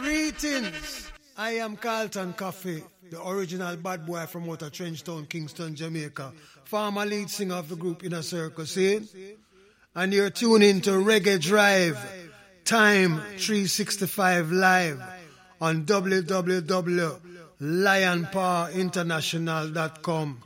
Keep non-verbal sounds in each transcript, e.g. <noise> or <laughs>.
Greetings. I am Carlton Coffie, the original bad boy from Outer Trenchtown, Kingston, Jamaica, former lead singer of the group Inner Circle, see? And you're tuning to Reggae Drive, time 365 live on www.lionpowerinternational.com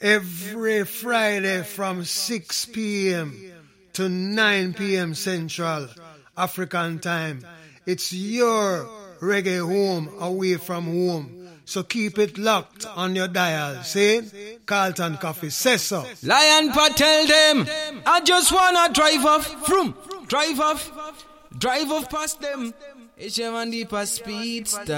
every Friday from 6 p.m. to 9 p.m. Central African time. It's your reggae home away from home. So keep it locked on your dial. See? Carlton Coffie says so. Lion Power tell them, I just wanna drive off, from, drive off, drive off past them. Ishemandipa speedster.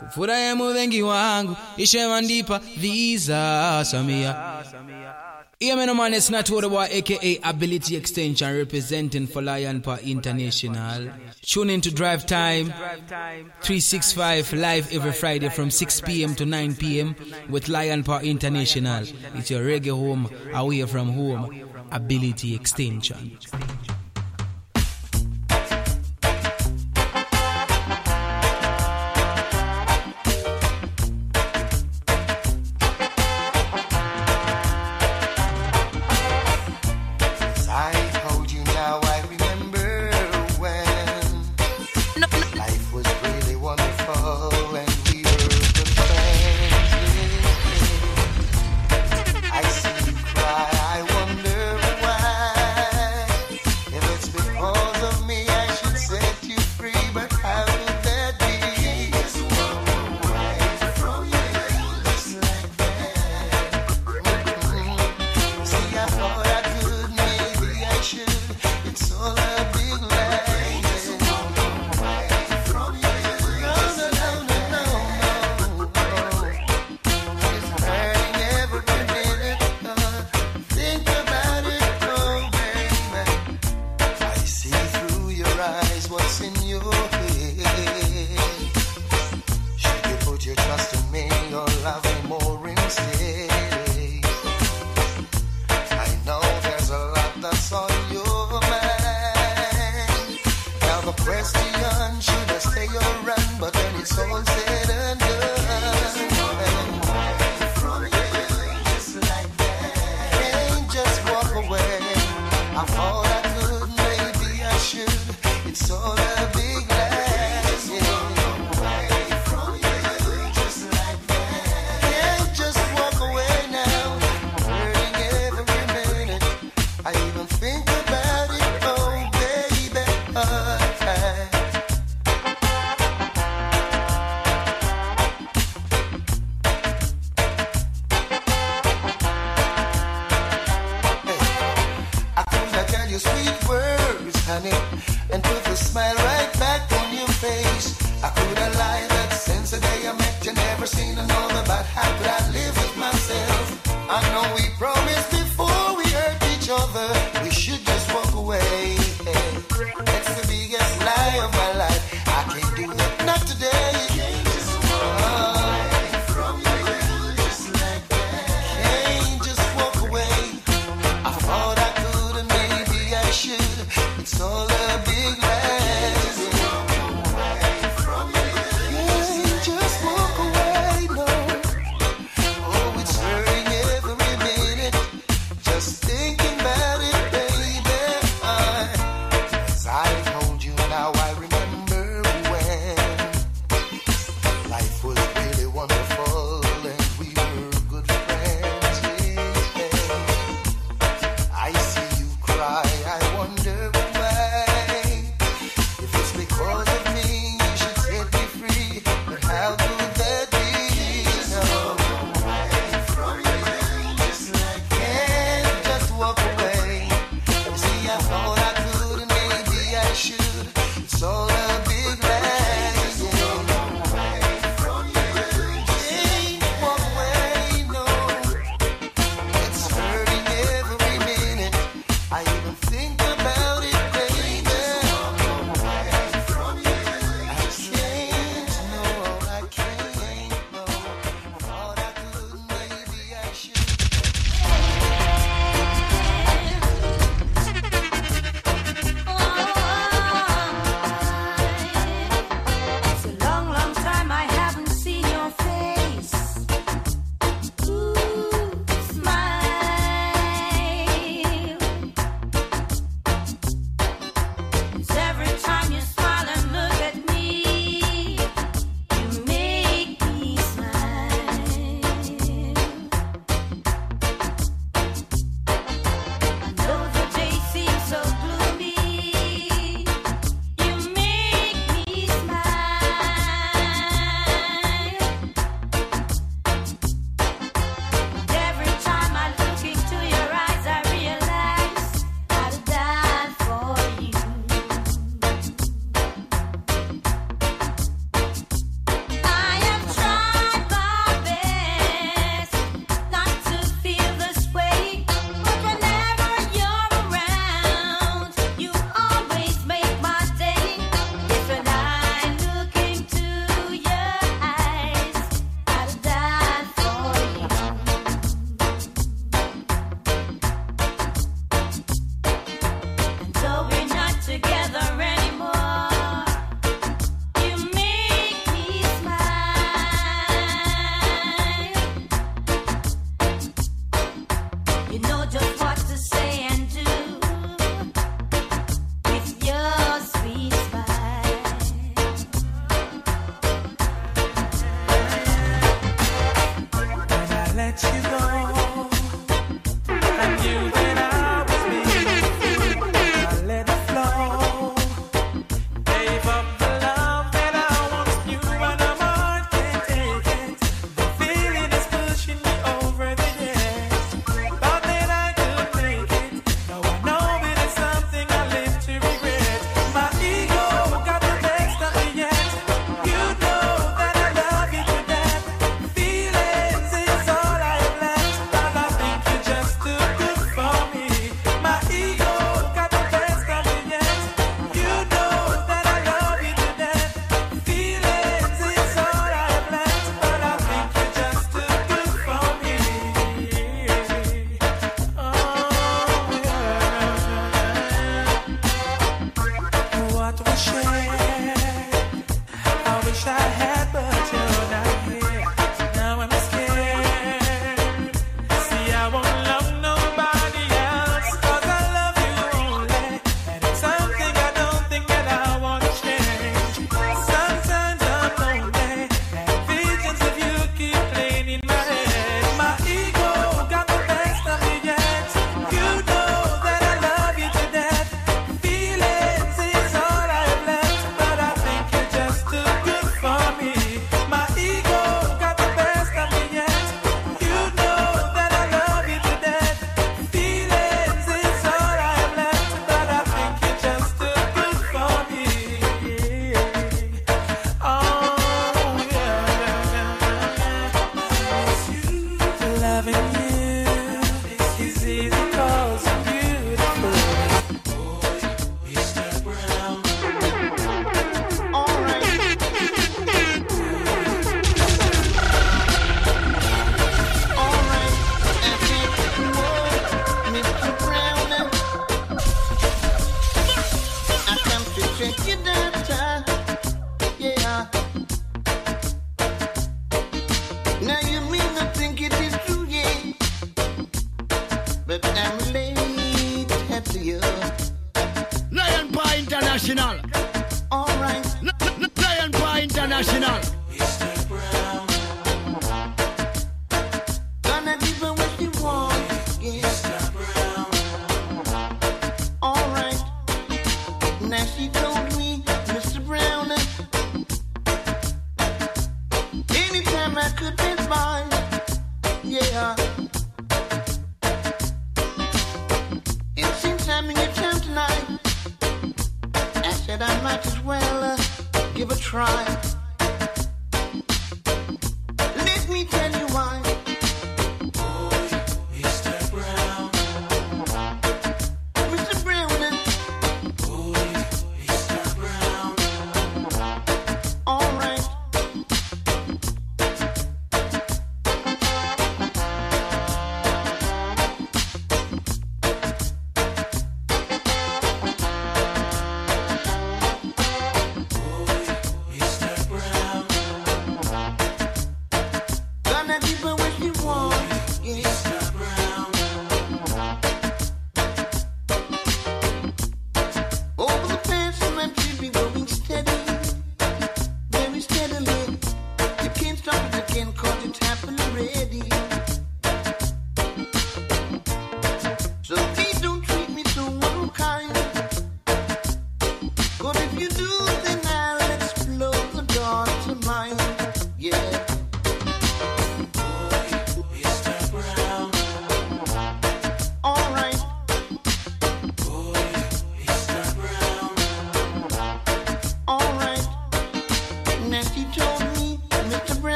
Kufurahimu wengi wangu, ishemandipa visa Samia. Yeah, man, man, it's not about aka Ability Extension representing for Lion Power International. Tune in to Drive Time 365 live every Friday from 6 p.m. to 9 p.m. with Lion Power International. It's your reggae home, away from home. Ability Extension.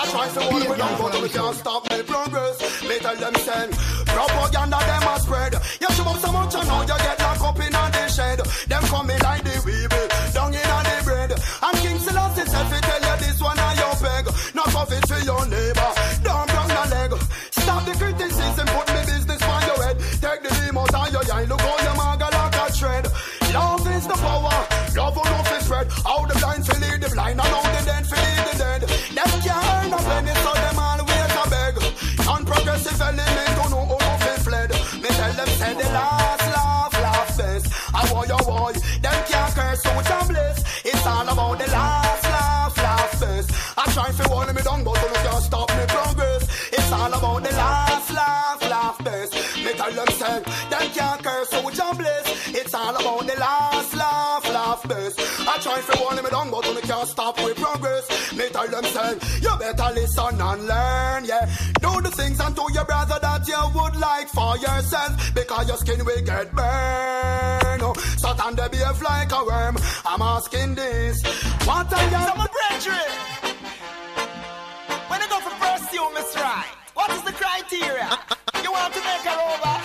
I try to hold me down, but you can't stop me progress. Tell them send propaganda, them a spread. You show up so much, and now you get locked up in the shed. Them coming like the weevil, down in the bread. And King Selassie said, "Fi tell you this one are your peg, not profit for your neighbor. All about the last laugh, laugh best. I try to hold me down, but you can't stop with progress. Me tell them, say, you better listen and learn, yeah. Do the things unto your brother that you would like for yourself, because your skin will get burned. Oh, Satan, they behave like a worm. I'm asking this. What are you? Some brethren. When you go for first you miss right. What is the criteria? <laughs>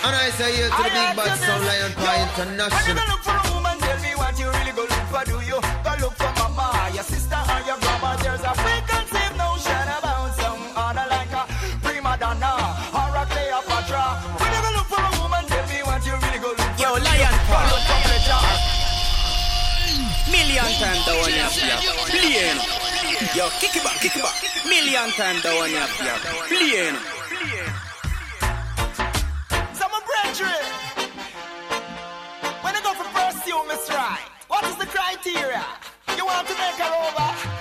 And I say here to the big bad sound Lion Pie When you International. go look for a woman, tell me what you really go look for. Do you go look for mama, your sister, or your grandma? There's a preconceived notion about some other like a prima donna or a Cleopatra. When you go look for a woman, tell me what you really go look for. Yo, Lion Pie. Look for pleasure. Million time the one you have here. Playing. Yo, kick it back, kick it back. Million time the one you have here. Playing. You want to make her over?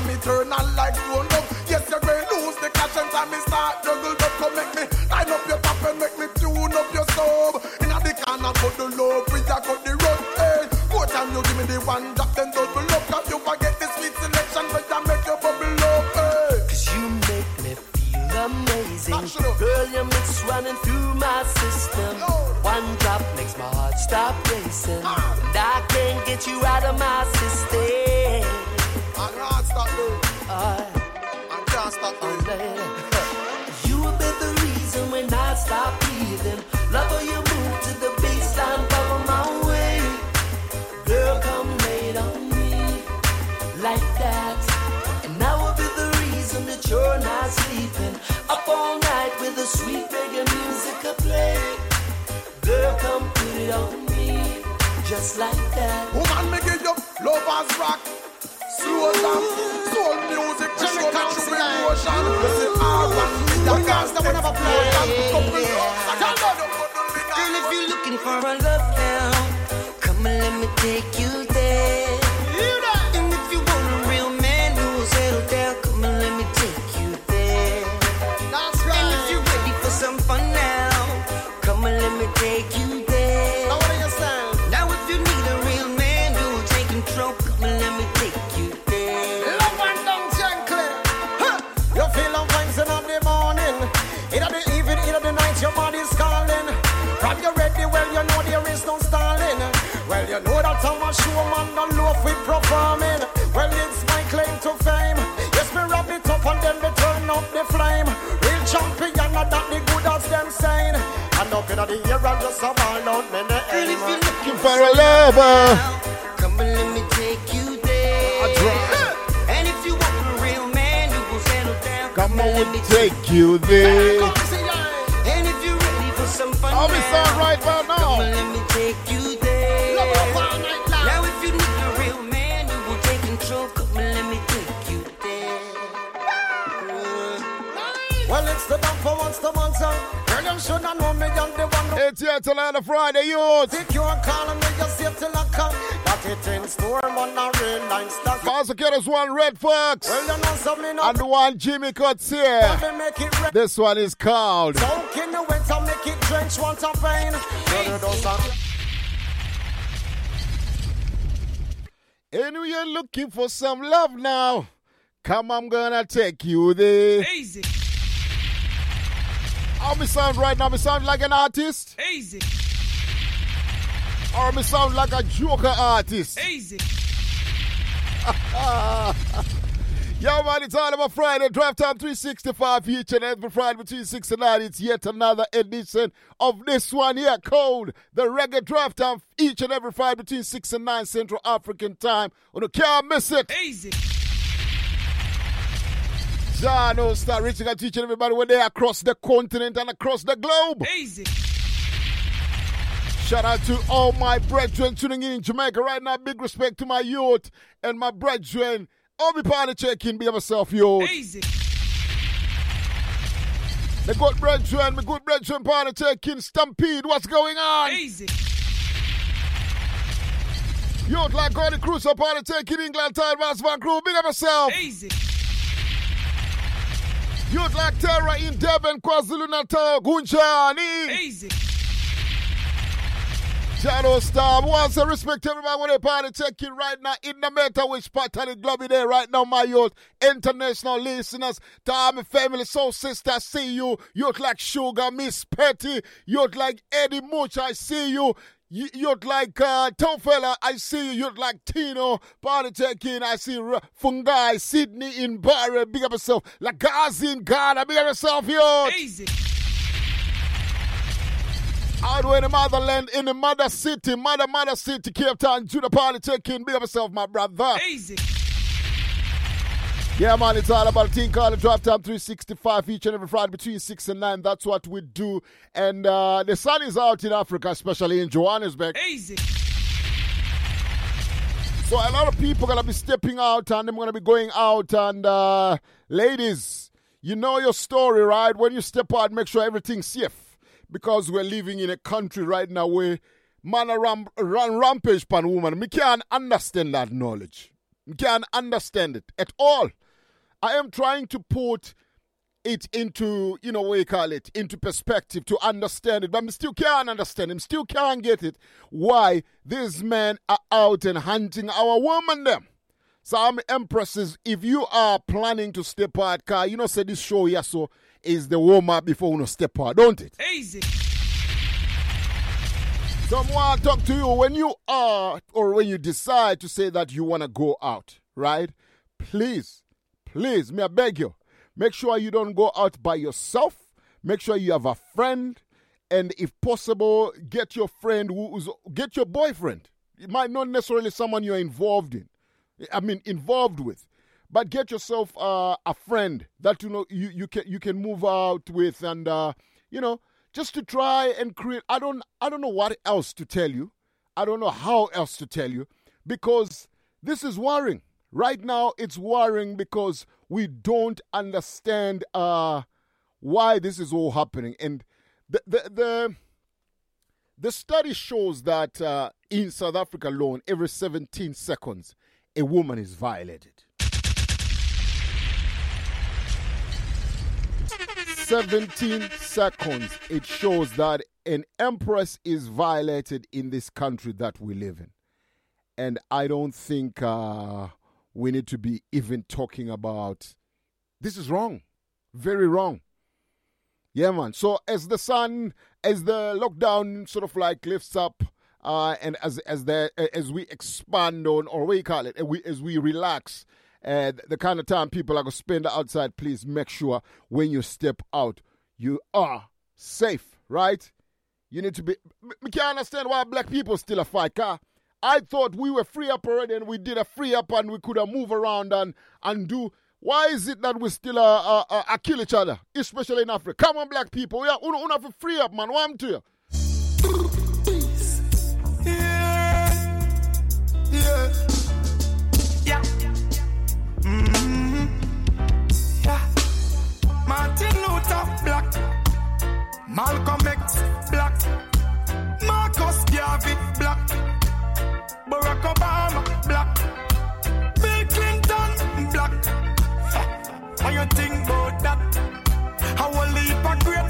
I'm eternal like grown up. Yes, you may lose the cash and time is start juggle, but come make me line up your top and make me tune up your soul. In the corner for the love, we are got the road. Hey, what time you give me the one drop, then double up. Cause you forget the sweet selection, but I make your bubble up. Hey. Cause you make me feel amazing. Girl, your mix running through my system. One drop makes my heart stop racing. Ah. And I can't get you out of my system. <laughs> you will be the reason when I stop breathing. Love how you move to the beat, stand cover my way. Girl, come lay on me like that. And I will be the reason that you're not sleeping. Up all night with the sweet reggae music I play. Girl, come put it on me just like that. Woman, make it up, lovers rock. Slow down, soul music. Girl, if you're looking for a love now, come and let me take you Girl, if you're looking for a lover. Come and let me take you there. And if you want a real man you will settle down. Come, come on, let me take you there. The one It's yet another Friday, youth. Think you are calling me just safe till I come. That it in store, man, a real nice stuff. Master Kiddos one Red Fox. Well, you know something up. And one Jimmy Cuts here. Make it red. This one is called Soak in the winter, make it drench, want a pain. You And we are looking for some love now. Come, I'm gonna take you there. Easy, How me sound right now? Me sound like an artist? easy, Or me sound like a joker artist? easy. <laughs> Yo, man, it's all about Friday. Drive time 365 each and every Friday between 6 and 9. It's yet another edition of this one here called the Reggae Drive Time each and every Friday between 6 and 9 Central African Time. Oh, and you can't miss it. Easy. John will start reaching out to each and everybody when they're across the continent and across the globe. Easy. Shout out to all my brethren tuning in in Jamaica right now. Big respect to my youth and my brethren. All be party check-in, be myself, youth. Easy. The good brethren, my good brethren, party check-in. Stampede, what's going on? Easy. Youth like Gordy Cruz, party check-in England, Tide, Vance Van Crew. Big up yourself. Easy. Youth like Terra in Devon, KwaZulu-Natal, Gunjani. Easy. Shadow Star, wants to respect everybody when they party checking right now in the matter which part of the globe there right now, my youth. International listeners, my family, soul sister, see you. Youth like Sugar, Miss Petty. Youth like Eddie Much, I see you. You- You'd like uh, Tom Fella, I see you. You'd like Tino, Party Checking, I see R- Fungai, Sydney in Barre, big up yourself. Lagazi in Ghana, big up yourself, yo. Easy. Out in the motherland, in the mother city, mother, mother city, Cape Town, Judah Party Checking, big up yourself, my brother. Easy. Yeah, man, it's all about a team called the Drive Time 365 each and every Friday between 6 and 9. That's what we do. And uh, the sun is out in Africa, especially in Johannesburg. Easy. So a lot of people gonna be stepping out and they're gonna be going out. And uh, ladies, you know your story, right? When you step out, make sure everything's safe because we're living in a country right now where man a ram, run rampage pan woman. We can't understand that knowledge. We can't understand it at all. I am trying to put it into, you know, what you call it, into perspective to understand it. But I still can't understand him, still can't get it why these men are out and hunting our woman them. So I'm empresses, if you are planning to step out, car, you know, say this show here so is the warm up before you know, step out, don't it? Easy. Someone talk to you when you are or when you decide to say that you want to go out, right? Please, please, may I beg you, make sure you don't go out by yourself. Make sure you have a friend, and if possible, get your friend who's get your boyfriend. It might not necessarily someone you're involved in. I mean, involved with. But get yourself uh, a friend that you know you, you can you can move out with, and uh, you know just to try and create. I don't I don't know what else to tell you. I don't know how else to tell you because this is worrying. Right now, it's worrying because we don't understand uh, why this is all happening, and the the the, the study shows that uh, in South Africa alone, every 17 seconds, a woman is violated. 17 seconds, it shows that an empress is violated in this country that we live in. And I don't think uh, we need to be even talking about this is wrong. Very wrong. Yeah, man. So as the sun, as the lockdown sort of like lifts up, uh, and as as the as we expand on, or what you call it, as we as we relax, uh, the kind of time people are gonna spend outside, please make sure when you step out, you are safe, right? You need to be. We can't understand why black people still a fight car. I thought we were free up already, and we did a free up, and we could have move around and and do. Why is it that we still uh, uh, uh, uh, kill each other, especially in Africa? Come on, black people, we don't have to free up, man. What to you? Yeah. Yeah.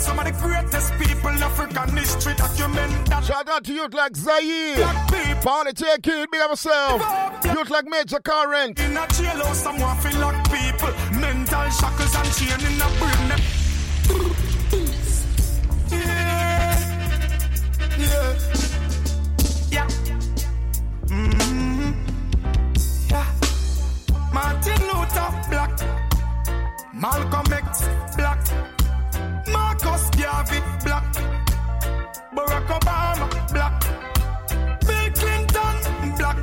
Mm-hmm. Yeah. Martin Luther Black. Malcolm African history document that. Shout out to youth like Zaire. Black people Party take it, up yourself. Youth like Major Current. in a jailhouse, someone feel like people. Mental shackles and chain in a brain. Yeah. Yeah. Yeah. Mm-hmm. Yeah. Martin Luther Black. Malcolm X Black. Marcus Garvey Black. Barack Obama Black. Bill Clinton Black.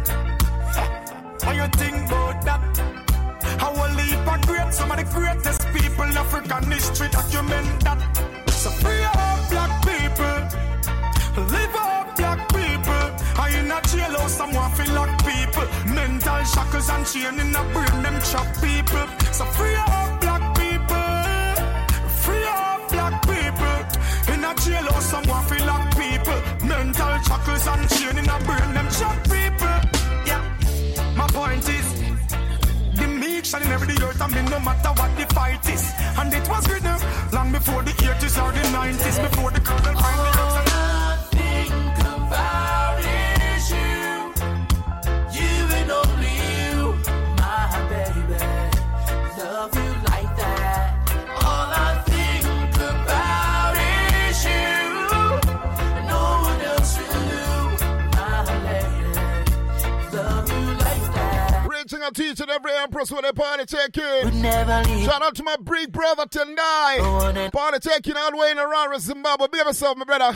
How you think about that? How a leap of great, some of the greatest people in African history document that. So free up black people, live up black people. I in a jailhouse, someone feel like people. Mental shackles and chain in a brain, them trap people. So free up jailhouse, someone feel like people. Mental shackles and chain in a brain, them trap people. Yeah, my point is. The meek shall in every earth and me no matter what the fight is. And it was written long before the 80s or the 90s, before the colonel find out to each and every empress with a party taking. Shout out to my big brother and Party taking all the way in Aurora, Zimbabwe. Be yourself, my brother.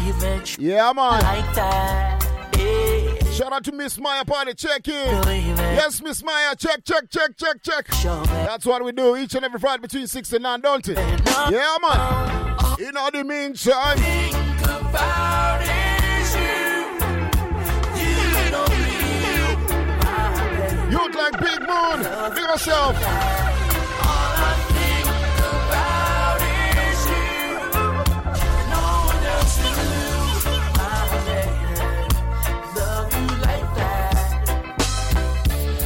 Yeah, man. like that. Yeah. Shout out to Miss Maya party. Believe it. Yes, Miss Maya, check, check, check, check, check. That's what we do each and every Friday between 6 and 9, don't it? Yeah, man. In all the meantime, think about is youth like Big Moon. Big yourself. All I think about is you. No one else will, my lady. Love you like that.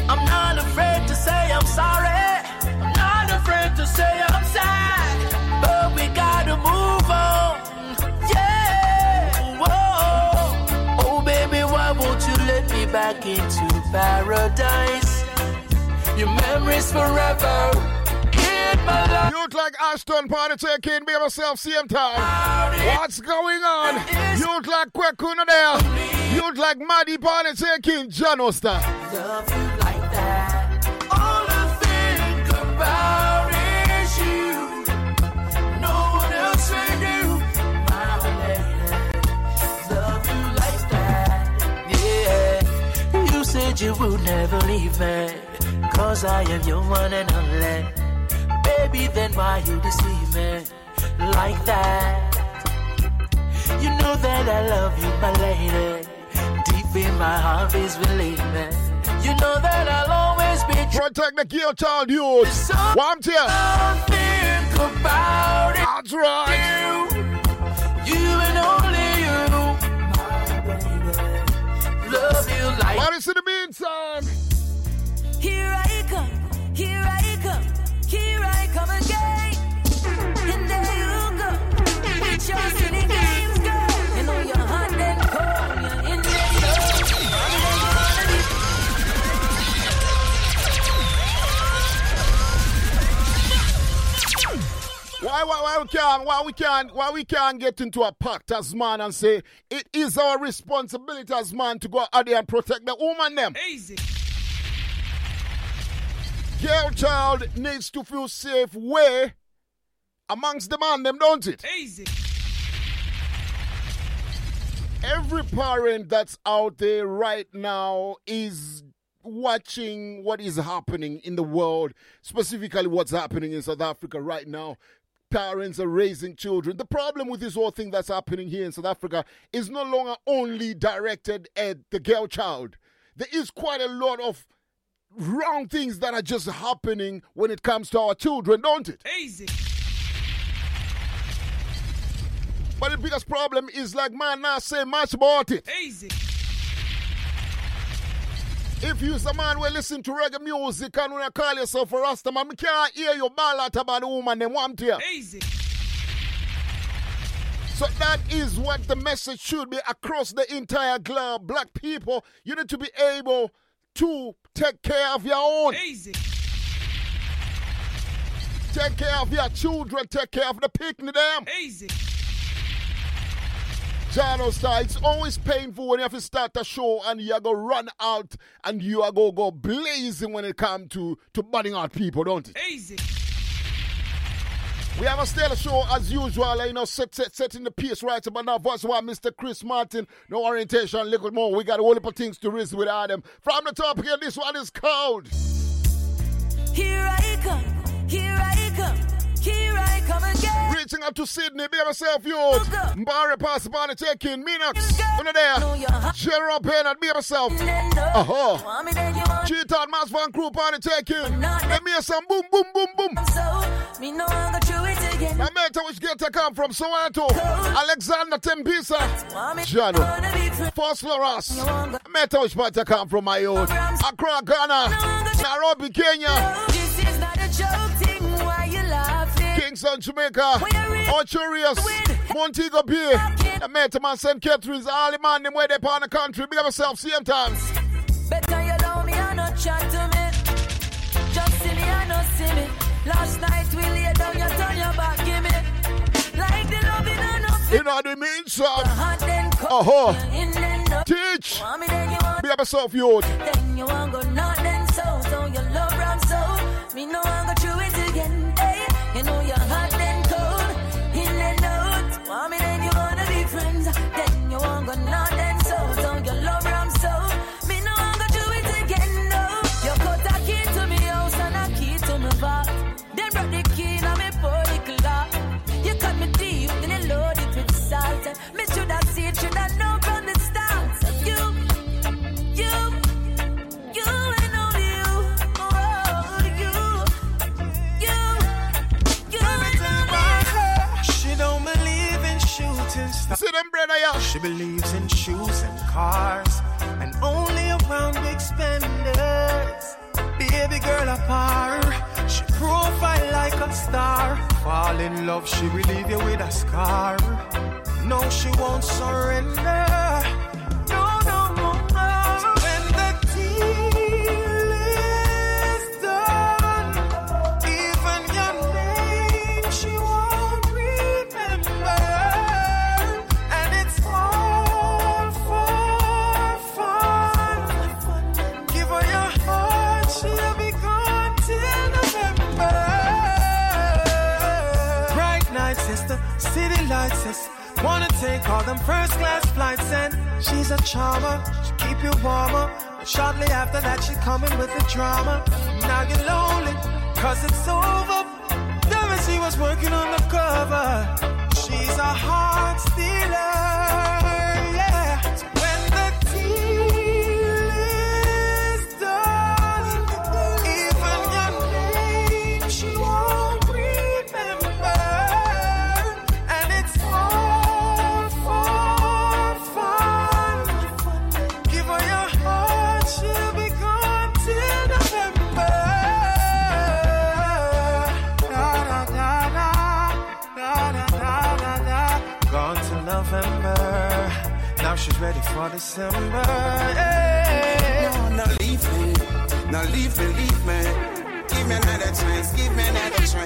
I'm not afraid to say I'm sorry. I'm not afraid to say I'm sad. But we gotta move on. Yeah. Oh, baby, why won't you let me back into paradise? Your memories forever. Life. Youth like Ashton party taking. Be yourself, same time. What's going on? Youth like Kwekuna there. Youth like Maddie party taking. John Oster. love you like that. All I think about is you. No one else will do. My lady, love you like that. Yeah. You said you would never leave me. Cause I am your one and only. Baby, then why you deceive me like that? You know that I love you, my lady. Deep in my heart, please believe me. You know that I'll always be true. Protect the girl child. So One here. think about it. That's right. You, you and only you, my baby. Love you like What is in the meantime? Why, why, why we can't, why we can't, why we can't get into a pact as man and say it is our responsibility as man to go out there and protect the woman them. Easy. Girl child needs to feel safe way amongst the man them, don't it? Easy. Every parent that's out there right now is watching what is happening in the world, specifically what's happening in South Africa right now. Parents are raising children. The problem with this whole thing that's happening here in South Africa is no longer only directed at the girl child. There is quite a lot of wrong things that are just happening when it comes to our children, don't it? Easy. But the biggest problem is like man not say much about it. Easy. If you's a man will listen to reggae music and when you call yourself a Rasta man, can't hear you ball out about the woman them want here. Easy. So that is what the message should be across the entire globe. Black people, you need to be able to take care of your own. Easy. Take care of your children. Take care of the picnic them. Easy. Jano Star, it's always painful when you have to start a show and you are going to run out and you are going to go blazing when it comes to, to burning out people, don't it? Easy. We have a stellar show as usual, you know, set, set, setting the pace right about now. That's why Mr. Chris Martin, no orientation, little more. We got a whole heap of things to risk with Adam. From the top here, this one is called. Here I come, here I come, here I come again. Reaching out to Sydney, be myself, you. Mbari pass by the taking, Minox, under there. General Bernard, be myself. Want me then you want Cheetah Mass Van Crew party taking. Let me hear some boom, boom, boom, boom. so, me know I'm gonna do it again. I matter which gate I come from, Soweto. Alexander me Jano. wanna be free. First Loras. I matter which part I come from, my own. Accra, Ghana. Nairobi, Kenya. This is not a joke Kingston, Jamaica. Ocho Rios. Montego Bay. I met man St. Catherine's. All the man them where they part the country. Big up yourself, same time. Better you love me and not chat to me. Just see me and not see me. Last night we lay down, you turn your back, give me. Like the loving and not You know what I mean, son? hot then come. Uh-huh. In then up. Teach. Want me then you Big up yourself, youth. Then you want go not then so. So you love ram so. Me know I go through it again. Hey, you know you're Want me then you wanna be friends. Then you want go not then so. So you love ram so. Me know I go through it again. No, you cut a key to me house and a key to me back. Then brought the key in me pour the clock. You cut me deep, then you load it with salt. Stars. See them, brother, yeah. She believes in shoes and cars and only around big spenders. Baby girl apart, she profile like a star. Fall in love, she will leave you with a scar. No, she won't surrender. Wanna all them first class flights, and she's a charmer. She keep you warmer. But shortly after that, she coming with the drama. Now you're lonely, cause it's over. Damn it, she was working on the cover. She's a heart stealer, Now ready for December. Hey. No, no, leave me. No, leave me, leave me. Give me another chance, give me another try.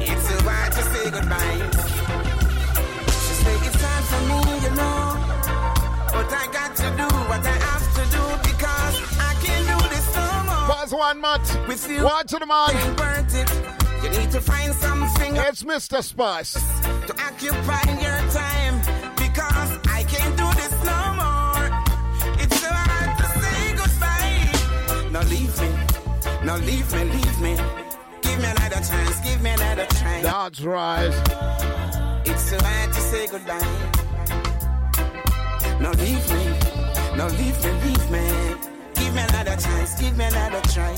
It's so hard to say goodbye. She say it's time for me, you know. But I got to do what I have to do because I can't do this no more. Pause one, Matt. With you, Watch the man. ain't it. You need to find something It's Mr. Spice. to occupy Now leave me, now leave me, leave me. Give me another chance, give me another try. That's right. It's so hard to say goodbye. Now leave me, now leave me, leave me. Give me another chance, give me another try.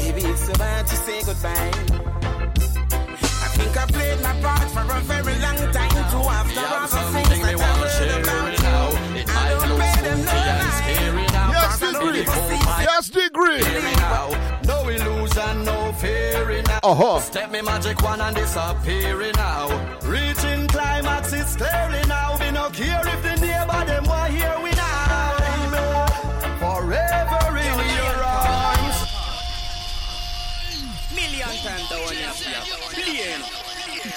Baby, it's so hard to say goodbye. I think I played my part for a very long time to after all the things that I Yes, degree. Yes, degree. No illusion, no fear in Uh-huh. Step me magic one and disappearing now. Reaching climax, it's clearly now. We no care if the neighbor them want hear we now. Forever in your arms. Million times the one you have Billion.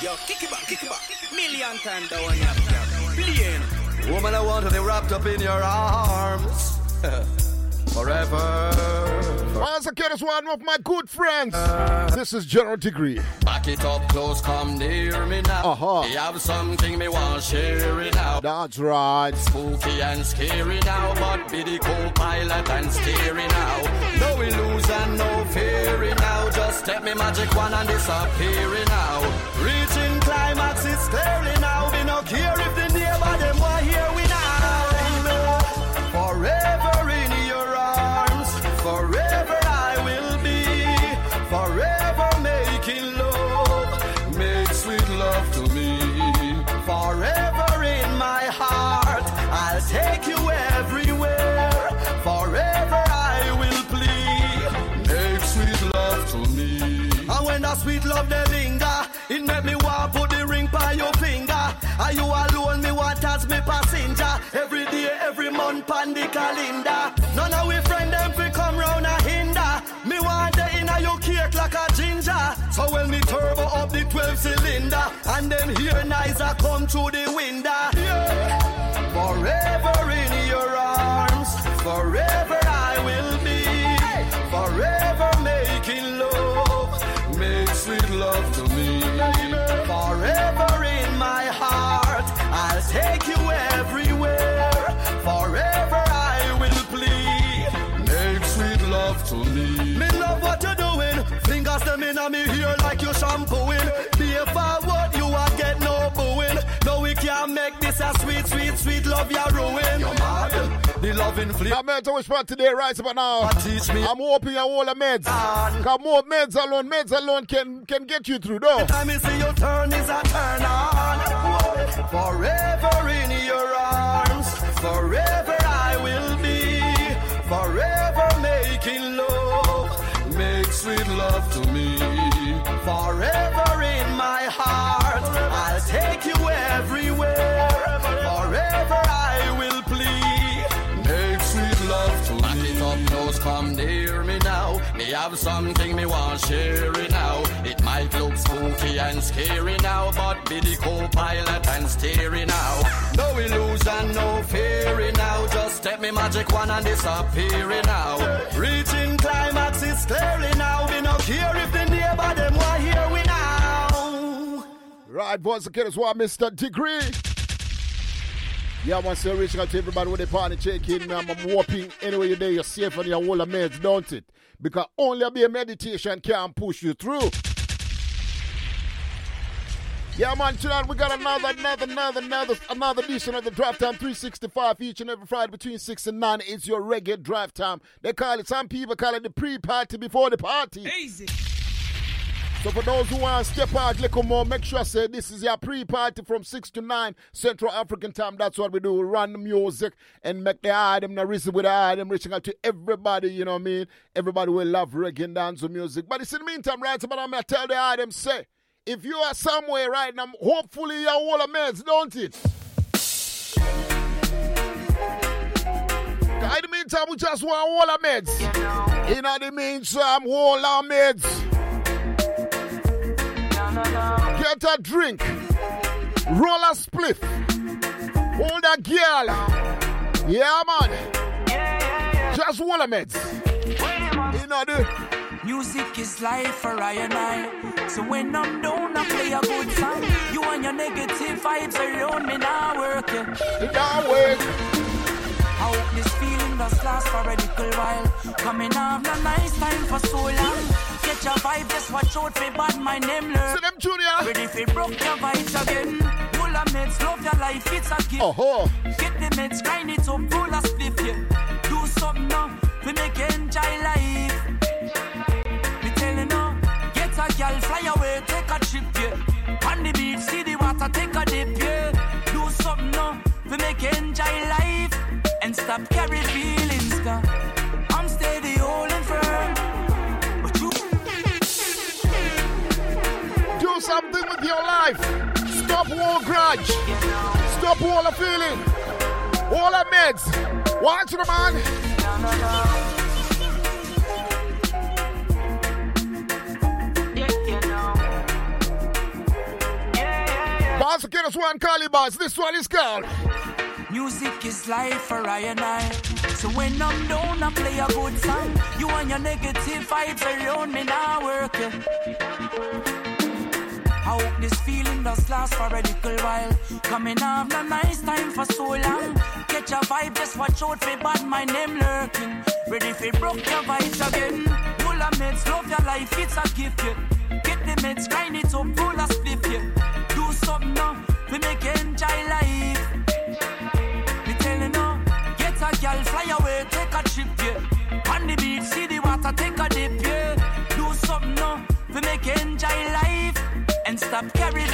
Yo, kick it back, kick it back. Million times the one you have Billion. Woman, I want to be wrapped up in your arms. <laughs> Forever. Once again, it's one of my good friends. This is General Degree. Back it up close, come near me now. Uh-huh. You have something me want share it now. That's right. Spooky and scary now, but be the co-pilot and steering now. No illusion, no fearing now. Just step me magic one and disappearing now. Reaching climax, it's clearly now. We no care if the neighbor them want hear we now. Forever love they linger, it make me want put the ring by your finger. Are you alone? Me want as me passenger. Every day, every month, pan the calendar. None of we friend them fi come round a hinder. Me want the inna your cake like a ginger. So when me turbo up the 12 cylinder, and them here nice a come through the window. Them me here like you shampooing. Be forward, you are get no booing. No, we can't make this a sweet, sweet, sweet love you ruin. You're mad. The loving flip. Now, man, to which part today, right about now? Teach me. I'm hoping you all the meds. Come more meds alone, meds alone can can get you through, though. Time you see your turn is a turn on. Forever in your arms, forever I will be. Forever making love, make sweet love to me. Forever in my heart, I'll take you everywhere. Have something me want share it now. It might look spooky and scary now, but be the co-pilot and steering now. No illusion, no fearing now. Just step me magic one and disappearing now. Reaching climax is clearly now. We no care if the neighbor them want hear we now. Right, boys and girls, what Mr. Degree? Yeah, to say reaching out to everybody with a party check in. I'm, whopping anyway you're there, you're safe and you're all the meds, don't it? Because only a bit of meditation can push you through. Yeah, man, tonight we got another, another, another, another, another edition of the Drive Time 365 each and every Friday between 6 and 9. It's your reggae drive time. They call it, some people call it the pre-party before the party. Easy. So for those who want to step out a little more, make sure I say this is your pre-party from 6 to 9 Central African time. That's what we do. We run the music and make the item, the reason with the item, reaching out to everybody, you know what I mean? Everybody will love reggae and dance music. But it's in the meantime, right, but I'm going to tell the item, say, if you are somewhere right now, hopefully you're all a meds, don't it? In the meantime, we just want all our meds. In the meantime, all our meds. Get a drink. Roll a spliff. Hold a girl. Yeah, man. Just all our meds. You know the Music is life for I and I. So when I'm down, I play a good song. You and your negative vibes around me now work. It don't work. I hope this feeling does last for a little while. Coming off no nice time for so long. Get your vibe, just watch out for bad my name learn. See them junior. Ready for broke your vibes again. Full of meds, love your life, it's a gift. Uh-huh. Get the meds, grind it up, full of spliff, yeah. Do something now, we make enjoy life. Me telling you, get a girl, fly away, take a trip, yeah. On the beach, see the water, take a dip, yeah. Do something now, we make enjoy life. And stop carry Lodge. Stop all grudge. Stop all the feeling. All the meds. Watch the man. Boss, get us one Cali boss. This one is called. Music is life for I and I. So when I'm down, I play a good song. You and your negative vibes around me now working. I hope this feeling does last for a little while. Coming off a nice time for so long. Catch a vibe, just watch out for bad my name lurking. Ready for broke your vibes again. Full of meds, love your life, it's a gift. Yeah. Get the meds, grind it up, full of spliff. Yeah. Do something now, we make enjoy life. Me tell you get a girl, fly away, take a trip, yeah. On the beach, see the water, take a dip, yeah. Do something now, we make enjoy stop carry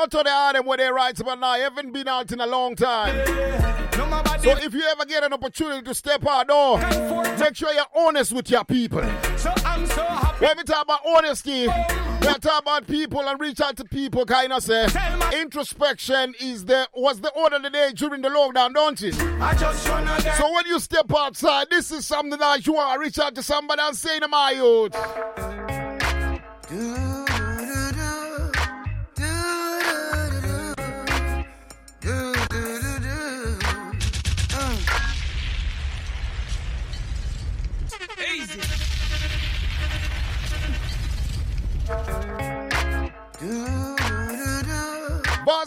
working. To the Adam where they write about now. I haven't been out in a long time. So if you ever get an opportunity to step out, though, make sure you're honest with your people. So I'm so happy. When we talk about honesty, oh. we talk about people and reach out to people, kind of say introspection is the was the order of the day during the lockdown, don't it? I just wanna dance. So when you step outside, this is something that you want to reach out to somebody and say to my youth.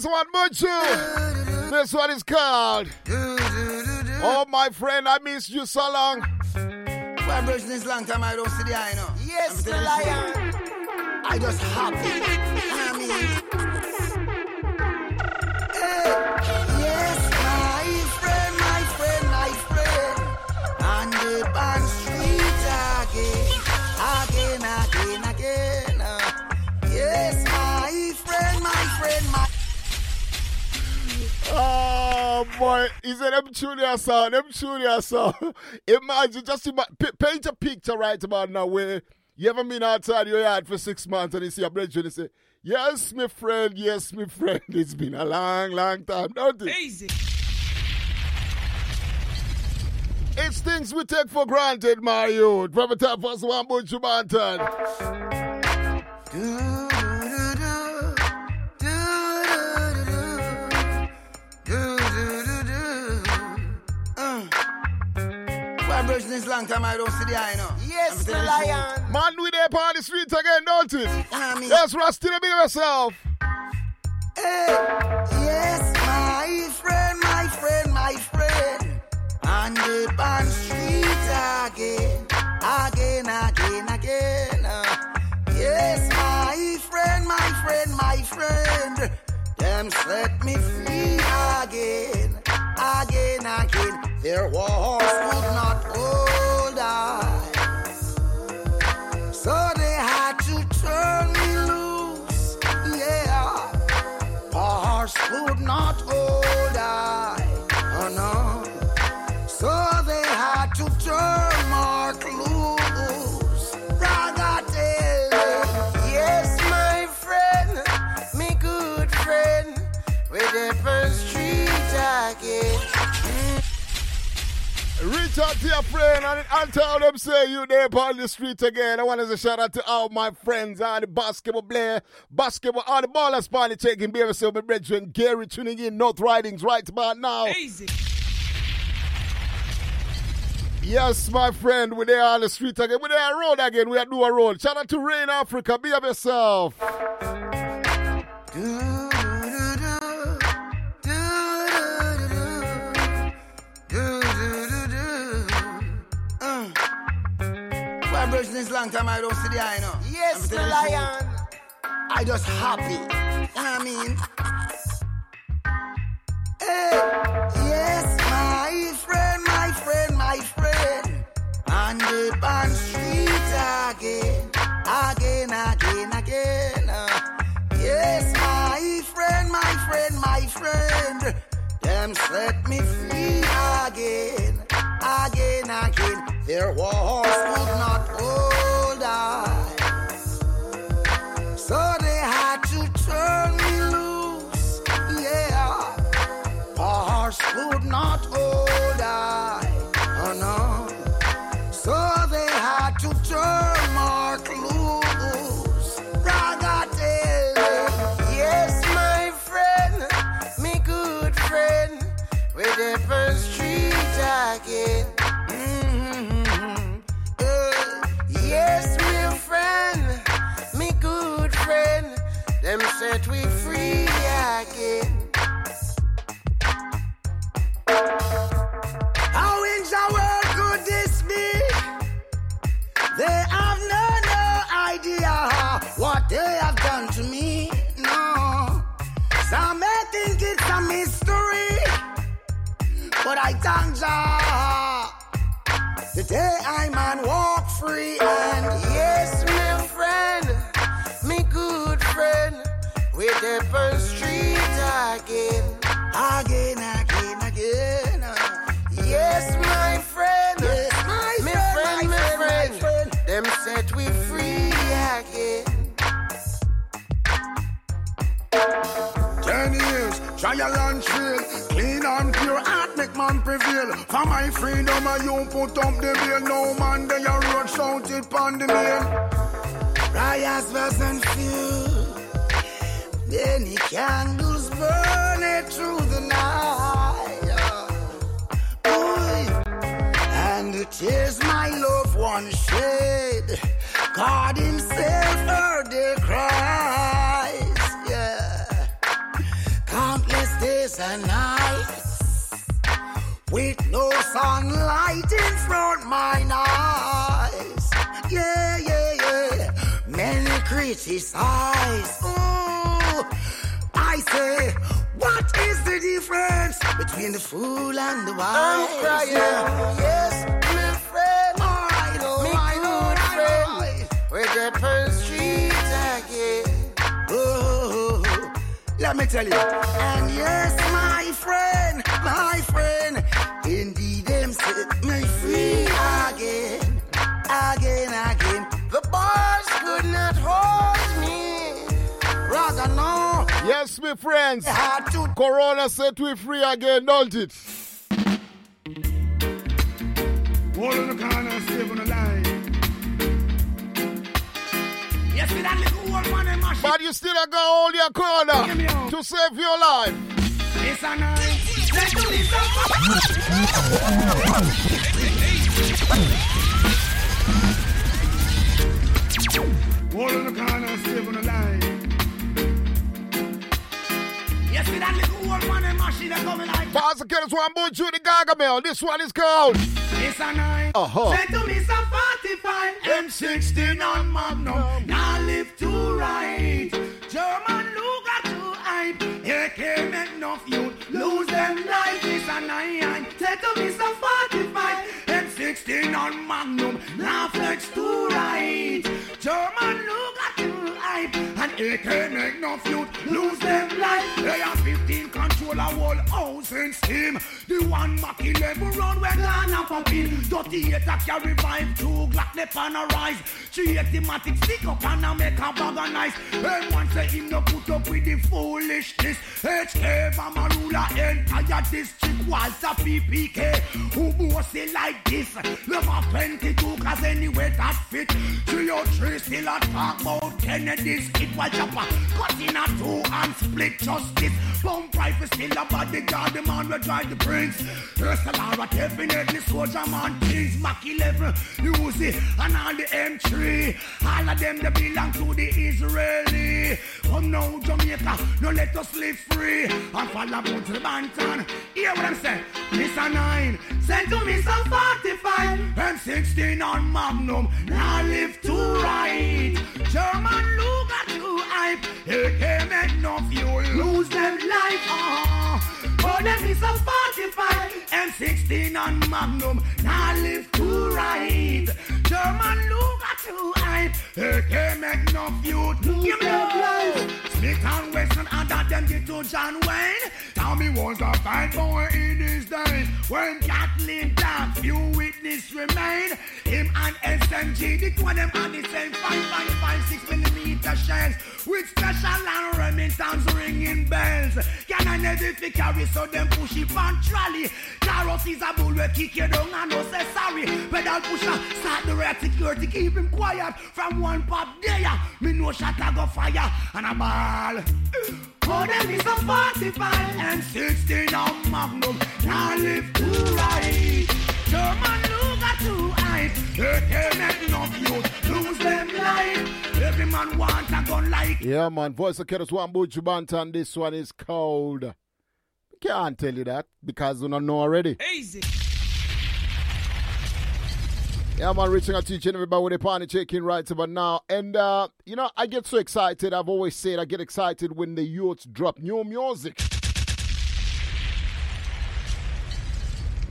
One more two. This one is called. Oh, my friend, I missed you so long. Vibration is long time I don't see the eye, know. Yes, I'm lion. I just happy. I mean, Yes, my friend, my friend, my friend. On the band Oh boy, he said them junior son, them junior son. <laughs> Imagine, just ima- p- paint a picture right about now where you ever been outside your yard for six months and you see a brethren and you say, Yes, my friend, yes, my friend. <laughs> It's been a long, long time, don't it? Easy. It's things we take for granted, my youth. From the top of one bunch of mountain. Vibration is long time I don't see the eye, know. Yes, I'm telling lion. Man, we there on the street again, don't it? I mean, Yes, Rusty, the big of yourself. Hey, yes, my friend, my friend, my friend. On the band street again, again, again, again. Uh, yes, my friend, my friend, my friend. Them set me free again, again, again. Their walls could not hold I. So they had to turn me loose, yeah. Bars could not hold I, oh no. So they had to turn Mark loose. Ragatele, yes, my friend, me good friend, with the first street again. Reach out to your friend and, and tell them say you there on the street again. I want to say shout out to all my friends on the basketball player, basketball, all the ballers party taking beer yourself, my brethren, Gary tuning in, North Ridings right about now. Easy. Yes, my friend, we're there on the street again. We're there on the road again. We are do a road. Shout out to Rain Africa. Be up yourself. Vibration is long time I don't see the eye, know. Yes, you. lion. I just happy. I mean, Hey, yes, my friend, my friend, my friend. On the band street again, again, again, again. Uh, yes, my friend, my friend, my friend. Them set me free again, again, again. Their walls could not hold I. So they had to turn me loose, yeah. Bars could not hold I, them set we free again. How in the world could this be? They have no, no idea what they have done to me. No. Some may think it's a mystery, but I thank Jah. The day I man walk free, and with street again, again, again, again. Uh. Yes, my friend, uh. yes, my me friend, my friend, my friend, them set we free again. Ten years, trial and trail. Clean and pure heart make man prevail. For my freedom, oh, I you put up the bail. No man, they a road shouted on the mail. Riots wasn't few. Any candles burning through the night. Ooh. And it is my loved one shed. God Himself heard their cries. Yeah. Countless days and nights. With no sunlight in front my eyes. Yeah, yeah, yeah. Many criticize. Ooh say, what is the difference between the fool and the wise? I'm crying, yes, my friend. Oh, I know, Me I know, good friend. We get per street again. Oh, let me tell you. And yes, my friend, my friend, indeed Yes, my friends. Corona set we free again, don't it? Hold on the corner save on the line. You see that little old man and machine? But you still a go hold your Hear corner to save your life. It's a night. Let's do this. Hold on the corner save on the line. Yes, you see that little old man and machine that coming like Pastor Kenneth one boy the Gargamel. This one is called. It's a night. Uh-huh. Send to me some 45 M16 on Magnum. Now live to right. German Luger to hype. AK make no youth lose them life. It's a nine. Send to me some 45 M16 on Magnum. Now flex to right. German Luger to hype. And AK make no youth lose them life. They are 15 control a whole in steam. The one Mac 11 round where Ghana popping. 38 a carry vibe, two Glock they pan a rise. 380 matic stick up and a make a bag nice. And one say him no put up with the foolishness. HK Vamarula entire district Walther PPK. Who boss it like this? Love a 22 cause anyway that fit. 303 still a talk about Kennedy's kid while chopper. Cut in a two and split justice. Bump rifle still a bodyguard, the man will drive the prince. First Lara definitely soldier man, things Mac 11, Uzi, and all the M3. All of them they belong to the Israeli. Come now, Jamaica, no let us live free. And follow up to the Banton. Hear what I'm saying? A nine, send to me some 45. M16 on Magnum, now live to right. German Luger hype. AK make no fuel, lose them life. Uh-huh. Oh, them is a 45 M16 on Magnum, now live to right. German Luger to hype. AK make no fuel, give me a life. Smith and Wesson and that them get to John Wayne. Tell Tommy was a bad boy in his days. When Kathleen died, few witnesses remain. Him and SMG, the two of them on the same 5.56 millimeter shells. With special and Remingtons ringing bells. Can I never carry so them push it on trolley. Carrots is a bull will kick you down and no say sorry. Pedal pusher, start the red security, keep him quiet. From one pop there, me no shot I go fire and a ball. Oh, them is a 45 and 16 on Magnum. Now live to right. German Luger to hype. They can't make enough youth lose them life. Every man want a gun like Yeah, man. Voice of Kenneth one boy Banton. This one is called. Can't tell you that because you don't know already. Easy. Yeah, man, reaching out to each and everybody with a party checking right about now. And, uh, you know, I get so excited. I've always said I get excited when the youths drop new music.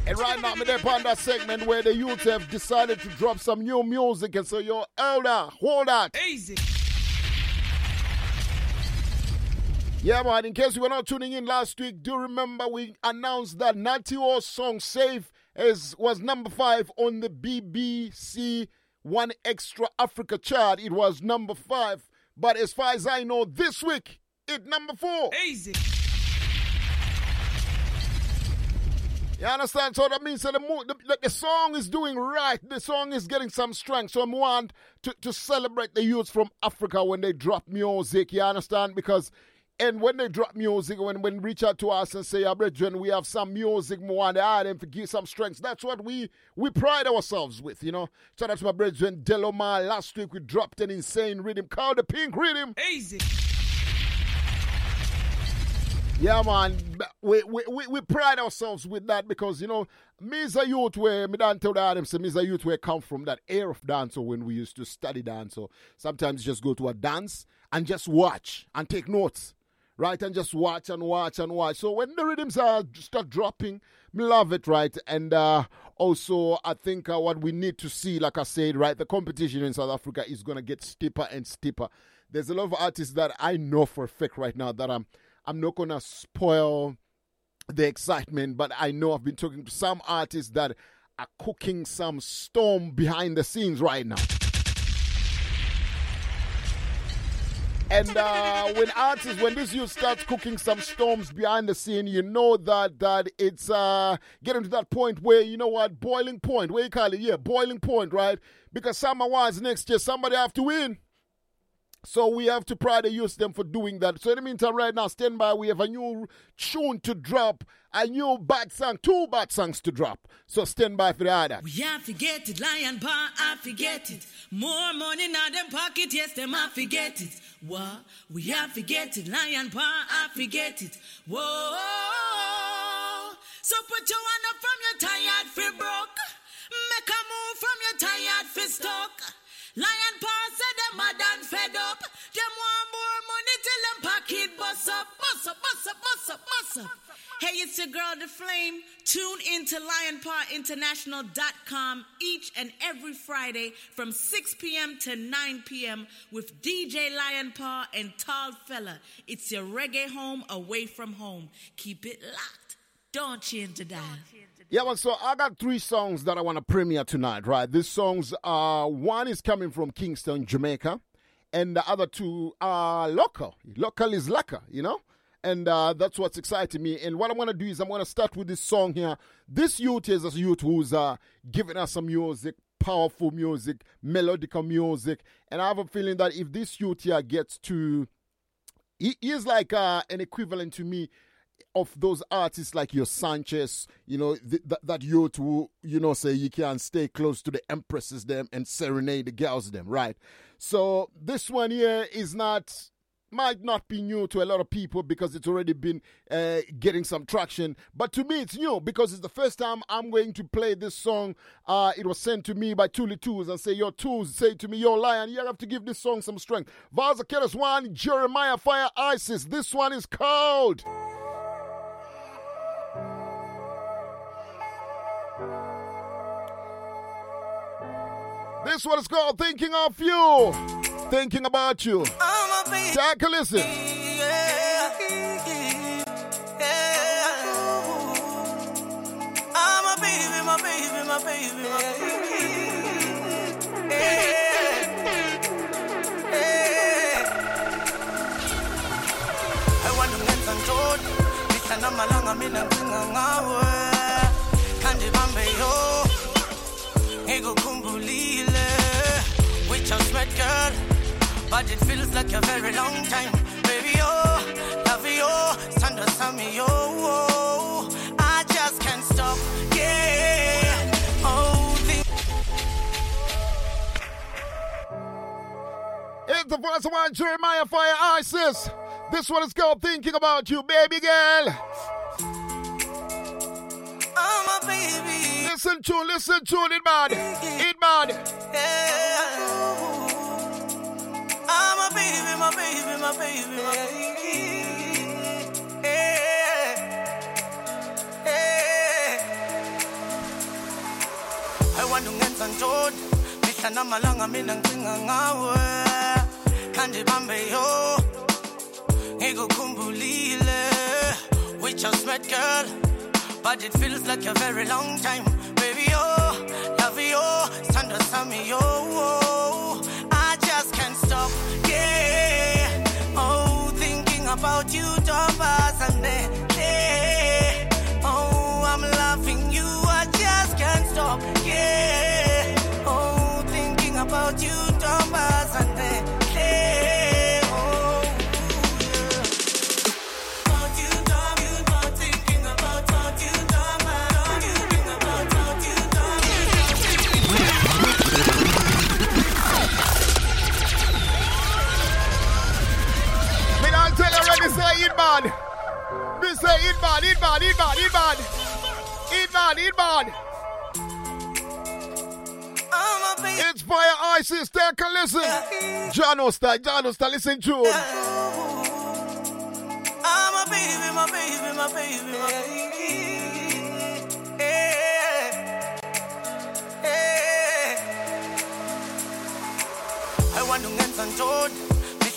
And right now, I'm there on that segment where the youths have decided to drop some new music. And so, yo, elder, hold that. Easy. Yeah, man, in case you were not tuning in last week, do remember we announced that Natty O's song Safe is, was number five on the BBC One Extra Africa chart. It was number five. But as far as I know, this week, it number four. Easy. You understand? So that means that the, the, the, the song is doing right. The song is getting some strength. So I want to, to celebrate the youths from Africa when they drop music. You understand? Because and when they drop music, when when reach out to us and say, "Ah, brethren, we have some music more and add and give some strength." That's what we we pride ourselves with, you know. So to my brethren Delomar. Last week we dropped an insane rhythm called the Pink Rhythm. Easy. Yeah, man. We, we, we, we pride ourselves with that because, you know, me as a youth where, me don't tell the me as a youth where come from that era of dance or when we used to study dance or sometimes just go to a dance and just watch and take notes, right? And just watch and watch and watch. So when the rhythms are start dropping, me love it, right? And uh, also, I think uh, what we need to see, like I said, right, the competition in South Africa is to get steeper and steeper. There's a lot of artists that I know for a fact right now that I'm, I'm not to spoil the excitement, but I know I've been talking to some artists that are cooking some storm behind the scenes right now. And uh, when artists, when this youth starts cooking some storms behind the scene, you know that that it's uh, getting to that point where you know what, boiling point. Where you call it? Yeah, boiling point, right? Because Summer Wars next year, somebody have to win. So we have to pride and use them for doing that. So in the meantime, right now, stand by. We have a new tune to drop, a new bad song, two bad songs to drop. So stand by for the other. We have forget it, lion paw, I forget it. More money in them pocket, yes, them I forget it. What? We have forget it, lion paw, I forget it. Whoa. So put your hand up from your tired fi broke. Make a move from your tired fi stuck. Lion paw said them mad and fed up. Them want more money till them pocket bust up, bust up, bust up, bust up, bust up. Hey, it's your girl, The Flame. Tune into lionpowerinternational.com each and every Friday from 6 p.m. to 9 p.m. with DJ Lion Power and Tall Fella. It's your reggae home away from home. Keep it locked. Don't change the dial. Yeah, well, so I got three songs that I want to premiere tonight, right? These songs, are one is coming from Kingston, Jamaica, and the other two are local. Local is lekker, you know? And uh, that's what's exciting me. And what I'm going to do is I'm going to start with this song here. This youth is a youth who's uh, giving us some music, powerful music, melodical music. And I have a feeling that if this youth here gets to he is like uh, an equivalent to me of those artists like your Sanchez, you know, th- th- that youth who, you know, say you can stay close to the empresses them and serenade the girls them, right? So this one here is not might not be new to a lot of people because it's already been uh, getting some traction. But to me, it's new because it's the first time I'm going to play this song. Uh, it was sent to me by Tuli Tools and say, Your Tools say to me, Yo, Lion, you have to give this song some strength. Vaza Keras one, Jeremiah Fire Isis. This one is called. This one is called Thinking of You. Thinking about you. Take a listen. I'm a baby, my baby, my baby, my baby. Yeah. Yeah. I want to get some toad. Mr. Namalanga, mina mzinga ngawe. Kandi bambe yo. Ngikukumbulile. Just girl. But it feels like a very long time. Baby, oh, love you, oh, Sandra Sammy, oh, oh, I just can't stop, yeah. Oh, the It's the first one, Jeremiah Fire Isis. This one is called Thinking About You, baby girl. I'm baby. Listen to, listen to it, man. It, man. I'm a baby, my baby, my baby, my baby. Yeah. Yeah. I want to get some toad. Mihla namalanga mina ngicinga ngawe. Kandi bambe yo. Ngikukumbulile. We just met, girl. But it feels like a very long time. Baby, oh, love you, oh, Sandra Sammy, oh, I just can't stop, yeah. Oh, thinking about you, Thomas, and then, Play inbound, inbound, inbound, inbound. Inbound, inbound. Inspire ISIS, take a listen. John Oster, John Oster, listen to him. I'm a baby, my baby, my baby, my baby. I want to get some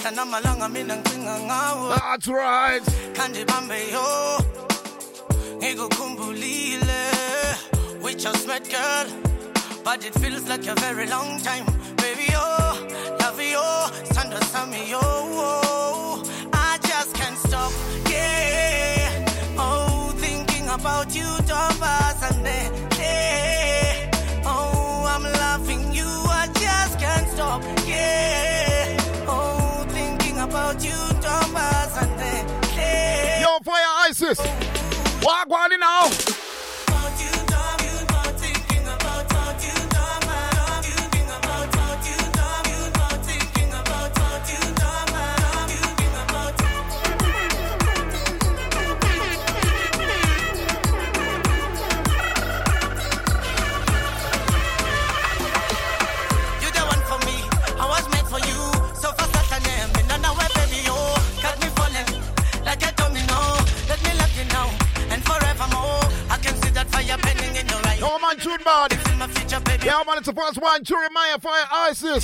mihla namalanga mina ngicinga ngawe. That's right. kandibambe yo ngikukhumbulile. We just met girl but it feels like a very long time. Baby yo love yo sanda sami yo I just can't stop yeah. Oh thinking about you Thomas and Isis. Walk one now. Man, tune future. Yeah, man, it's the first one. Jeremiah Fire Isis.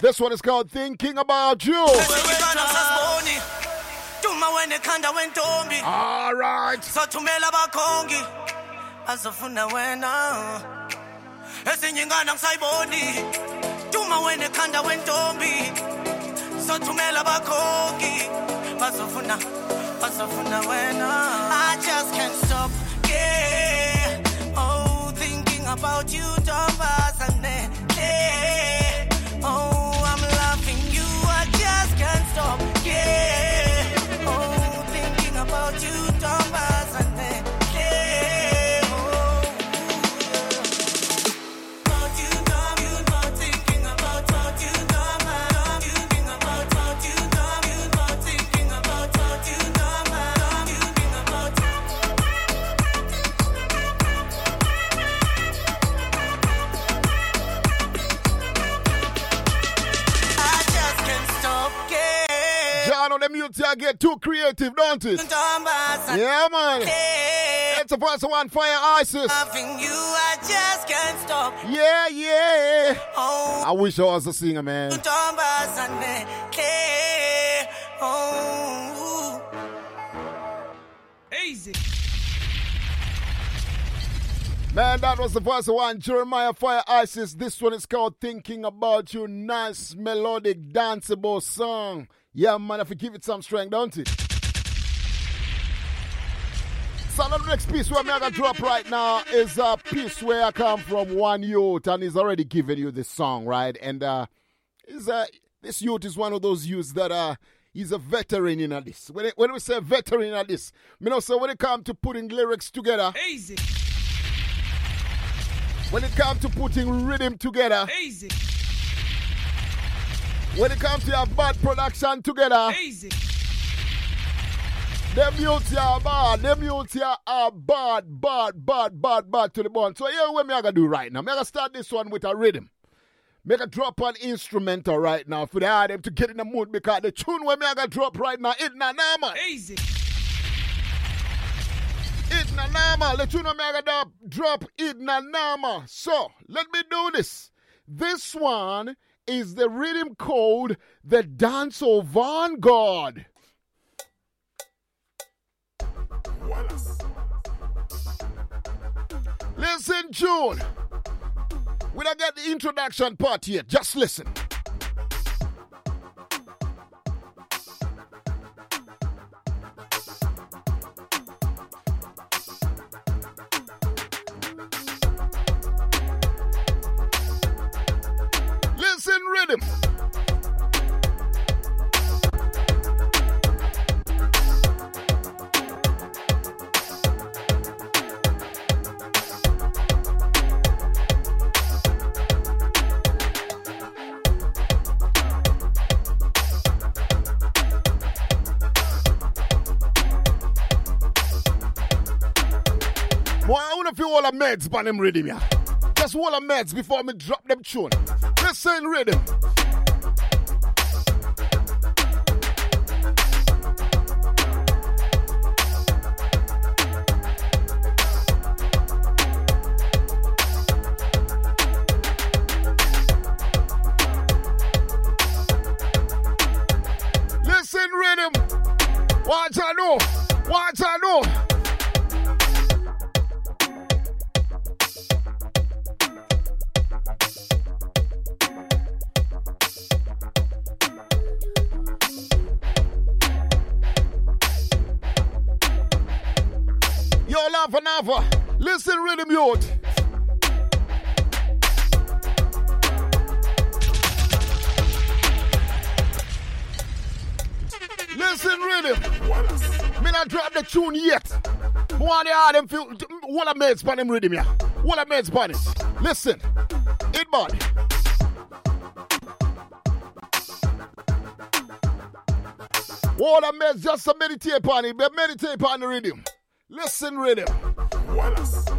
This one is called Thinking About You. sothumela bakhongi azofuna wena uh, ezinye ingane ngisayiboni tuma wene khanda wentombi sothumela bakhongi bazofuna bazofuna wena uh, I just can't stop yeah you Thomas and Mute here get too creative, don't it? Yeah, man. yeah It's the first one, Fire Isis. you I just can't stop Yeah, yeah. oh I wish I was a singer, man. Easy. Man, that was the first one, Jeremiah Fire Isis. This one is called Thinking About You. Nice, melodic, danceable song. Yeah, man, if you give it some strength, don't it? So the next piece where I'm gonna drop right now is a piece where I come from one youth and he's already given you this song, right? And uh is uh this youth is one of those youths that uh he's a veteran in this. When, it, when we say veteran in this, you know, so when it comes to putting lyrics together, Easy. when it comes to putting rhythm together, Easy. When it comes to your bad production together, Easy. them youths are bad. Them youths are bad, bad, bad, bad, bad to the bone. So here what me I gonna do right now. Me I gonna start this one with a rhythm. Make a drop an instrumental right now for the them to get in the mood because the tune where me I gonna drop right now it na nama. Easy. It na nama. The tune where me I gonna drop it na nama. So let me do this. This one is the rhythm called the Dance of Vanguard. Listen, June. We don't get the introduction part yet. Just listen. with him. all the meds but I'm ready, yeah. Just all the meds before me drop them tune. Listen, rhythm. Listen rhythm. Me not drop the tune yet. One of them feel what a meds pan them rhythm yeah. What a meds pan. Listen. It bad. What a meds just meditate on it, but meditate on the rhythm. Listen rhythm. Wallace.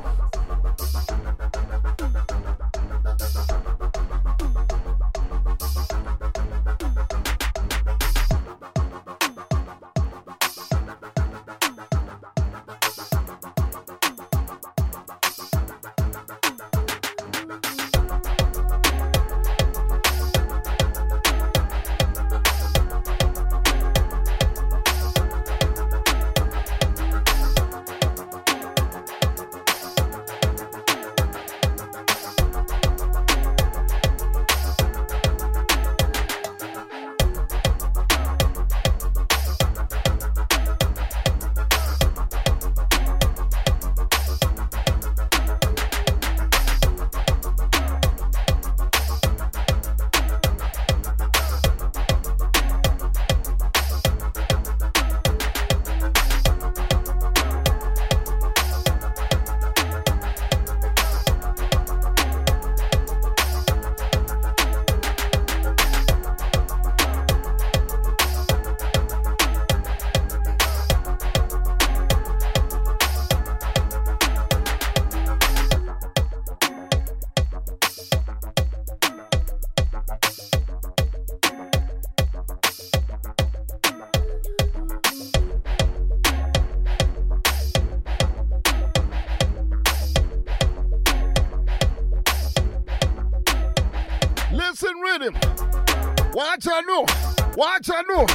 Watch I know.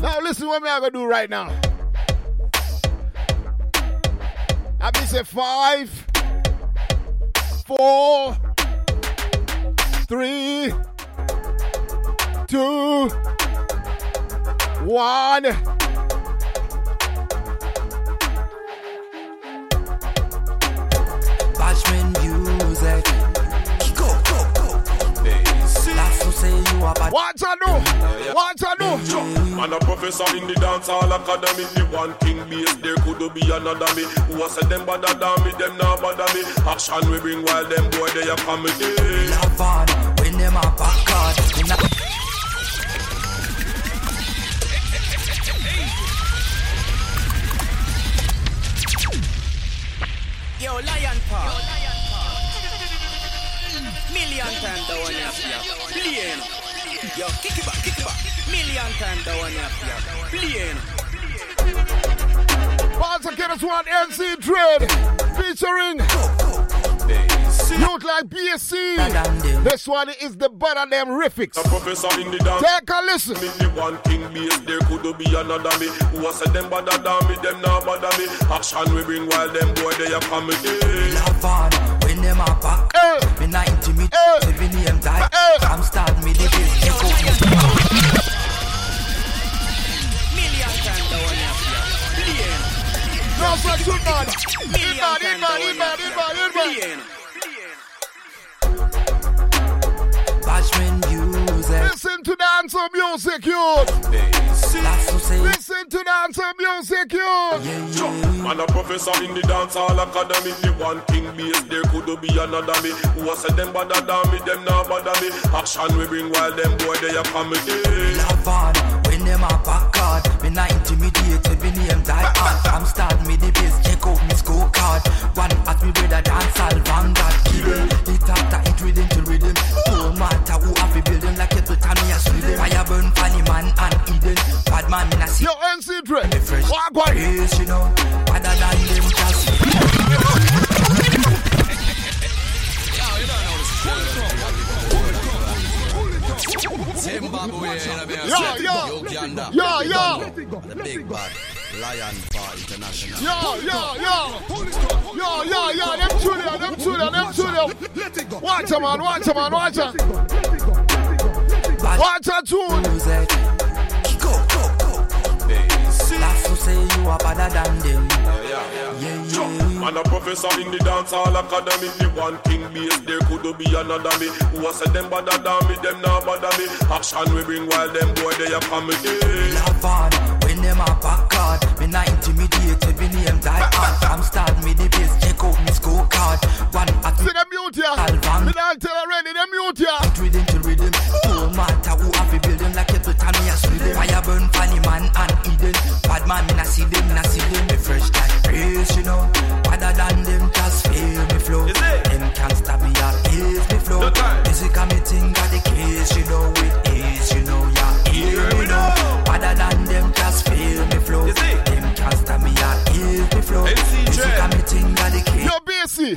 Now listen what me I gonna do right now. Five, four, hall academy The one king base there could be another me. Who was a say them bother than me, them not bother me. Action we bring while them boy they a comedy Love This one is the better them riffix. A professor in the dance Take a listen. Me the one king base there could be another me Who a say them bother than me, them not bother me Action we bring while them boy they a comedy Love on when them a back. Eh. Me not intimate. Seven eh. name die. Eh. Come start me the best. You go. Million times the one you have Play No, sir, too bad. Inbad, inbad, inbad, inbad, inbad. Bashman music. dancehall music, youth. Listen to dancehall music, youth. Man a professor in the dancehall academy. The one king base, there could be another me. Who a said them bother than me, them not bother me. Action we bring while them boy they a coming. Love on when them a back card. Me not intimidated, me name die hard. From start me the base, check out me scorecard. One at me brother dance all vanguard. Kill it, it after it rhythm man and Eden. Bad man me na see. Yo, NC Dre. Me fresh. Walk one. Yes, you know. Other than them just. Zimbabwe, Yeah, yeah. Uganda, Yeah, yeah. the big bad Lion Power International. Yo, yo, yo. Yo, yo, yo. Them two there, them two there, them two there. Watch a man, watch a man, watch a. Watch a tune. Music. Go, go, go. That's to say you are better than them. Yeah, yeah. Man a professor in the dancehall academy. The one king base, there could be another me. Who a said them bother than me, them not bother me. Action we bring while them boy they a coming. Love on when them a back card. Me not intimidated, me name die hard. From start me the base, check out me scorecard. One at See them mute here. Me not tell already, them man me na see them, na see them. Me fresh like praise, you know. Other than them, just feel me flow. Them can't stop me up, ease me flow. Music and me thing got the case, you know it is, you know yeah. Hear me know. Other than them, just feel me flow. Them can't stop me up, ease me flow. Music and me thing got the case. Yo, Bay C.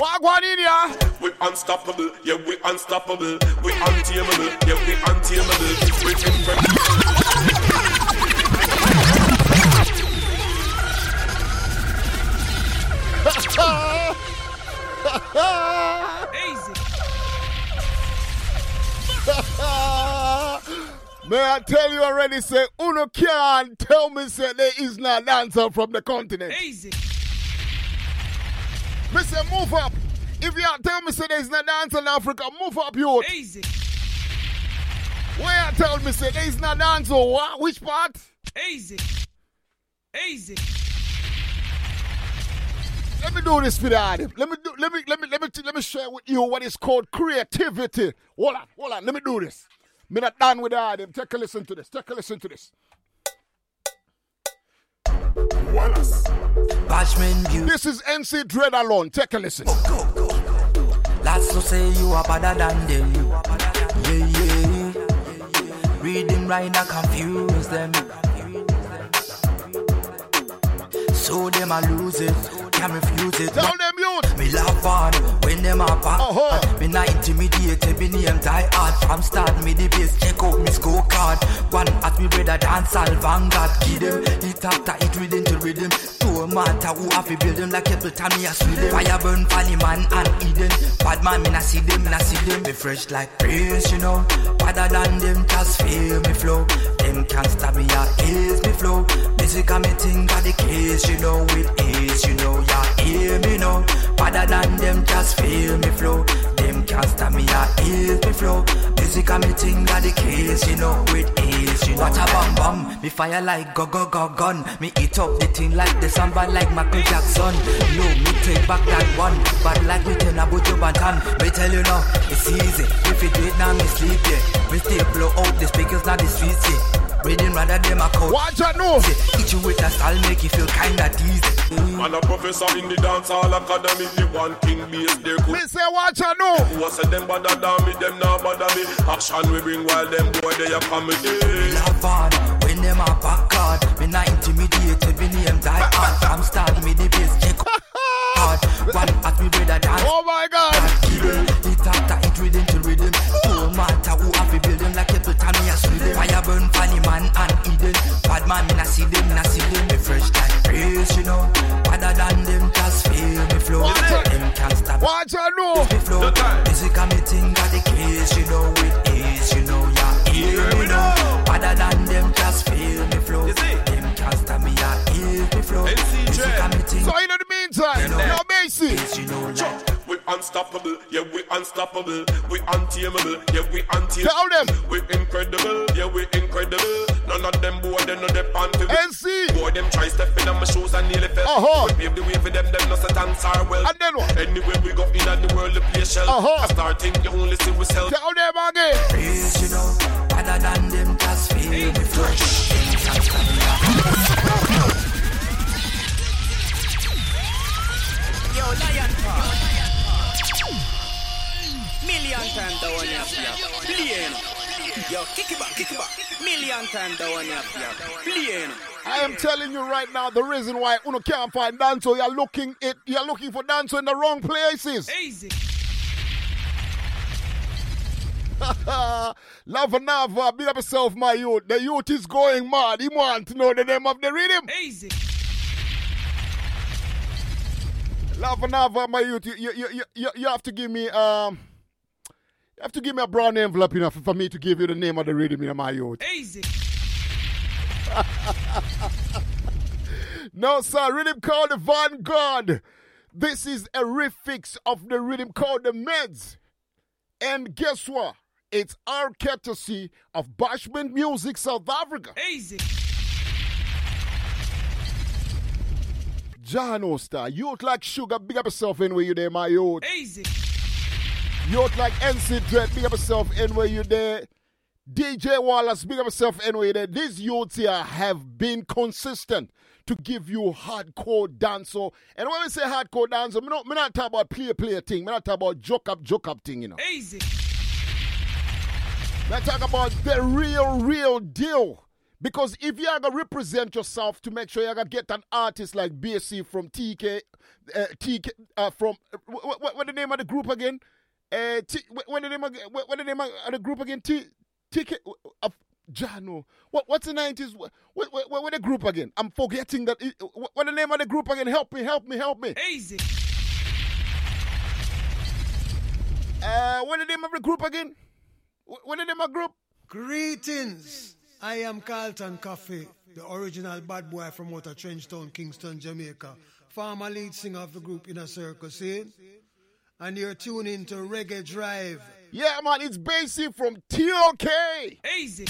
Walk one in here. We unstoppable, yeah we unstoppable. We untamable, yeah we untamable. We incredible. <laughs> May I tell you already, say, Uno can't tell me, say, there is no dancer from the continent. Easy. Me say, move up. If you tell me, say, there is no dancer in Africa, move up, youth. Easy. Where you tell me, say, there is no dancer, what? Which part? Easy. Easy. Let me do this for the Adam. Let me do. Let me. Let me. Let me. Let me share with you what is called creativity. Hold on. Hold on. Let me do this. Me not done with the Adam. Take a listen to this. Take a listen to this. Wallace. This is NC Dread alone. Take a listen. Lots to say you are better than them. Yeah, yeah. Reading right now confuse them. So them a lose it, can't refuse it. Tell them youth. Me laugh on when them a back. Uh-huh. Me not intimidated, me name die hard. From start me the base, check out me scorecard. One at me brother dance all vanguard. Give them it after it rhythm to rhythm. No matter who have a building like Appleton, me a Sweden. Fire burn funny man and Eden. Bad man, me na see them, na see them. Be fresh like praise, you know. Better than them, just feel me flow. Them can't stop me, I ease me flow. Music and me thing got the case, you know it is, you know, yeah, hear me know. Better than them, just feel me flow. Them can't stop me, yeah, ease me flow. Music and me thing got the case, you know it is, you know. What a bum bum, me fire like go go go gun. Me eat up the thing like the samba like Michael Jackson. No, me take back that one, but like me turn a Buju Banton. Me tell you now, it's easy. If you do it now, me sleep yeah. Me stay blow out the speakers, not the streets yeah. Reading rather them a coat. Watch out, no. Hit you with a style, make you feel kinda dizzy. Man a professor in the dancehall academy. The one king base, there could Me say, watch out, no. Who a said them bother than me, them not bother me. Action we bring while them boy they a coming. Love on when them a back card. Me not intimidated, me name die hard. From start me the base check <laughs> hard. One at me brother dance. Oh my God. It after it rhythm man and Eden. Bad man, me na see them, na see them. Me fresh like praise, you know. Other than them, just feel me flow. Them can't stop. Watch out, no. Me flow. Music and me thing got the case, you know it is, you know yeah. Hear me know. Other than them, just feel me flow. Them can't stop me, yeah. Hear me flow. Music and me thing. So in the meantime, You know. yo, Macy. You know, We unstoppable, yeah, we unstoppable. We untamable, yeah, we untamable. Tell them. We incredible, yeah, we incredible. None of them boy, they know they pan to NC. Boy, them try stepping on my shoes and nearly fell. Uh-huh. We pave the way for them, them no set dance are well. And then what? Anywhere we go in the world, the place shell. Uh-huh. I start think you only see we sell. Tell them again. Praise, you know, other than them just feel me fresh. Yo, Lion. Million times the one you have to Play, you know. Yo, kick it back, kick it back. Million times the one you have to Play, you know. I am telling you right now the reason why Uno can't find Danzo. You're looking it. You're looking for Danzo in the wrong places. Easy. <laughs> Lava Nava, big up yourself, my youth. The youth is going mad. He want to know the name of the rhythm. Easy. Lava Nava, my youth. You, you, you, you, you have to give me um. You have to give me a brown envelope enough for me to give you the name of the rhythm, you know, my youth. Easy. <laughs> No, sir. Rhythm called the Vanguard. This is a refix of the rhythm called the Meds. And guess what? It's our courtesy of Bashment Music South Africa. Easy. John Oster, youth like Sugar, big up yourself in where you there, my youth. Easy. Youth like NC Dread, big up yourself in where you there. DJ Wallace, big up yourself you there. These youths here have been consistent to give you hardcore dancehall. And when we say hardcore dancehall, me not, me not talk about play play thing. Me not talk about joke up joke up thing, you know. Easy. Me talk about the real, real deal. Because if you are going to represent yourself to make sure you're going to get an artist like Bay C from TK, uh, TK uh, from, what, what, what the name of the group again? Uh, T, what, what the name of, what, what the name of the group again? T, TK, uh, Jano. What, what's the 90s? What, what, what, what the group again? I'm forgetting that. It, what, what the name of the group again? Help me, help me, help me. Easy. Uh, what the name of the group again? What, what the name of the group? Greetings. I am Carlton Coffie, the original bad boy from out of Trenchtown, Kingston, Jamaica. Former lead singer of the group Inner Circle, see? And you're tuning to Reggae Drive. Yeah, man, it's Bay C from TOK. Easy.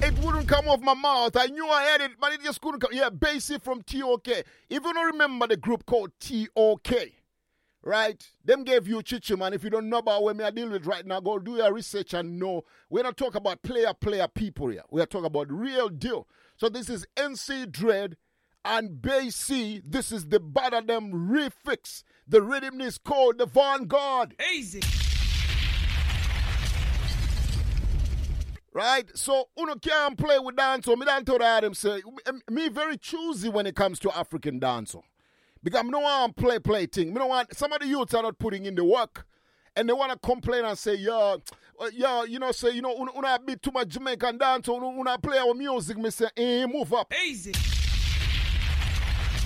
It wouldn't come off my mouth. I knew I had it, but it just couldn't come. Yeah, Bay C from TOK. If you don't remember the group called TOK, right? Them gave you chichi, man. If you don't know about what me I deal with right now, go do your research and know. We're not talking about player, player people here. We are talking about real deal. So this is NC Dread and Bay C. This is the Bada Them refix. The rhythm is called the Vanguard. Easy. Right? So, uno can't play with dancehall. Me don't tell them say, me very choosy when it comes to African dancehall. Because I don't want play play thing. Me don't want, some of the youths are not putting in the work. And they want to complain and say, yeah, uh, yeah, you know, say, you know, uno, uno a bit too much Jamaican dancehall, uno, uno play our music, me say, eh, move up. Easy.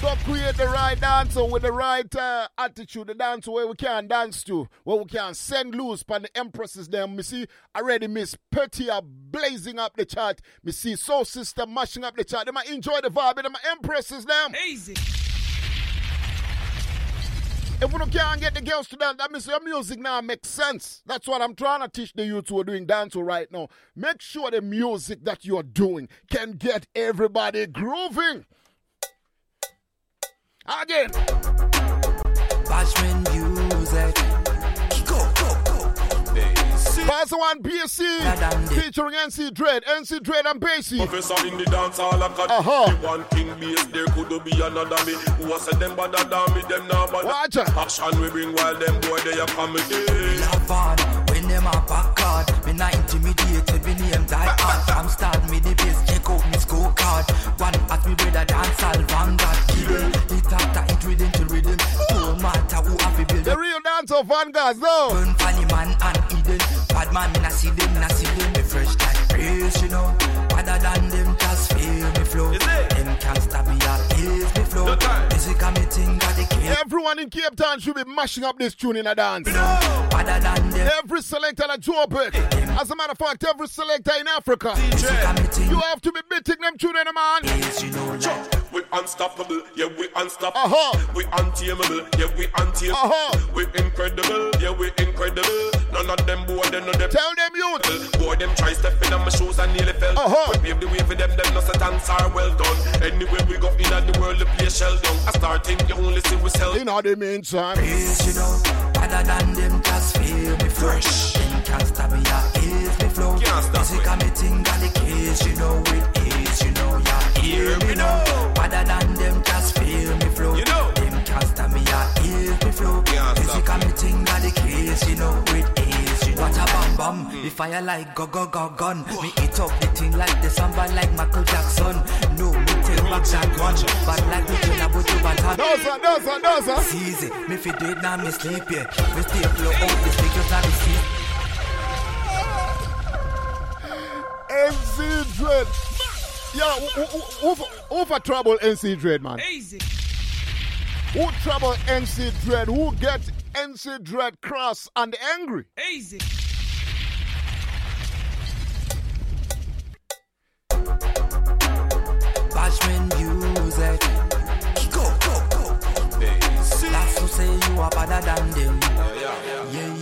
Don't create the right dancer with the right uh, attitude, the dancer where we can dance to, where we can send loose upon the empresses them. Me see already Miss Petty are blazing up the chart. Me see Soul Sister mashing up the chart. They might enjoy the vibe, them empresses them. Easy. If we can't get the girls to dance, that means your music now makes sense. That's what I'm trying to teach the youth who are doing dancehall right now. Make sure the music that you're doing can get everybody grooving. Again. Bashment music. Pass one BSC featuring NC Dread, NC Dread and Bay C. Professor in the dance hall of cut Uh-huh. The one king base there could be another me Who a say them better than me them now but Watch out. Action we bring while them boy they a comedy Love on when them a back card. Me not intimidated, me name die hard. I'm start me the base, check out me scorecard. One at me brother dance all vanguard. Kill it, it after it rhythm to rhythm. No matter who have to build The real dance of vanguards, though. Burn funny man and Eden. Bad man, me not see them, not see them. Me fresh like praise, you know. Other than them, just feel me flow. Them can't stop me, I is me flow. Music and me thing got the Everyone in Cape Town should be mashing up this tune in a dance. Other than them. Every selector that drop it. As a matter of fact, every selector in Africa. You have to be beating them tune in a man. We unstoppable, yeah, we unstoppable. Uh-huh. We untamable, yeah, we untamable. Uh-huh. We incredible, yeah, we incredible. None of them boy, none of them. Tell them youth. Boy, them try step in on my shoes and nearly fell. Uh-huh. We pave the way for them, them no dance are well done. Anywhere we go in the world, the place shell down. I start think you only see we sell. In the meantime. Praise, you know, other than them just feel me fresh. Them can't stop me, yeah, ease me flow. Can't stop Music and me ting, got the case, you know, it is, you know, yeah, hear me know. Other than them just feel me flow. You know. Them can't stop me, yeah, ease me flow. Music me thing got the case, you know, it is, you know. What a bam bam, mm. the fire like go go go gun. Me eat up the thing like the samba like Michael Jackson. No, me take back that one, but like me tell about you, but I Doza, doza, doza. it's easy. Me fi do it now, me sleep yeah. Me stay blow out the speakers now, me see. NC Dread. Yeah, who, who, who, who, who for trouble NC Dread, man? Easy. Who trouble NC Dread? Who get NC Dread cross and angry? Easy. Bashman music. Go, go, go. That's who say you are better than them. Yeah Yeah, yeah.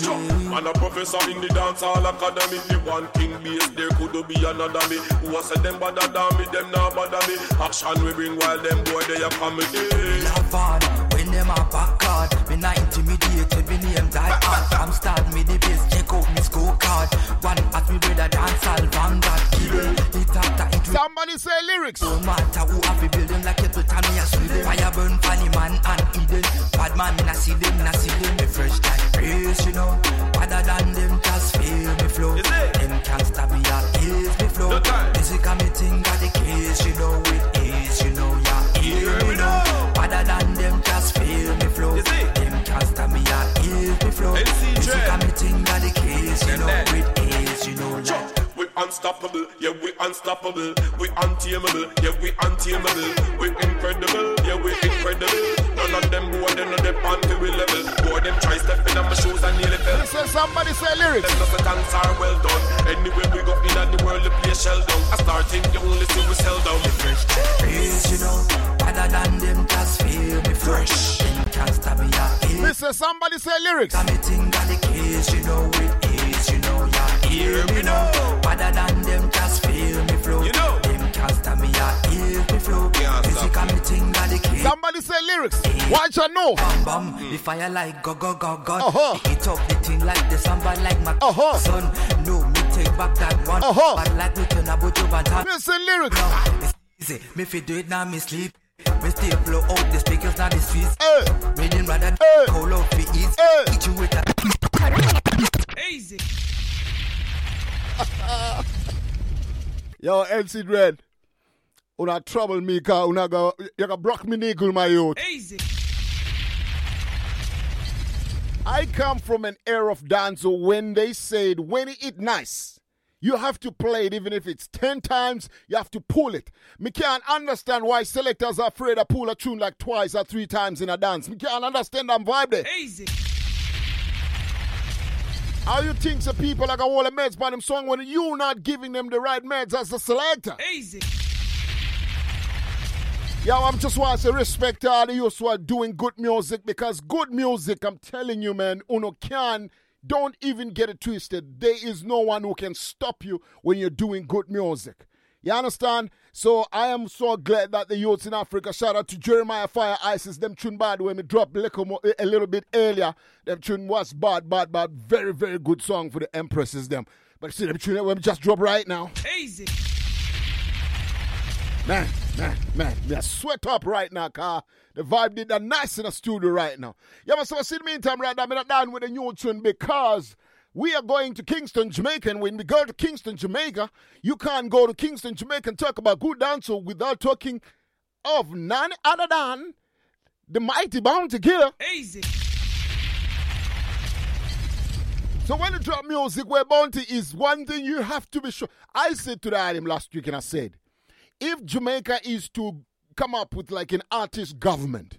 And a professor in the dance hall academy. The one king base, there could be another me. Who a say them bother than me, them not bother me. Action we bring while them boy they a comedy. Love on when them a back card. Me not intimidated, me name die hard. I'm start me the base, check out me scorecard. One at me brother dance all vanguard. Kill it after it. Somebody say lyrics. No matter who have a building like a put me a Sweden. Fire burn funny man and Eden. Bad man, me nah see them, nah see them. Me fresh like praise, you know. Other than them, just feel me flow. Them can't stop me, yeah, ease me flow. Music and me thing got the case, you know it is, you know, yeah, hear me know. Other than them, just yeah, ease me flow. Music and me thing got the case, you know it is, you know, yeah. We unstoppable, yeah, we unstoppable. We untamable, yeah, we untamable. We incredible, yeah, we incredible. None of them boy, they know they on to we level. Boy, them try step in on my shoes and nearly fell. Listen, somebody say lyrics. Them just dance are well done. Anywhere we go in that the world, the place shell down. I start think you only see we sell down. fresh. Praise, you know. Other than them, just feel me fresh. Yeah, Listen, somebody say lyrics. Got me thing got the case, you know it is, you know, yeah, hear me know. Other than them, just feel me flow. You know. Them me, yeah, hear me flow. Can't Music stop and me thing got the case. Somebody say lyrics. Watch you know. Bam bam, the fire like go go go go. Uh-huh. Eat up the thing like the samba like my Uh-huh. son. No, me take back that one. Uh-huh. But like me turn about you Banton. Listen, lyrics. It's easy, me fi do it now, me sleep. Me stay blow out the speakers now eh. eh. the streets. Hey, Reading rather than Hey. call out fi ease. Eh. Hey. Hit you with a Easy. <laughs> yo, NC Dread. Una trouble me, cause una go, you can broke me nickel, my youth. Easy. I come from an era of dancehall when they said when it nice, you have to play it even if it's 10 times, you have to pull it. Me can't understand why selectors are afraid to pull a tune like twice or three times in a dance. Me can't understand that vibe there. Easy. How you think the people like a whole of meds by them song when you not giving them the right meds as the selector? Easy. Yeah, I'm just want to say respect to all the youths who are doing good music because good music, I'm telling you, man, Uno can. Don't even get it twisted. There is no one who can stop you when you're doing good music. You understand? So I am so glad that the youths in Africa, shout out to Jeremiah Fire Isis, them tune bad when we dropped a little, mo- a little bit earlier. Them tune was bad, bad, bad. Very, very good song for the Empresses, them. But see, them tune when we just drop right now. Easy. Man, man, man, me a sweat up right now, car. The vibe did that nice in the studio right now. You yeah, but so in the meantime, right now, I'm not done with the new tune because we are going to Kingston, Jamaica. And when we go to Kingston, Jamaica, you can't go to Kingston, Jamaica and talk about good dancehall without talking of none other than the mighty bounty killer. Easy. So when you drop music where bounty is one thing you have to be sure. I said to the item last week and I said, if Jamaica is to come up with like an artist government,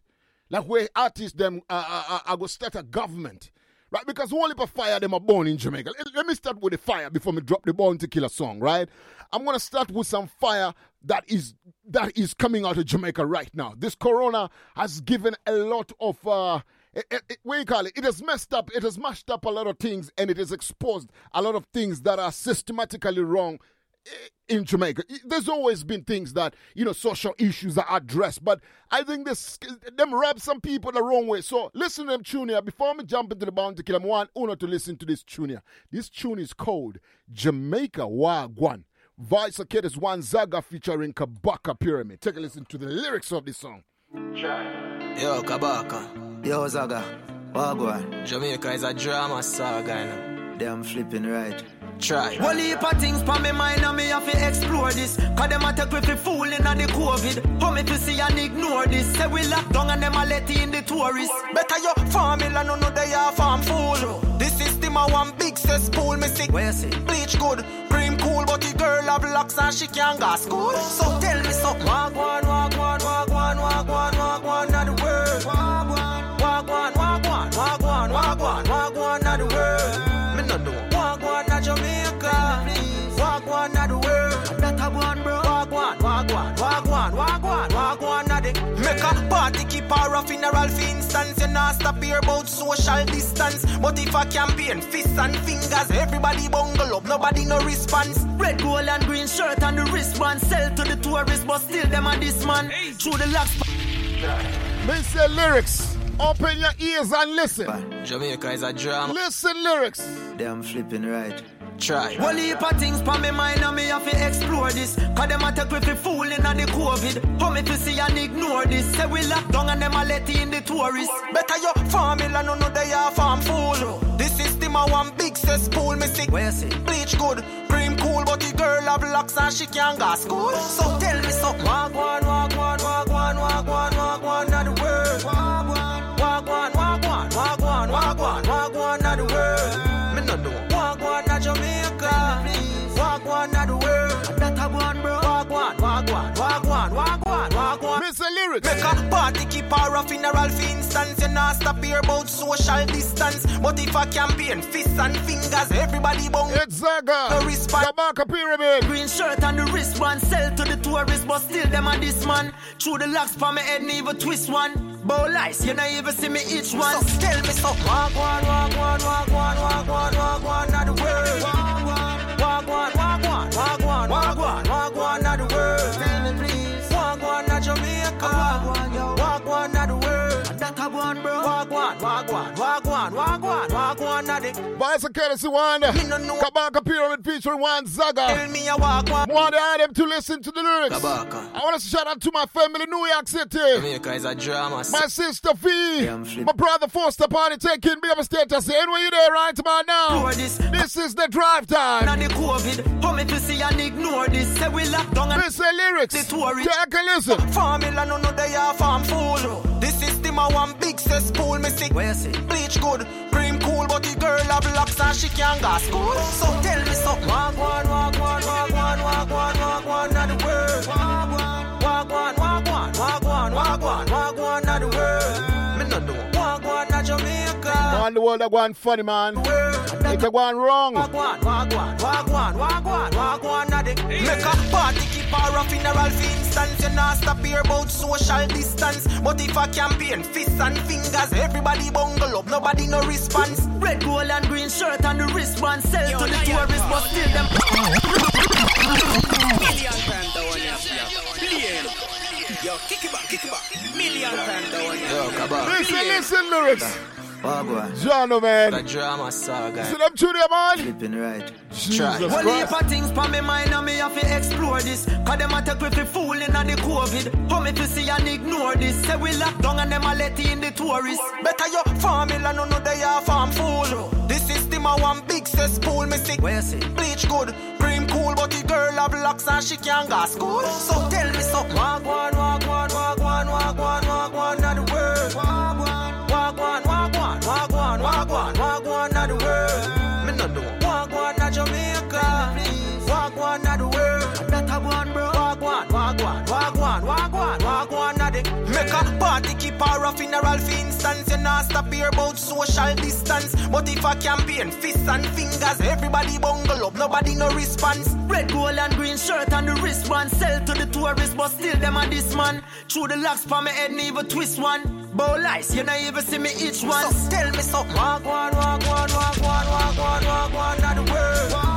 Like where artists them uh, uh, uh, I go start a government. Right, because only for fire them are born in Jamaica. Let, me start with the fire before me drop the Bounty Killer song, right? I'm gonna start with some fire that is that is coming out of Jamaica right now. This corona has given a lot of uh it, it, it- what you call it? It has messed up, it has mashed up a lot of things and it has exposed a lot of things that are systematically wrong in Jamaica. There's always been things that, you know, social issues are addressed, but I think this them rub some people the wrong way. So listen to them tune here. Before me jump into the bounty kill, I want Uno to listen to this tune here. This tune is called Jamaica Wagwan. Vice Kid is one Zaga featuring Kabaka Pyramid. Take a listen to the lyrics of this song. Yo, Kabaka. Yo, Zaga. Wagwan. Jamaica is a drama saga, you know. Damn flipping right. Try. Well, heap of things pa me mind and me have to explore this. Cause them a take we fi fooling and the COVID. How me fi see and ignore this? Say we lock down and them a let in the tourists. Better your formula, no no they are farm fool. This system a one big cesspool. Me sick. Where see? Bleach good, cream cool, but the girl have locks and she can't go school. So tell me something. Wagwan, wagwan, wagwan, wagwan, wagwan, not the word. Wagwan, party, keep her a funeral for instance. You not stop here about social distance. But if a campaign, fists and fingers, everybody bungle up, nobody no response. Red, gold, and green shirt and the wristband sell to the tourists, but still them and this man. Through the locks. Me say lyrics. Open your ears and listen. Jamaica is a drama. Listen lyrics. Damn flipping right. Try. Well, heap of things pa me mind and me have to explore this. Cause them a take we fi fooling and the COVID. How me fi see and ignore this? Say we lock down and them a let in the tourists. Better your formula, no no they are farm fool. This system a one big cesspool. Me sick. Where see? Bleach good, cream cool, but the girl have locks and she can't go school. So tell me something. Wagwan, wagwan, wagwan, wagwan, wagwan, not the word. Wagwan, wagwan, wagwan, wagwan, wagwan, wagwan, not the word. Word. That a one, bro. Wagwan, wagwan, wagwan, wagwan, wagwan. Miss the lyrics. Make a party, keep her a funeral for instance. You not stop here about social distance. But if a campaign, fists and fingers, everybody bung. It's Zaga. No response. Kabaka Pyramid. Green shirt and the wristband sell to the tourists, but still them and this man. Through the locks for my head, and even twist one. Bow lights, you not even see me each one. So tell me so. Wagwan, wagwan, wagwan, wagwan, wagwan, not the word. Wagwan, wagwan, wagwan, wagwan, wagwan, not the word. Wagwan, wagwan, wagwan, wagwan, the. Courtesy one. Kabaka Pyramid featuring one Zaga. Tell me a wagwan. Want the item to listen to the lyrics. Kabaka. I want to shout out to my family, in New York City. Jamaica is a drama. My sister V, my brother Foster Party taking me up a status. Anyway, you there right about now? This. this is the drive time. And the COVID, how me to see and ignore this? Say we lock down and the lyrics. the tourists. Take a listen. Formula no no they are farm fool. This system a one big cesspool. Me sick. Where see? Bleach good, cream cool, but the girl have locks and she can't go school. So tell me something. Wagwan, wagwan, wagwan, wagwan, wagwan, not the word. Wagwan, wagwan, wagwan, wagwan, wagwan, wagwan, not the word. Me no know. Wagwan, not Jamaica. On the world, I go on funny, man. It's a going wrong. Make a party, keep her a funeral for instance. You not stop here about social distance. But if a campaign, fists and fingers, everybody bungle up, nobody no response. Red, gold, and green shirt and the wristband sell to the tourists, but still them. Million times the one you have. Yo, kick it back, kick it back. Million times the one you Yo, have. Kabaka. Listen, listen, lyrics. Wagwan. Jono, man. The drama saga. See them tune there, man. Flipping right. Jesus Try. Well, heap Christ. of things pa me mind and me have to explore this. Cause them a take we fi fooling and the COVID. How me fi see and ignore this? Say we lock down and them a let in the tourists. Better your formula, no no they are farm fool. This system a one big cesspool. Me sick. Where see? Bleach good, cream cool, but the girl have locks and she can't go school. So tell me something. Wagwan, wagwan, wagwan, wagwan, wagwan, not the word. Wagwan, wagwan, wagwan, wagwan, wagwan, wagwan, not the word. Me no know. Wagwan, not Jamaica. Wagwan, not the word. That a one, bro. Wagwan, wagwan, wagwan, wagwan, wagwan, not the. Make a party, keep her a funeral, for instance. You not stop here about social distance. But if a campaign, fists and fingers, everybody bungle up, nobody no response. Red, gold, and green shirt and the wristband. Sell to the tourists, but still them a this man. Through the locks for my head, never twist one. Bow lights, you not even see me each one. So tell me something. Walk one, walk one, walk one, walk one, walk one, not the word. Walk one, walk one, walk one, walk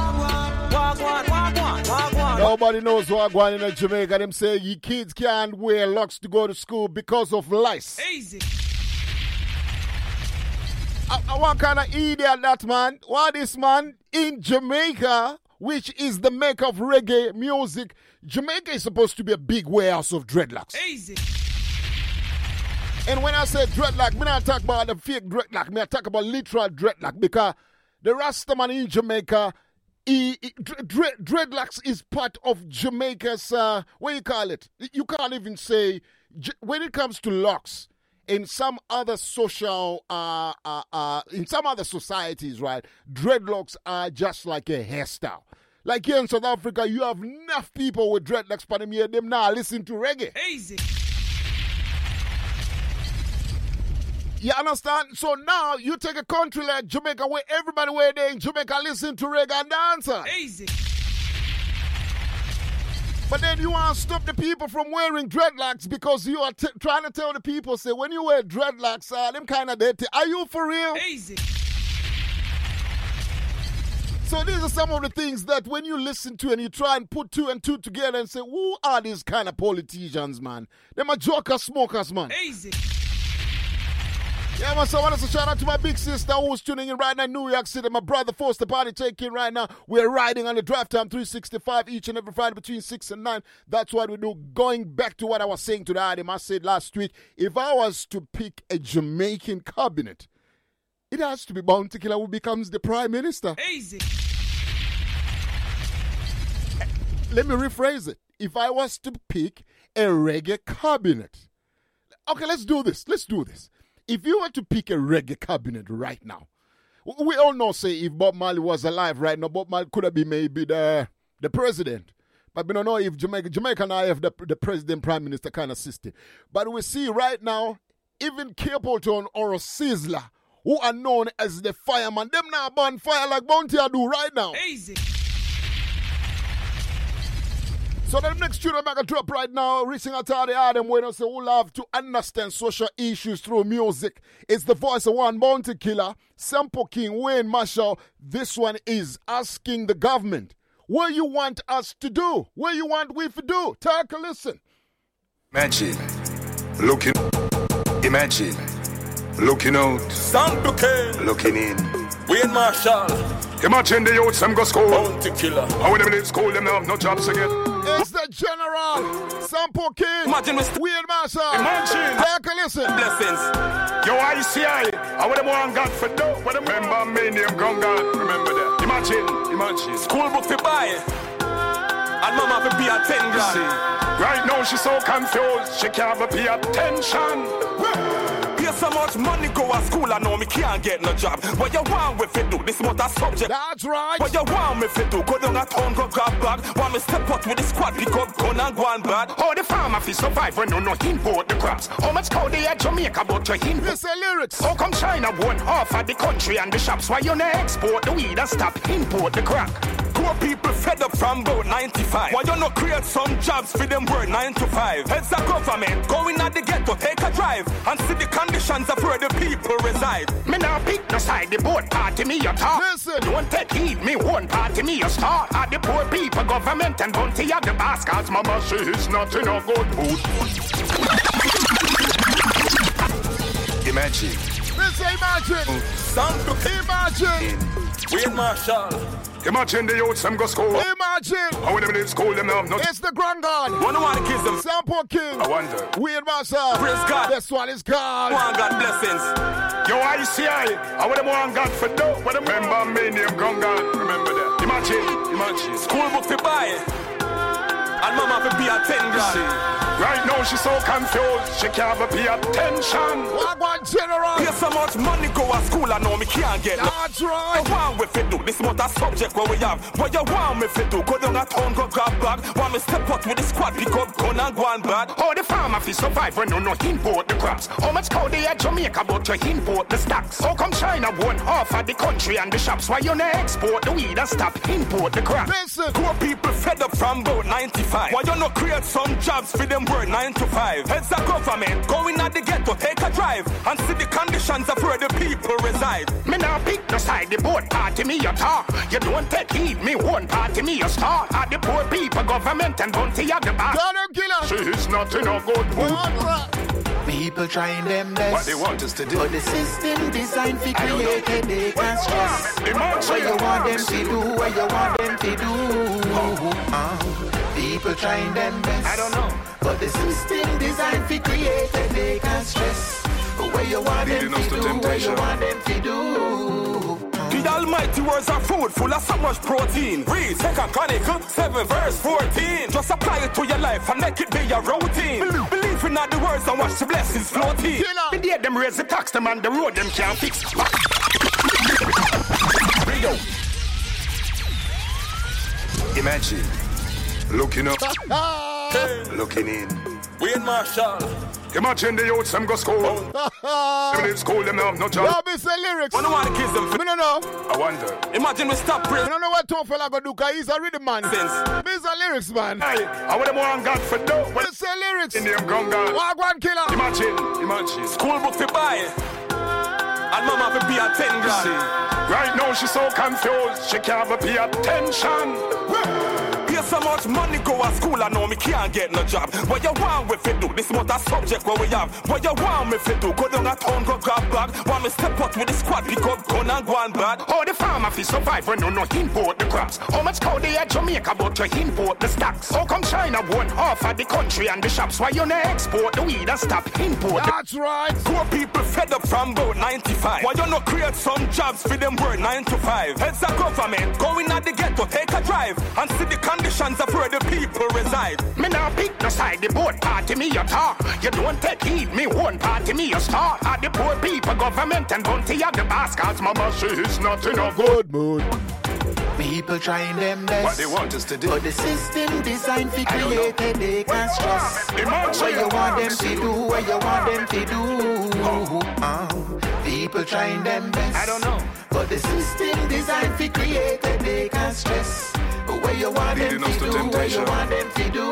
Nobody knows what going in Jamaica. Them say you kids can't wear locks to go to school because of lice. Easy. I, I want kind of idiot that man. What is man in Jamaica, which is the make of reggae music? Jamaica is supposed to be a big warehouse of dreadlocks. Easy. And when I say dreadlock, me not talk about the fake dreadlock. Me I talk about literal dreadlock because the Rastaman in Jamaica, he, he- dre- dre- dreadlocks is part of Jamaica's, uh, what you call it? You can't even say, when it comes to locks, in some other social, uh, uh, uh, in some other societies, right, dreadlocks are just like a hairstyle. Like here in South Africa, you have enough people with dreadlocks, but them here, them now listen to reggae. Easy. You understand? So now you take a country like Jamaica where everybody where they in Jamaica listen to reggae and dancer. Easy. But then you want to stop the people from wearing dreadlocks because you are t- trying to tell the people, say, when you wear dreadlocks, uh, them kind of dirty. Are you for real? Easy. So these are some of the things that when you listen to and you try and put two and two together and say, who are these kind of politicians, man? Them are my joker smokers, man. Easy. Yeah, man, so I want to shout out to my big sister who's tuning in right now in New York City. My brother Force the party taking right now. We're riding on the drive time 365 each and every Friday between 6 and 9. That's what we do. Going back to what I was saying to the item, I said last week, if I was to pick a Jamaican cabinet, it has to be Bounty Killer who becomes the prime minister. Easy. Let me rephrase it. If I was to pick a reggae cabinet, okay, let's do this. Let's do this. If you were to pick a reggae cabinet right now, we all know, say, if Bob Marley was alive right now, Bob Marley could have been maybe the the president. But we don't know if Jamaica, Jamaica I have the, the president prime minister kind of system. But we see right now, even Capleton or Sizzla, who are known as the fireman, them now burn fire like Bounty I do right now. Easy. So the next tune I'm gonna drop right now, reaching out to all the Adam winners who love to understand social issues through music. It's the voice of one bounty killer, Sample King, Wayne Marshall. This one is asking the government, what you want us to do? What you want we to do? Take a listen. Imagine looking, imagine looking out, Sample King, looking in. Wayne Marshall, Imagine the youths them go school. Bounty Killer. How when them leave school, them have no jobs again. It's the General, Sample King, Imagine Mr. Wayne Marshall. Imagine. Take a listen. Blessings. Yo, ICI, how when them want God for dough? What them remember me name Gun God? Remember that. Imagine, imagine. School book for buy. And mama for be a 10 grand. Right now she's so confused, she can't even pay attention. Pay so much money go to school, I know me can't get no job. What you want with it do? This what a subject. That's right. What you want with it do? Go down a town, go grab bag. Want me step out with the squad, pick up gun and go on bad. How the farmer fi survive when you no import the crops? How much cow they at Jamaica but to import? Listen lyrics. How come China won half of the country and the shops? Why you no export the weed and stop import the crack? Poor people fed up from about 95. Why you not create some jobs for them work 9 to 5? Heads of government, going in at the ghetto, take a drive, and see the conditions of where the people reside. Me now pick no side, the boat party me you talk. Listen. Don't take heed, me one party me you start. At the poor people, government and bounty of the boss, cause mama she is not in a good mood. Imagine. Listen, imagine. Sample Imagine. Wayne Marshall. Imagine the youths them go school. Imagine. How when them leave school, them have no It's the Grand God. One of the kids them. Sample King. I wonder. Wayne Marshall. Praise God. This one is God. One God blessings. Yo, ICI, how when them want God for dough? What them remember me name Gun God? Remember that. Imagine, imagine. School book to buy. And mama fi pay a ten grand. Right now she's so confused, she can't even pay attention. Wagwan General. Pay so much money go to school, I know me can't get. That's right. You want me fi do this much a subject where we have. What you want me fi do? Go down a town, go grab bag. Want me step out with the squad, pick up gun and go and bad. How the farmer fi survive when you no import the crops? How much cow they at Jamaica but you import the stocks? How come China won half of the country and the shops? Why you no export the weed and stop import the crop? Listen. Poor people fed up from about 95. Why you no create some jobs for them work 9 to 5? Heads of government going at the ghetto, take a drive and see the conditions of where the people reside. Me now pick no side, the board party me a talk. You don't take heed, me one party me a star. At the poor people, government and bounty of the bar. Donald Killer. She's not in a good mood. People trying them best. What they want us to do. But the system designed to create headache and stress. Demand What you want them to do, what you want them to do. Uh, people trying them best. I don't know. But the system designed to create headache and stress. What you want them Leading us to to do, what you temptation. want them to do. The almighty words are food full of so much protein. Read 2 Chronicle 7 verse 14. Just apply it to your life and make it be your routine. Believe, believe in all the words and watch the blessings floating. The day them raise the tax, them on the road, them can't fix. Rio. Imagine looking up, <laughs> looking in. Wayne Marshall. Imagine the youths them go school. Oh. <laughs> Them leave school, them have no Yo, job. me say lyrics. One want the kids them. Me no know. I wonder. Imagine we stop I prison. don't know what Tall Fella gonna do, cause he's a rhythm man. Since- Me is a lyrics man. Hey, I want them one God for do. Well, Me say lyrics. in them gun God. Wagwan Killer. Imagine, imagine. School book to buy. And mama fi be a ten grand. right now she's so confused, she can't even pay attention. So much money go to school, I know me can't get no job. What you want me it do? This much a subject where we have. What you want me fi do? Go down a town, go grab bag. Want me step out with the squad, pick up gun and go and bad. How the farmer fi survive when you no import the crops? How much cow they at Jamaica but you import the stocks? How come China won half of the country and the shops? Why you no export the weed and stop import That's right. Poor people fed up from about 95. Why you not create some jobs for them work 9 to 5? Heads of government going at the ghetto, take a drive and see the conditions of where the people reside. Me now pick no side, the board party me a talk. You don't take heed, me one party me a star. At the poor people, government and bounty of the cause mama she is not in a good mood. People trying them best. What they want us to do. But the system designed to create headache and stress. What you want them to do, what you want them to do. Uh, people trying them best. I don't know. But the system designed to create headache and stress. What you want them Leading us to do, what you temptation. want them to do.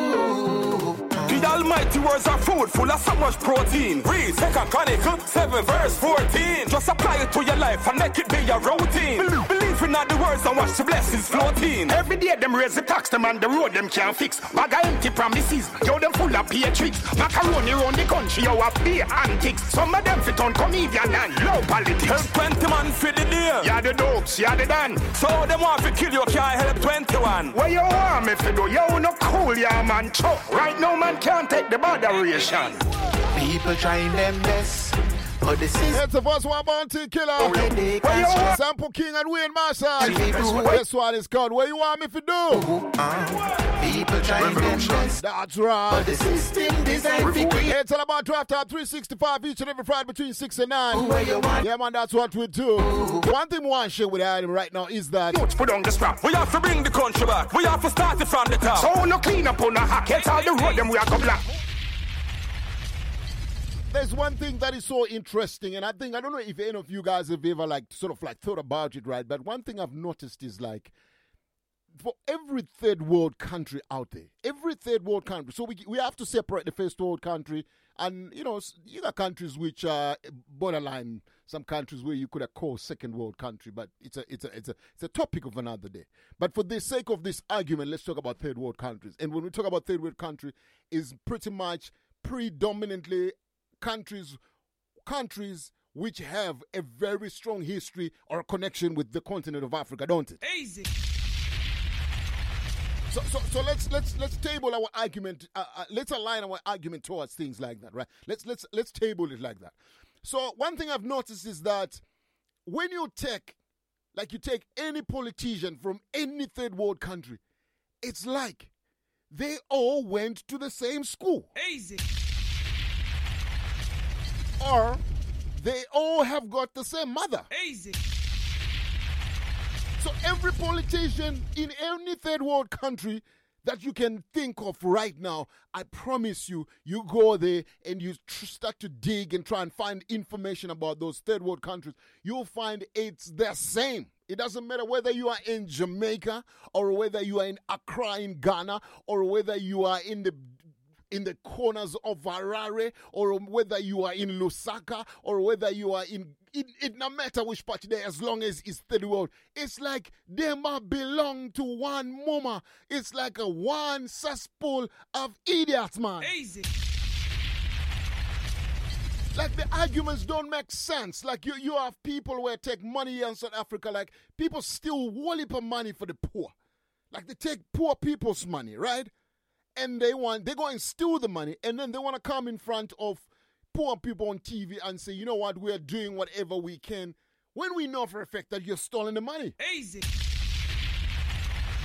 The almighty words are food full of so much protein. Read 2 Chronicle 7 verse 14. Just apply it to your life and make it be your routine. Believe, believe in all the words and watch the blessings floating. Every day them raise the tax, them on the road them can't fix. Bag of empty promises, yo them full of pay tricks. Macaroni round the country, yo have beer antics. Some of them fit on comedian and low politics. Help 20 man for the day. Yeah the dopes, yeah the dan. So them want to kill you can't help 21. What you want me to do? Yo no cool, yeah man. Cho. Right now man can't take the moderation. People trying them best. But the system It's the first one bounty killer. headache What and you want? Sample King and Wayne Marshall. That's what- This one is called What You Want Me to Do. Uh, people trying them best. That's But right. the system designed to create It's all about 12 top 365 each and every Friday between 6 and 9. what you want. Yeah, man, that's what we do. One thing we want to share with Adam right now is that Youths put on the strap. We have to bring the country back. We have to start it from the top. So no clean up on a hack. Get all the road them we are go black. There's one thing that is so interesting, and I think I don't know if any of you guys have ever like sort of like thought about it, right? But one thing I've noticed is like for every third world country out there, every third world country. So we we have to separate the first world country and you know you got countries which are borderline. Some countries where you could have called second world country, but it's a it's a it's a it's a topic of another day. But for the sake of this argument, let's talk about third world countries. And when we talk about third world country, is pretty much predominantly countries countries which have a very strong history or connection with the continent of Africa, don't it? Easy. So, so, so let's let's let's table our argument. Uh, uh, let's align our argument towards things like that, right? Let's let's let's table it like that. So one thing I've noticed is that when you take, like you take any politician from any third world country, it's like they all went to the same school. Easy. Or they all have got the same mother. Easy. So every politician in any third world country that you can think of right now, I promise you, you go there and you tr- start to dig and try and find information about those third world countries, you'll find it's the same. It doesn't matter whether you are in Jamaica or whether you are in Accra in Ghana or whether you are in the in the corners of Harare or whether you are in Lusaka or whether you are in it, it no matter which part there as long as it's third world it's like they might belong to one mama it's like a one cesspool of idiots man Easy. like the arguments don't make sense. Like you, you have people where take money in South Africa, like people steal of money for the poor. Like they take poor people's money, right? And they want they go and steal the money, and then they want to come in front of poor people on TV and say, you know what, we're doing whatever we can. When we know for a fact that you're stealing the money. Easy.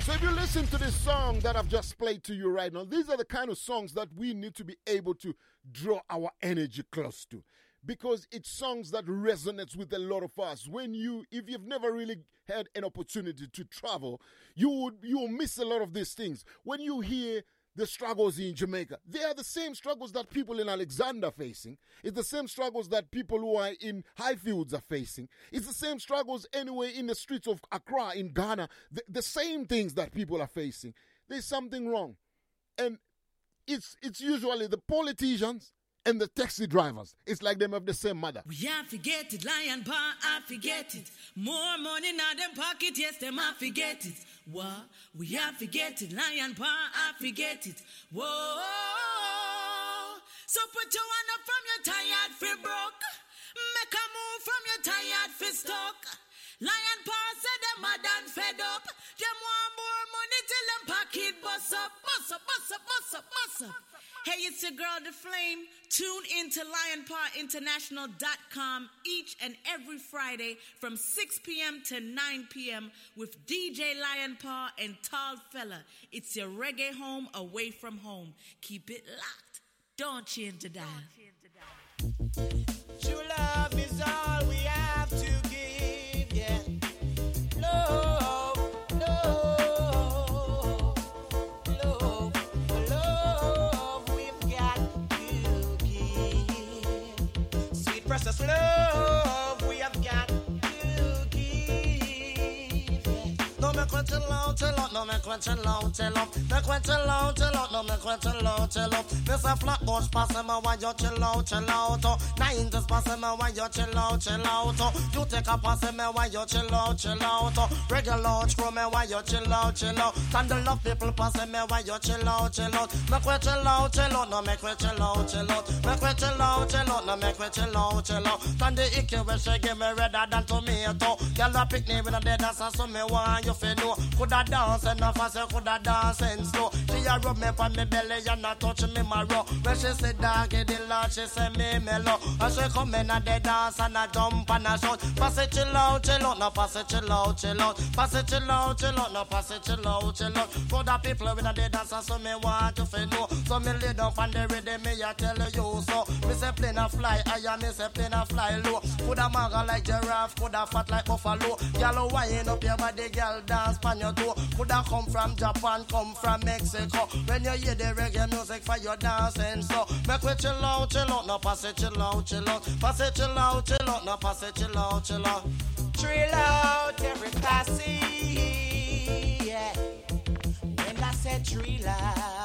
So if you listen to this song that I've just played to you right now, these are the kind of songs that we need to be able to draw our energy close to. Because it's songs that resonates with a lot of us. When you, if you've never really had an opportunity to travel, you would you will miss a lot of these things. When you hear the struggles in Jamaica, they are the same struggles that people in Alexandra are facing. It's the same struggles that people who are in Highfields are facing. It's the same struggles anyway in the streets of Accra in Ghana. The, the same things that people are facing. There's something wrong, and it's it's usually the politicians and the taxi drivers. It's like them have the same mother. We I forget it, lion paw, I forget it. More money now them pocket, yes, them I forget it. What? We I forget it, lion paw, I forget it. Whoa. So put your hand up from your tired free broke. Make a move from your tired fist stuck. Lion paw said them mad and fed up. Them want more money till them pocket bust up, bust up, bust up, bust up, bust up. Hey, it's your girl, The Flame. Tune in to lionpowerinternational.com each and every Friday from 6 p.m. to 9 p.m. with DJ Lion Power and Tall Fella. It's your reggae home away from home. Keep it locked. Don't change the dial. True love Sweet precious love quit out, chill out, no me quit chill out, chill out. Me quit chill out, chill out, no me quit chill out, chill out. Say flatbush pass him why you chill out, chill out. oh. Nineties pass him why you chill out, chill out. oh. You take a pass him why you chill out, chill out. oh. Regular screw me why you chill out, chill out. Up people pass him why you chill out, chill out. Me quit chill out, chill out, no me quit chill out, chill out. Me quit chill out, chill out, no me quit chill out, chill out. The icky when she give me redder than tomato. Girl a pick when I dead as so me want you fi Coulda dance enough as you coulda dance in slow. She a rub me on me belly and a touch me marrow. When she say doggy the Lord, she say me mellow. And she come in and they dance and a jump and a shout. Pass it chill out, chill out, no pass it chill out, chill out. Pass it chill out, chill out, no pass it chill out, chill out. For the people when they dance and so me want you fi know. So me lay down on the rhythm, me a tell you so. Me say plane a fly higher, me say plane a fly low. Coulda maga like giraffe, coulda fat like buffalo. Gyal wind up your body, gyal dance pan your toe. Coulda come from Japan, come from Mexico. When you hear the reggae music for your dancing, so make we chill out, chill out, no pass it, chill out, chill out, pass it, chill out, chill out, no pass it, chill out, chill out. Chill out every passy, yeah. When I said drill out,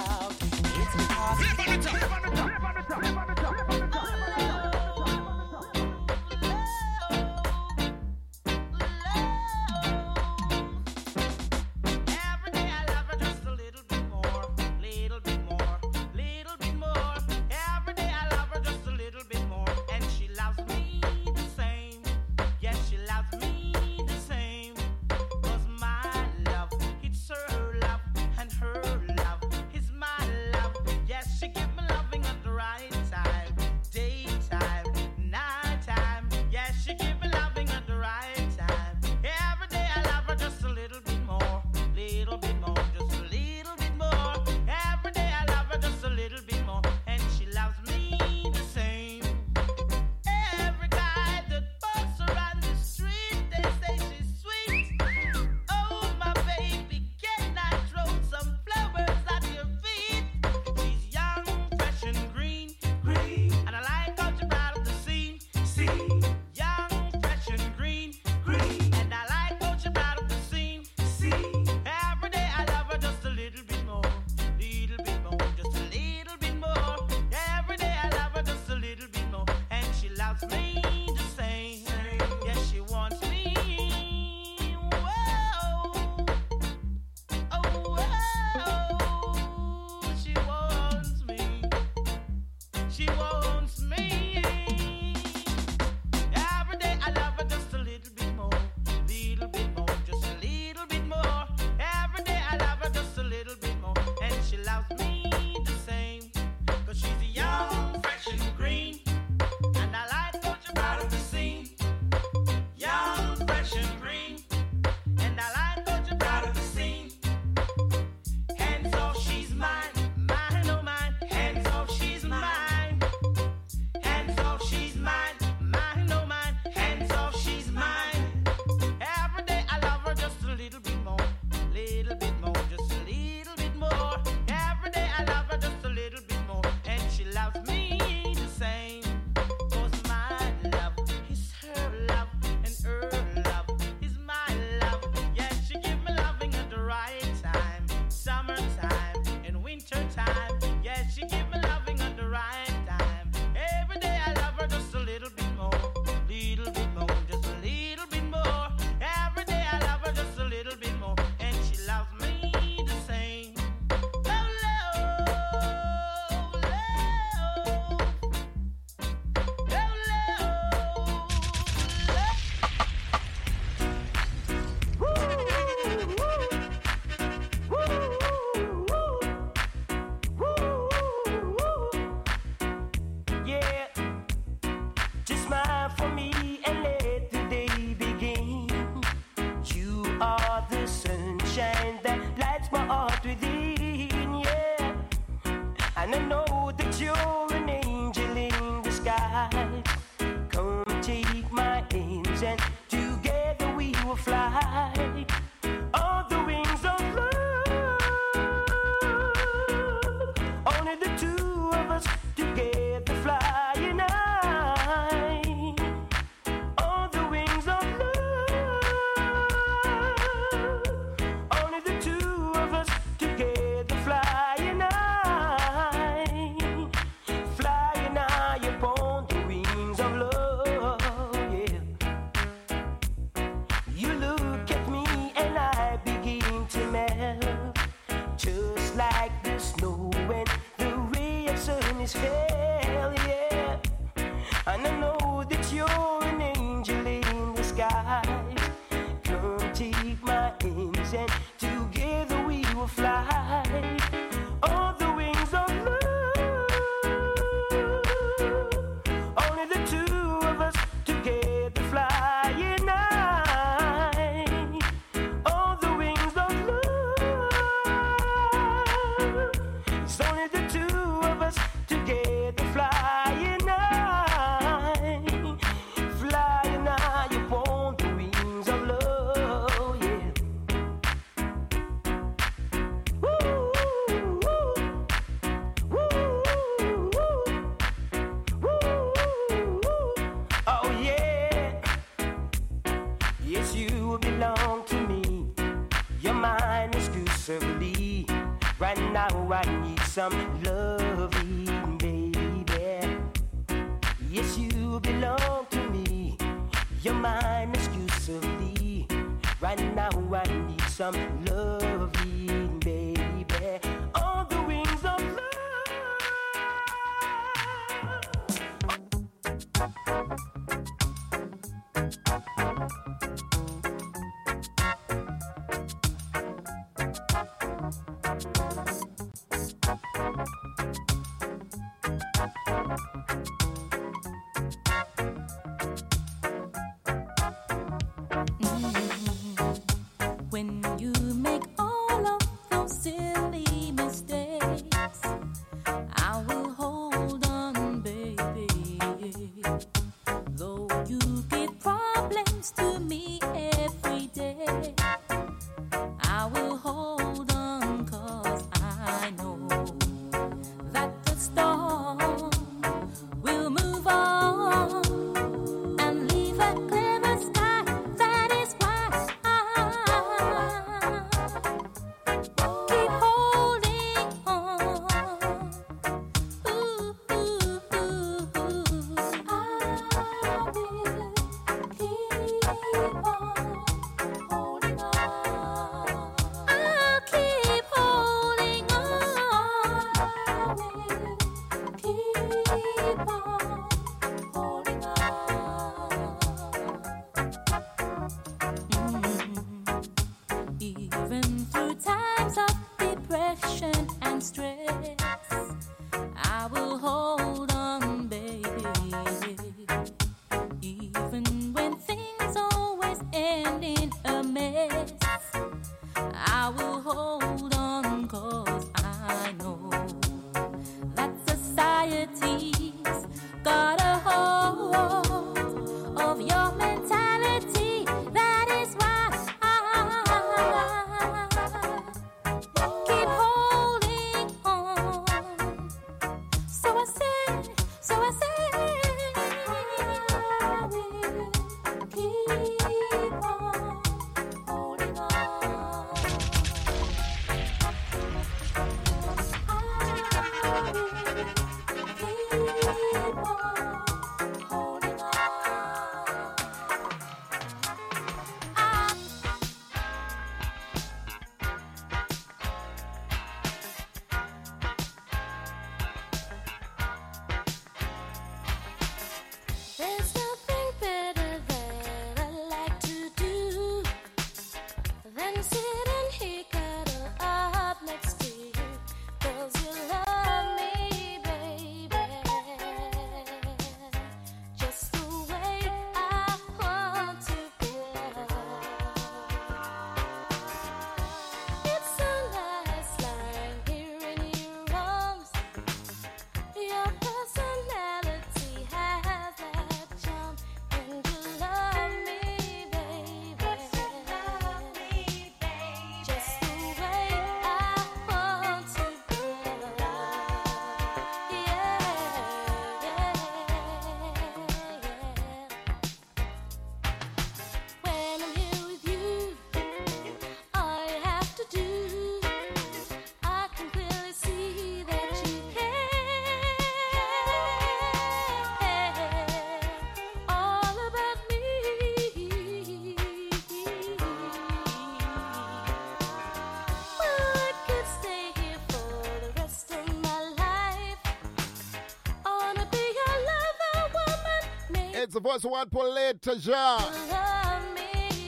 the voice of.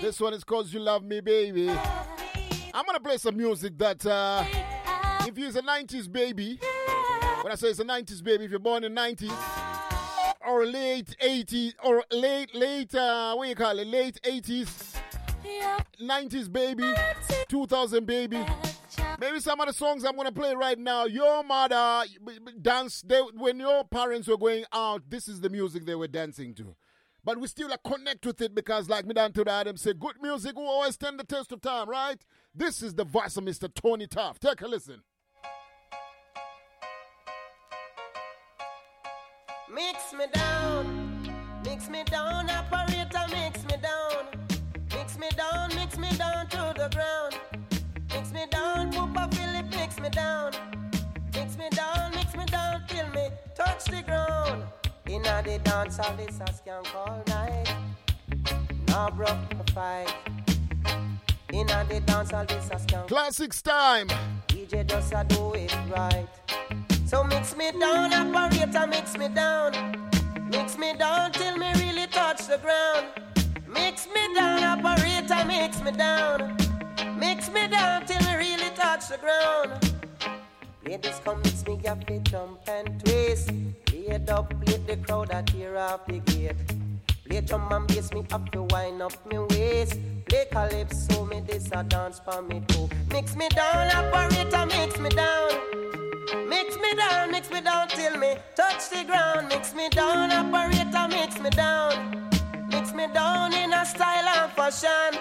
This one is called You Love Me, Baby. I'm gonna play some music that, uh, if you're a 90s baby, when I say it's a 90s baby, if you're born in 90s, or late 80s, or late, late, uh, what you call it, late 80s, 90s baby, 2000 baby. Maybe some of the songs I'm gonna play right now. Your mother dance they, when your parents were going out. This is the music they were dancing to. But we still like, connect with it because, like me down to the Adam said, good music will always stand the test of time, right? This is the voice of Mr. Tony Tuff. Take a listen. Mix me down, mix me down, operator, mix me down. Mix me down, mix me down to the ground. Mix me down, Papa Philip, mix me down. Touch the ground. Inna the dance a skank all night. Now broke the fight. Inna the dance hall, this a skank. Classics time. DJ just a do it right. So mix me down, operator, mix me down. Mix me down till me really touch the ground. Mix me down, operator, mix me down. Mix me down till me really touch the ground. Ladies come mix me up, it jump and twist. Laid up, play the crowd that tear off the gate. Play drum and bass me up to wind up me waist. Play calypso, me this a dance for me too. Mix me down, operator, mix me down. Mix me down, mix me down till me touch the ground. Mix me down, operator, mix me down. Mix me down in a style and fashion.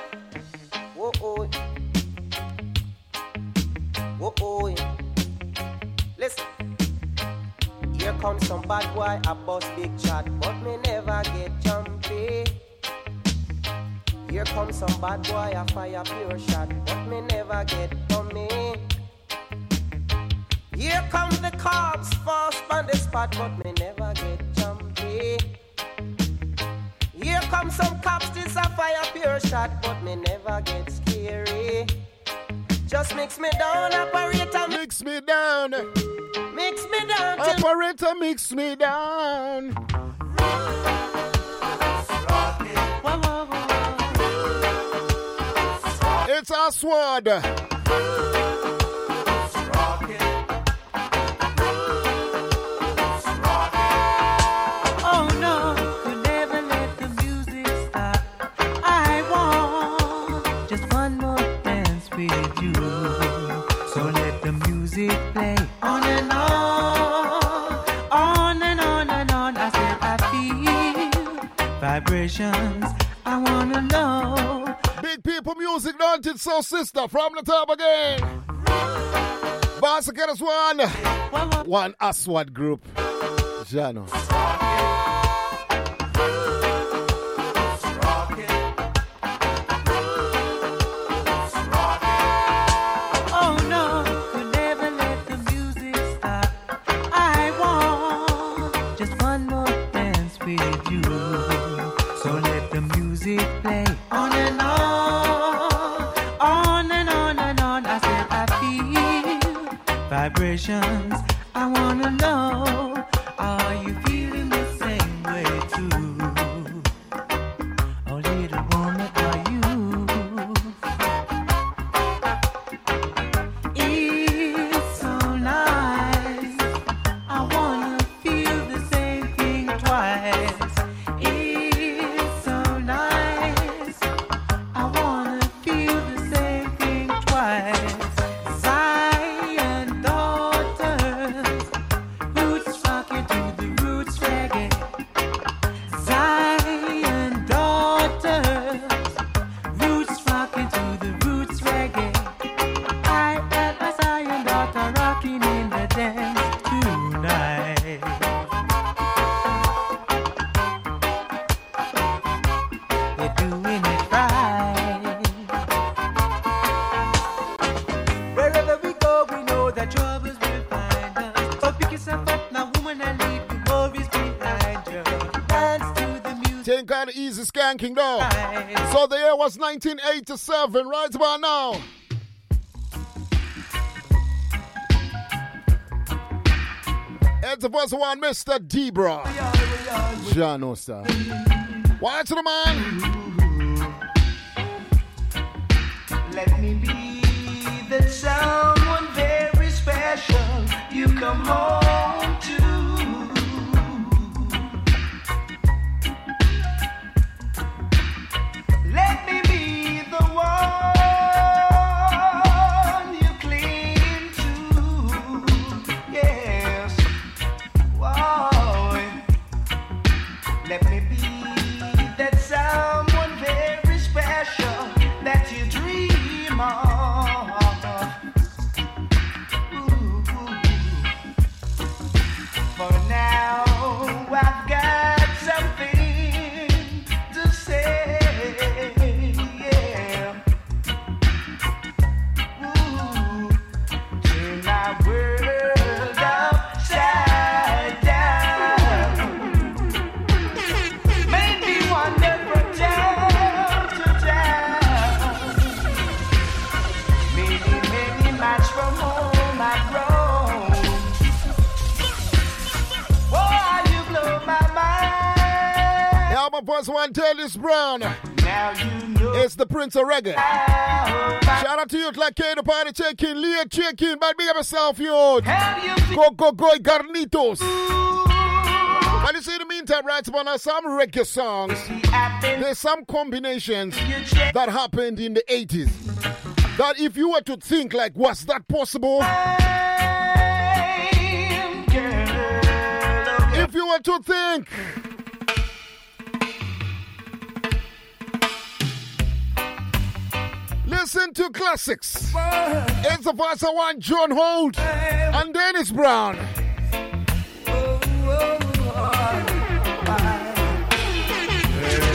Whoa, oh. Whoa, oh. Listen. Here comes some bad boy, I bust big chat, but me never get jumpy. Here comes some bad boy, a fire pure shot, but me never get dummy. Here comes the cops, fast on the spot, but me never get jumpy. Here comes some cops, this a fire pure shot, but me never get scary. Just mix me down, operator. Mix me down. Mix me down. Operator, mix me down. It's our sword. Vibrations. I wanna know. Big people music, don't it so sister? From the top again. Boss get us one. One Aswad group. Jano. Feel easy though. So the year was 1987, right about now. It's the first one, Mr. Debra. John Oster. Watch the man. Let me be that someone very special you come home Of Reggae. Shout out to you, like the party chicken, Leah chicken, but big up yourself, you. Go, go, go, Garnitos. But you see, in the meantime, right, about now, some reggae songs, there's some combinations that happened in the 80s. That if you were to think, like, was that possible? If you were to think, listen to classics. It's the first one, John Holt and Dennis Brown.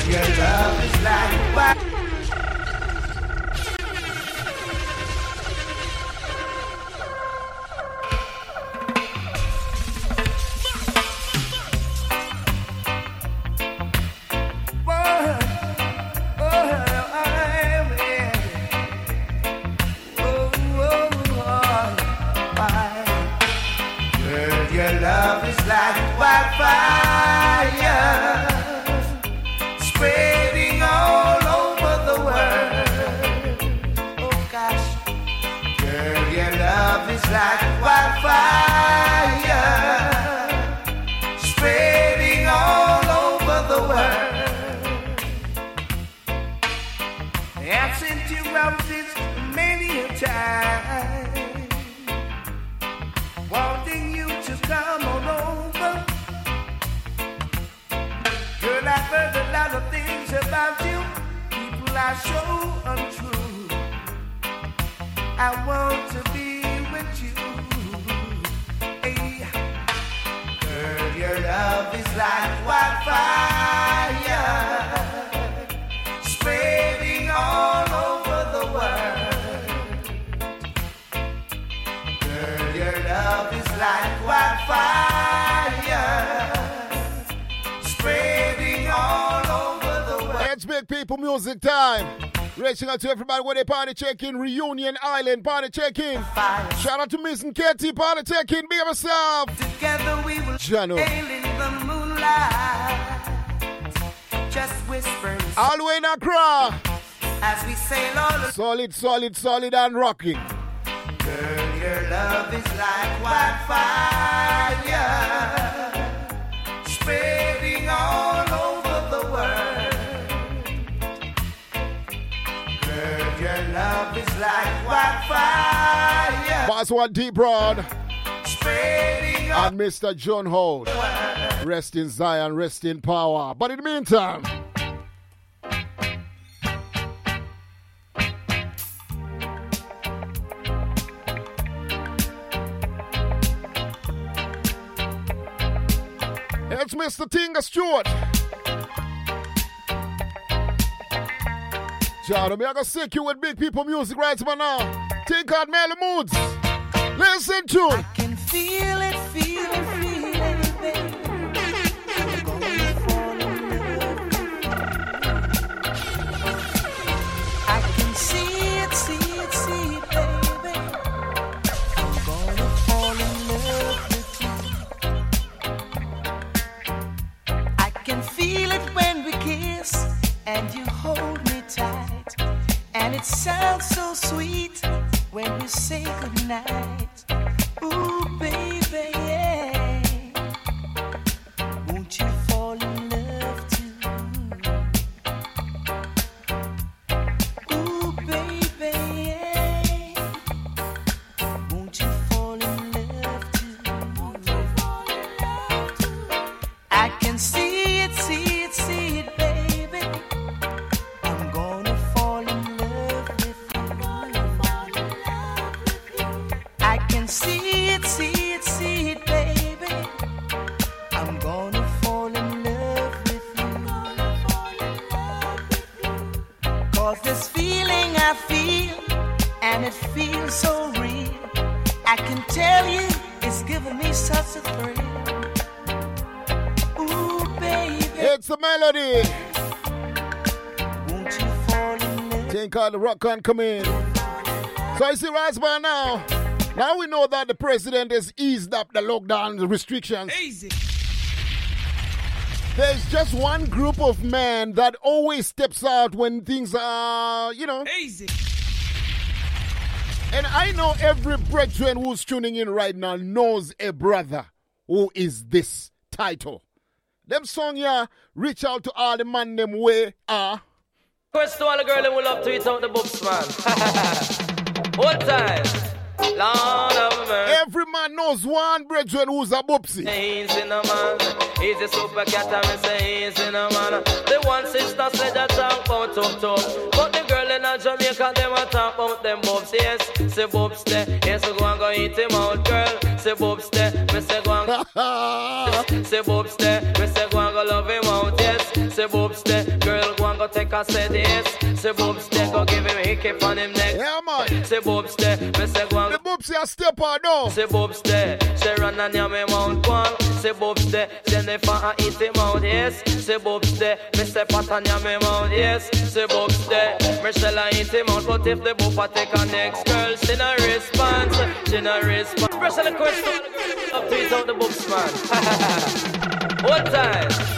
Your love is your love is like wildfire, music time. Reaching out to everybody with a party check-in, Reunion Island party check-in. Shout out to Miss and Katie party checking. Be yourself. Together we will sail in the moonlight, just whispering All the way in Accra. as we sail all. Solid, solid, solid and rocking. Girl, your love is like wildfire, like wildfire, Boss one deep broad. spreading And Mr. John Holt. Rest in Zion, rest in power. But in the meantime, it's Mr. Tinga Stewart. John, I'm gonna sick you with big people music right now. Take out Melly Moods. Listen to it. can feel it, feel it, It sounds so sweet when you say goodnight. Ooh, baby, called the rock can come in. So I see right by now. Now we know that the president has eased up the lockdown restrictions. Easy. There's just one group of men that always steps out when things are, you know. Easy. And I know every brethren who's tuning in right now knows a brother who is this title. Them song yeah, reach out to all the man them way are. Quest to all the girl who love to eat out the books, man. <laughs> One time. Lord of mercy. Every man knows one brethren who's a boopsy. He's in a man. He's a super cat and me say he's in a man. The one sister said that talk about tough tough. But the girl in a Jamaica, them a talk about them bobs. Yes, say bobs there. Yes, we go and go eat him out, girl. Say bobs there. Me say go and <laughs> Say bobs there. Me say go and go love him out. Yes, say bobs go take a set. Yes, say bobs there. Go give him hickey on him neck. Yeah, man. Say bobs there. Me say go and The boopsy a step out though. Say bobs there. Say run and yam him out one. Say bobs there. Then if eat him out. Yes, say bobs there. Me say pat and yam him out. Yes, say. Me shall I eat him out. But if the boopa take a next girl, she no response. She no response. On question. Up to eat out the books, man. <laughs> One time.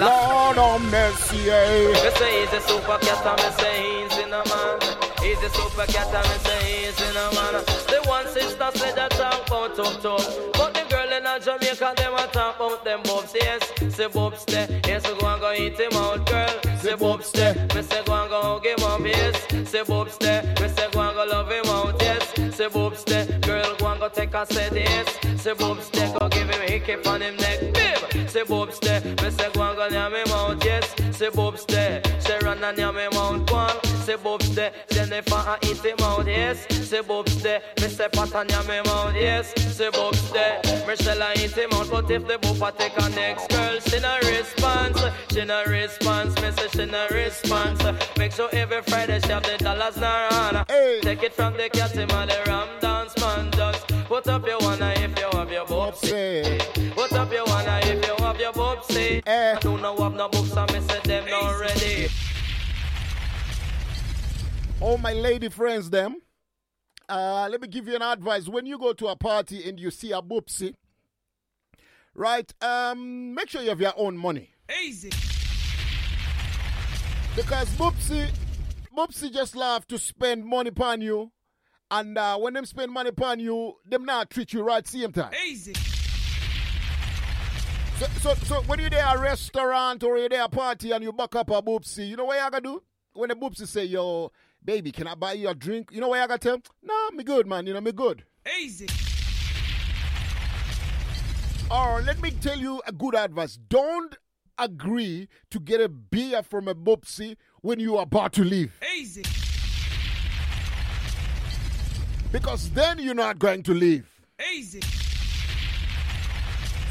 Lord of mercy, eh. Me say he's a super cat and me say he's in a man. He's a super cat and me say he's in a man. The one sister said that talk about tough tough. But the girl in a Jamaica, them a talk about them bobs, yes. Say bobs there, yes, we go and go eat him out, girl. Say bobs there, me say go and go hug him yes. Say bobs there, me say go and go love him out, yes. Say bobs there, girl, go and go take a set, yes. Say bobs there, go give him a hickey on him neck, babe. Say bobs there, me say go and go him out, yes. Say bobs there, say run and yam him out, one. Say bobs there, if I eat him out, yes. Say bobs there, me say pat and him out, yes. Say bobs there, me shall I eat him out, but if the boopa take a next girl, she no response, she no response, me say she no response. Make sure every Friday she have the dollars in her hand. Take it from the cat him and the ram dance man, just put up your one if you have your boopsy. Put up your one if you have your boopsy. I do not know have no books, I me say them not ready. All my lady friends, them. Uh, let me give you an advice. When you go to a party and you see a boopsy, right? Um, make sure you have your own money Easy. because boopsy, boopsy just love to spend money upon you, and uh, when them spend money upon you, them not treat you right same time. Easy. So, so, so when you're there at a restaurant or you're there at a party and you buck up a boopsy, you know what you gotta do? When the boopsy say, yo, baby, can I buy you a drink? You know what you gotta tell? him? Nah, me good, man. You know, me good. Easy. Or let me tell you a good advice. Don't agree to get a beer from a boopsy when you are about to leave. Easy. Because then you're not going to leave. Easy.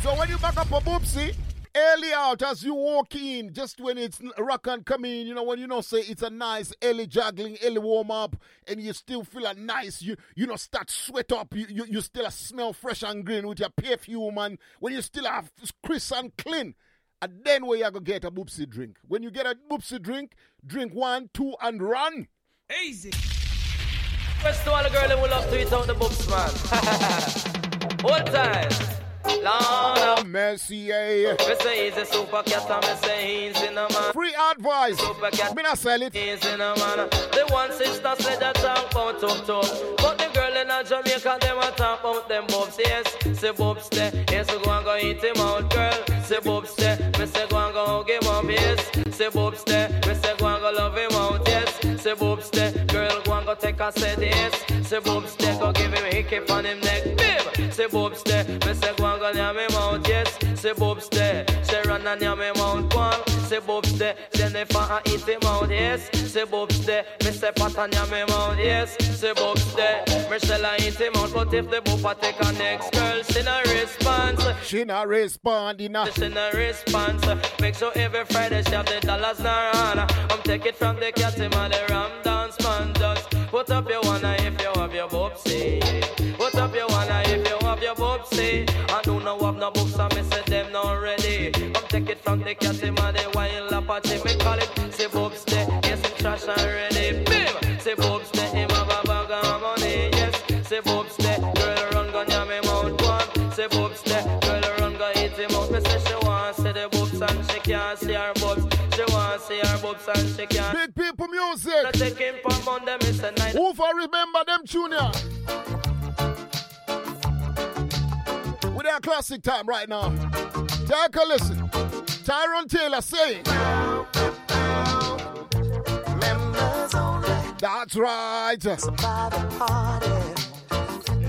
So when you back up a boopsie, early out as you walk in, just when it's rock and come in, you know, when you know say it's a nice early juggling, early warm up, and you still feel a nice, you you know, start sweat up, you, you, you still smell fresh and green with your perfume, and when you still have crisp and clean. And then where you gonna get a boopsy drink. When you get a boopsy drink, drink one, two, and run. Easy. First to all the girl who love to eat out the books, man. <laughs> One time. Lord, Mercier. me say he's a super cat and me say he's in a man. Free advice. Super cat. Me not sell it. He's in a man. The one sister said that talk about tough tough. But the girl in a Jamaica, them a talk about them bobs. Yes, say bobs there. Yes, go and go eat him out, girl. Say bobs there. Me say go and go hug him up. Yes, say bobs there. Take a set. Yes, say bobs there. Go give him a hiccup on him neck. Bim. Say bobs there. Me say go and go yam him out. Yes, say bobs there. Say run and yam him out. Go on. Say bobs there. Jennifer and eat him out. Yes, say bobs there. Me say pat and yam him out. Yes, say bobs there. Michelle and eat him out. But if the boopa take a next girl, she no response. She not responding. Nah. She no response. Make sure every Friday she have the dollars now on. I'm take it from the cat him and the ram dance man just put up your eye if you have your bobsy. Put up your eye if you have your bobsy. I do not have no books me say them not ready. Take it from the cat him and the wild apache. Me call it say bobs there. Yes, him trash and ready. Bim. Say bobs there. Him have a bag of money. Yes. Say bobs there. Girl run gun yam him out one. Say bobs there. Girl run gun eat him out. Me say she want see the bobs and she can't see her bobs. She want see her bobs and she can't. Big people music. I take him for Monday, Mr. Night. Who for remember them junior? Our classic time right now. Take a listen. Tyrone Taylor saying. Members only. That's right.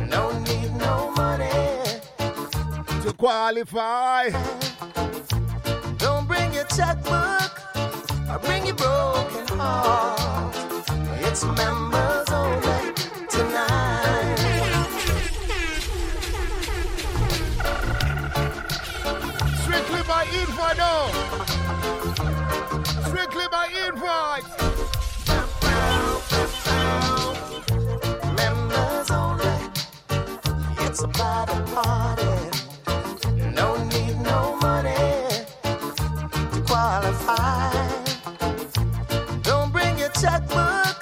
No need no money. To qualify. Don't bring your checkbook or bring your broken heart. It's members only tonight. By invite now. Strictly by invite. Members only. It's a party. No need no money to qualify. Don't bring your checkbook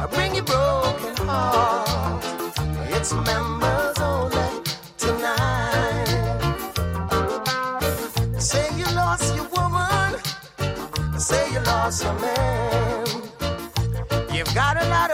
or bring your broken heart. It's members only Say man. You've got a lot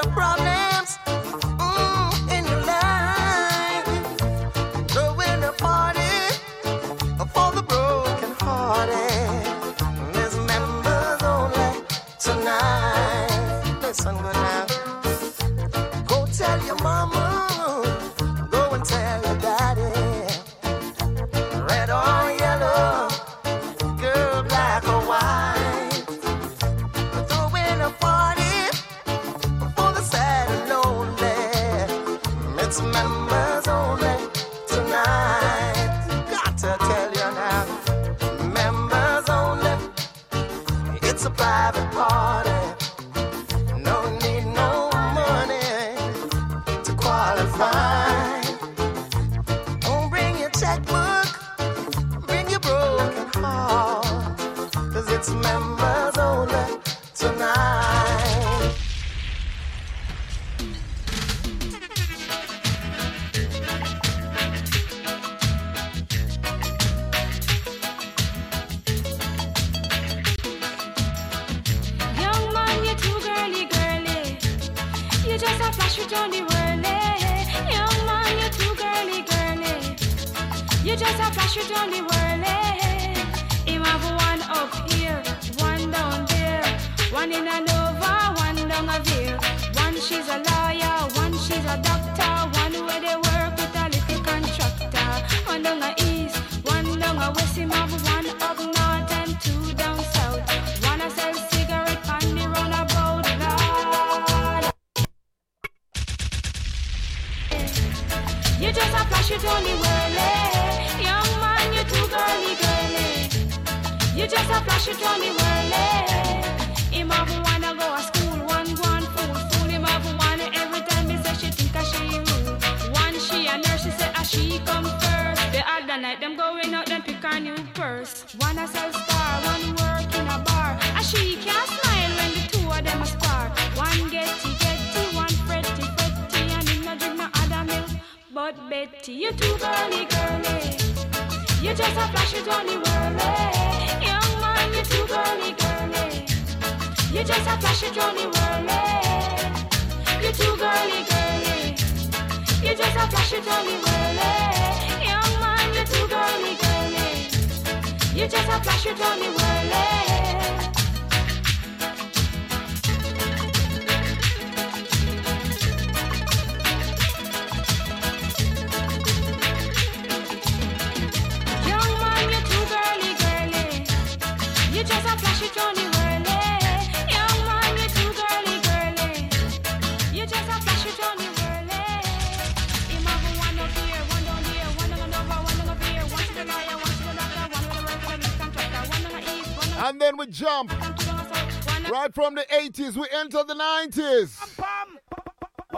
80s, we enter the 90s.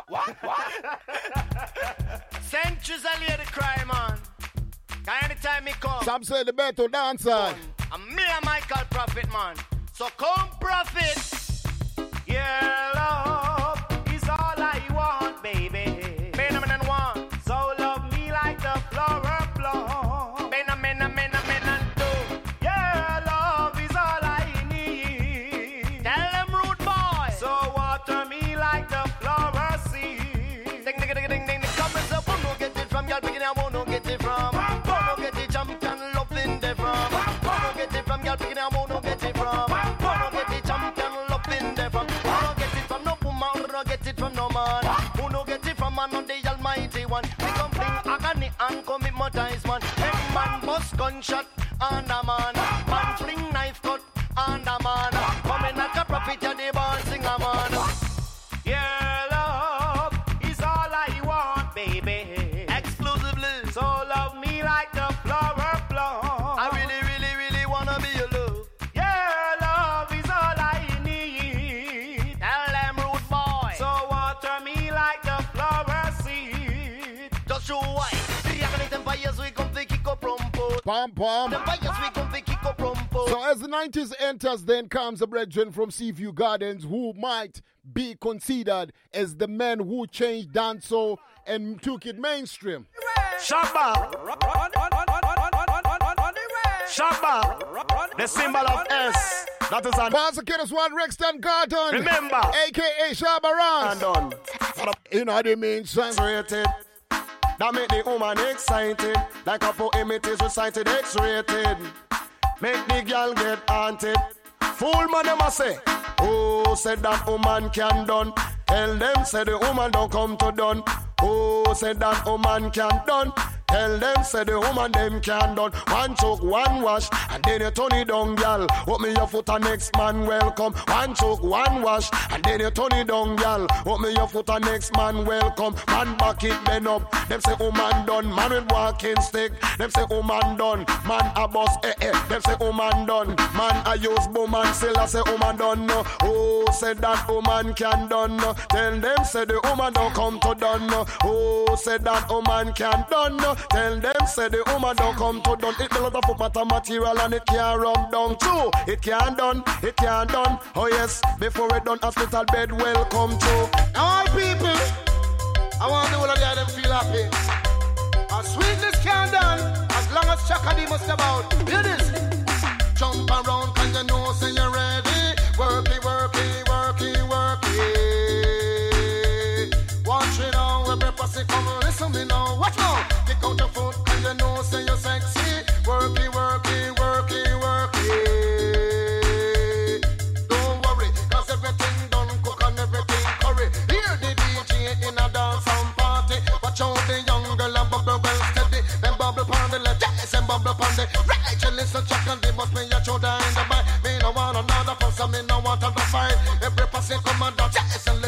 What? What? <laughs> Centuries a lady cry, man. Anytime me come, Some say the better dancer. I'm enters, then comes a brethren from Seaview Gardens who might be considered as the man who changed dancehall and took it mainstream. Shabba. Shabba. The symbol of S. That is an Prosecutors one Rexton Gordon. Remember. AKA Shabba Ranks. And done. You know the mean sense. Rated. That make the woman excited. Like a poem it is recited X-rated. Make the girl get haunted. Fool man them a say. Oh, said that woman can done. Tell them say the woman don't come to done. Oh, said that woman can done. Tell them say the woman them can done. One choke, one wash, and then you turn it down, gal. Me your foot and next man welcome. One choke, one wash, and then you turn it down, gal. Me your foot and next man welcome. Man back it bend up. Them say woman done. Man with walking stick. Them say woman done. Man a boss eh eh. Them say woman done. Man a use boom and still I say woman done. No. Oh, said that woman can done. No. Tell them say the woman don't come to done. No. Oh, said that woman can done. No. Tell them say the woman don't come to done. It build up matter material and it can't rub down too. It can't done. It can't done. Oh yes, before it done, hospital bed welcome to. All people, I want the whole of them feel happy. As sweetness can't done, as long as Chaka Demus about. Hear this. Jump around, pussy come listen me now. Watch your foot, you know, say you're sexy. Worky, worky, worky, worky. Don't everything done cook and everything curry. The DJ in a dance and party. Watch out the young girl and bubble bubble the left, yes, and bubble the right. You listen, check and your in the. Me no want another person, me no want another fight. Every come and dance, and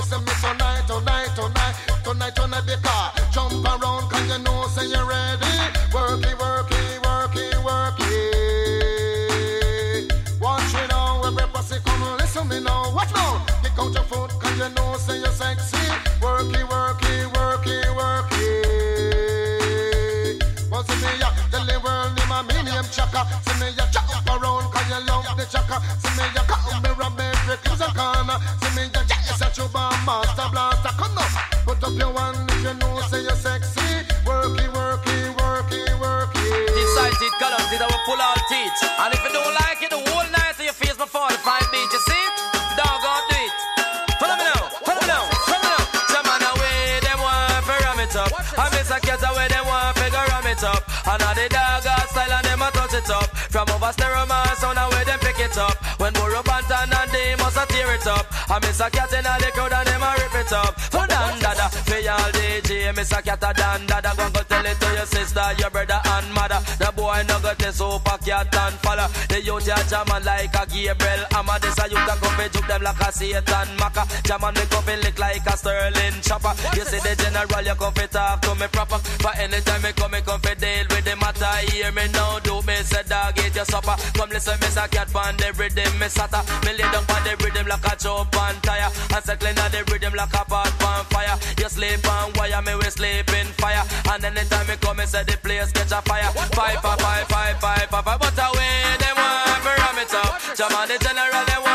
over stereo man, sound away, them pick it up. When Burro Banton and they must a tear it up. I miss a cat in the crowd and them a rip it up. For dada, for y'all DJ, miss a cat a dan dada. Go go tell it to your sister, your brother and mother. The boy no got this super cat and follow. The youth ya jamming like a Gabriel. Amma this a youth a come fi them like a Satan. Jamming me come fi lick like a Sterling chopper. You see the general, you come fi talk to me proper. But anytime me come, me come fi deal with the matter. Hear me now, do me say dog eat your supper. Come listen, me say cat pan the rhythm, me sata. Me lay down pan the rhythm like a chop on tire. And circling on the rhythm like a pot on fire. You sleep on wire, me we sleep in fire. And anytime me come, me say the place catch a fire. Five, five, five, five, five, five, five. But away, them want fi ram it up. Jam on the general, them want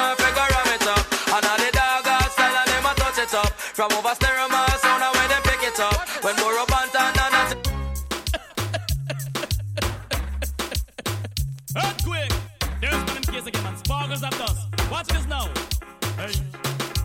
From over stereo, my sound, and when them pick it up. When Burro Banton and that. Earthquake! There's one in case again, man. Sparkles of dust. Watch this now. Hey,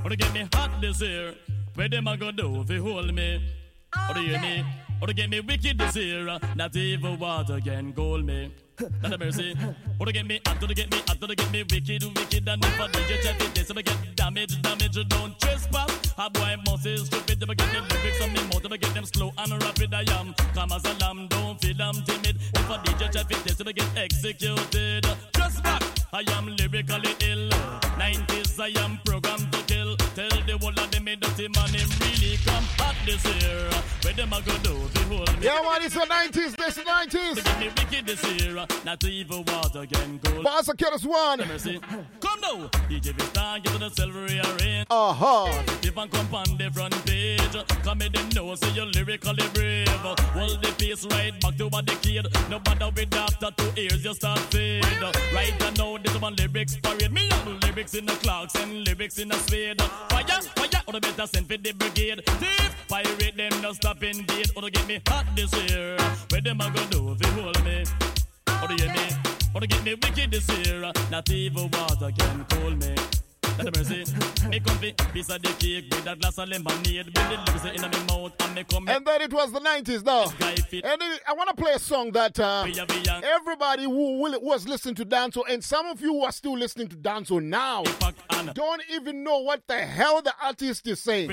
wanna get me hot this year? Where them a go do if hold me? Or do you me? Or oh, to get me wicked this year? Not even water can cool me. Not a mercy. Or to get me hot, to get me hot, to get me wicked, wicked. And if I DJ check it, this, I get damage, damage. Don't trespass. A boy must is stupid. To get the lyrics on me mouth, to get them slow and rapid. I am calm as a lamb, don't feel I'm timid. If I DJ check it, this, I get executed. Just back. I am lyrically ill. 90s, I am programmed to. Tell the whole of them, me dirty man, him really come hot this year. Where them a go do, behold me. Yeah, man, it's the 90s, this is the 90s. Give me wicked this year, not even water can cool. Boss of Killers One. Mercy. Come now, DJ Vista, get to the silver arrange. Uh-huh. If I come on the front page, come in them know, say you're lyrically brave. Hold the pace right back to what the kid. No matter with after two ears, you start fade. Right now, this one lyrics parade. Me have lyrics in the clocks and lyrics in the spade. Fire, fire, or the better send for the brigade. Thief, pirate them, no stop invade. Or to get me hot this year. Where them a go do if you hold me? Or you hear me? Or to get me wicked this year. Not even water can cool me. A mercy. Me come fi piece of the cake with a glass of lemonade. With the lips in my mouth and me come. And then it was the 90s now. And then I want to play a song that uh, everybody who will, was listening to Danzo and some of you who are still listening to Danzo now, don't even know what the hell the artist is saying.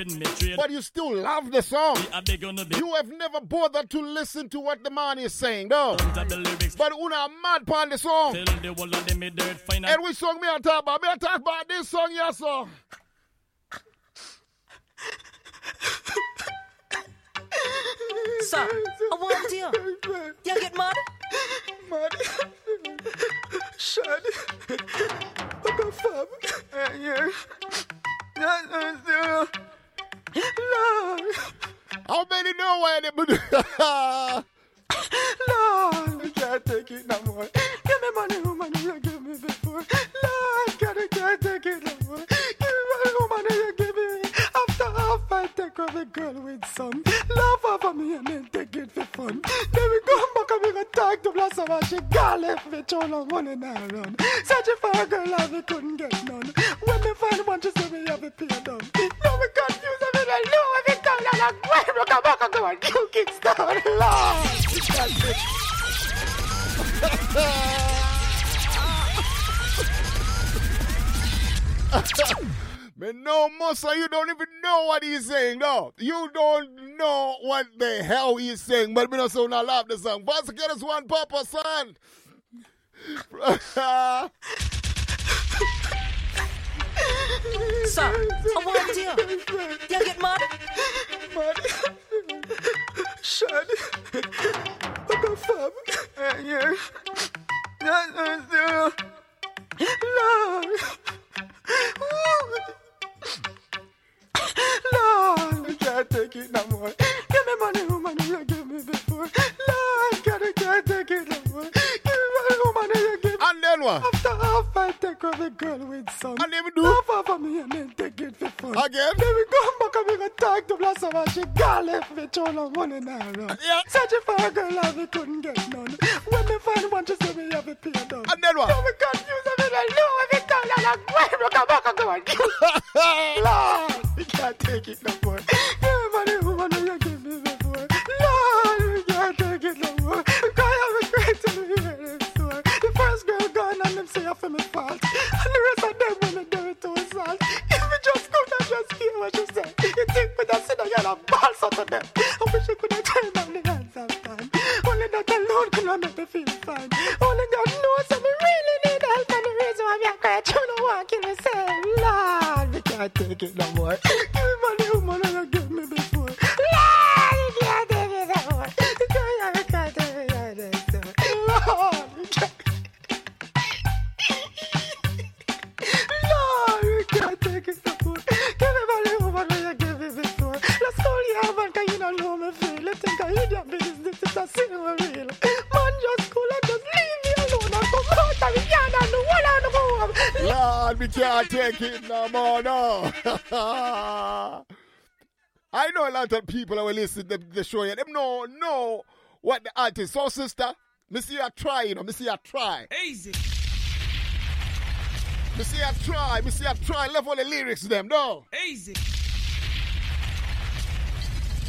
But you still love the song. You have never bothered to listen to what the man is saying, though. But una mad pan the song. And which song me on talk about? Me on talk about this song, yes, sir. Sir, I want you. You get mad? Mad. Shad. What the fuck? Yeah. Lord. How many know where they Lord, I can't take it no more. Give me money, oh, woman, you give me before. I a girl with some. Love over me and then take it for fun. Then we come back and we go talk to Blossom and she got left me throw long money now run. Searching for a girl and we couldn't get none. When me find one, she say me have a pay down. Now we confused, I mean, I know every time that I'm going to come back and go and you kickstart. Lord, that's <laughs> it. Man, no, Musa, you don't even know what he's saying, no. You don't know what the hell he's saying, but me not so not laugh the song. Boss, get us one papa, son. <laughs> Sir, I want you. You get mad? Mad. Shad. What the fuck? Yeah. Lord. Lord, take it no more. Give me money, woman, you give me before. Lord, God, I can't take it no more. Give me money, woman, you give me. And then what? After half, I take off a girl with some. And then we do? Half of me and then take it for fun. Again? Then we come back and we go talk to Blossom and she got left me throw long money now. Yeah. Searching for a girl and we couldn't get none. When me find one, she say me have a pay Whatever. No, me confused. I mean, I know every time I like, wait, look, I'm back, I'm going. <laughs> Lord, we can't take it no more. I know a lot of people that will listen to the show, and them know, know what the artist. So, sister, me see you try, you know, me see you try. Easy. Me see you try, me see you try, level the lyrics them, no. Easy.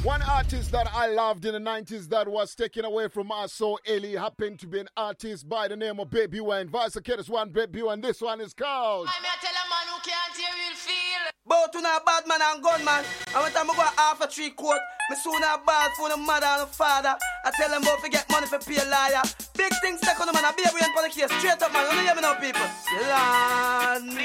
One artist that I loved in the 90s that was taken away from us so early happened to be an artist by the name of Baby Wayne. Vice Kid is one, Baby Wayne. This one is called. I tell a man who can't hear will feel. Both to a bad man and gunman. And when time I go half a three quote, me soon a ball for the mother and the father. I tell them both to get money for pay a liar. Big things take on the man, I be a brain for the case. Straight up man, you don't hear me now people. Land.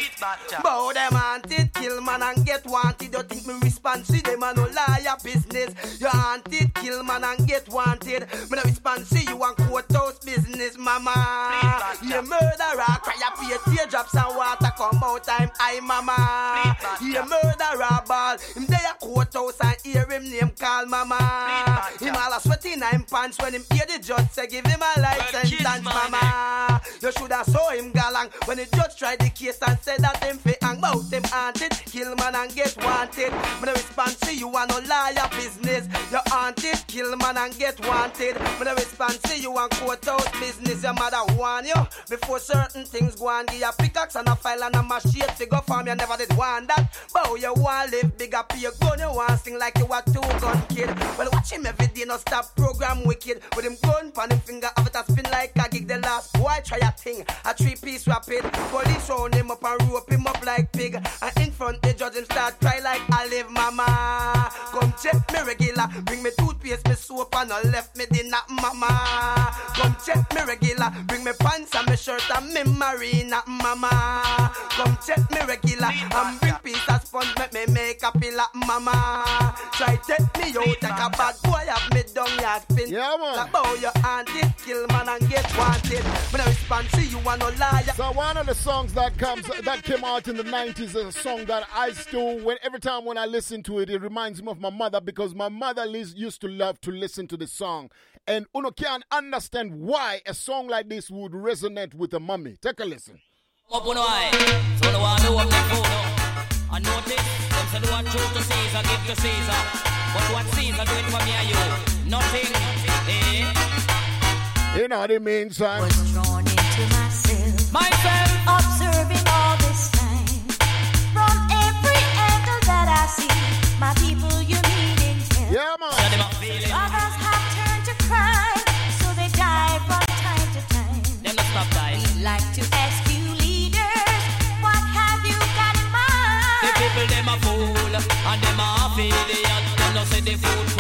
Bow them wanted, kill man and get wanted. You think me respond to them and no liar business. You wanted, kill man and get wanted. Me no respond to you and courthouse business, mama. You murderer, cry up your teardrops and water come out time, I mama. You murderer ball, him there a courthouse and hear him name call mama. Him all a sweaty nine pants when him hear the judge say give him a life sentence, mama. You shoulda saw him galang when the judge tried the case and said that him fi hang bout him haunted, kill man and get wanted. Me no respond to you and no liar business. You haunted, kill man and get wanted. Me no respond to you and courthouse business. Your mother warn you before certain things go on. Give you a pickaxe and a file and a machete to go farm. You never did want that. But you want live bigger, pay your gun. You want sing like you a two gun kid. Well, watch him every day, no stop program wicked. With him gun pan him finger, have it a spin like a gig. The last boy try a thing, a three piece rapid. Police round him up and rope him up like pig. And in front the judge him start cry like olive mama. Come check me regular, bring me toothpaste, me soap and no left me dinner mama. Come check me regular, bring me pants and me shirt and me marina not mama. Come check me regular, and bring piece of sponge make me make a pillar mama. Try take me out like a bad boy have me down your spin. Yeah man. Like bow your hand it kill man and get wanted. When I respond to you and no liar. So one of the songs that comes that came out in the 90s is a song that I still when every time when I listen to it it reminds me of my mother because my mother lis- used to love to listen to the song and Uno can't understand why a song like this would resonate with a mummy. Take a listen. I notice, them say the one true to Caesar, give to Caesar. But what Caesar doing for me and you? Nothing, eh? You know what it means, son. drawn into myself. Myself. Observing all this time. From every angle that I see, my people, you needing help. Yeah, man. Others have turned to crime, so they die from time to time. Them not stop die. We'd like to them a affiliate. Them no say the food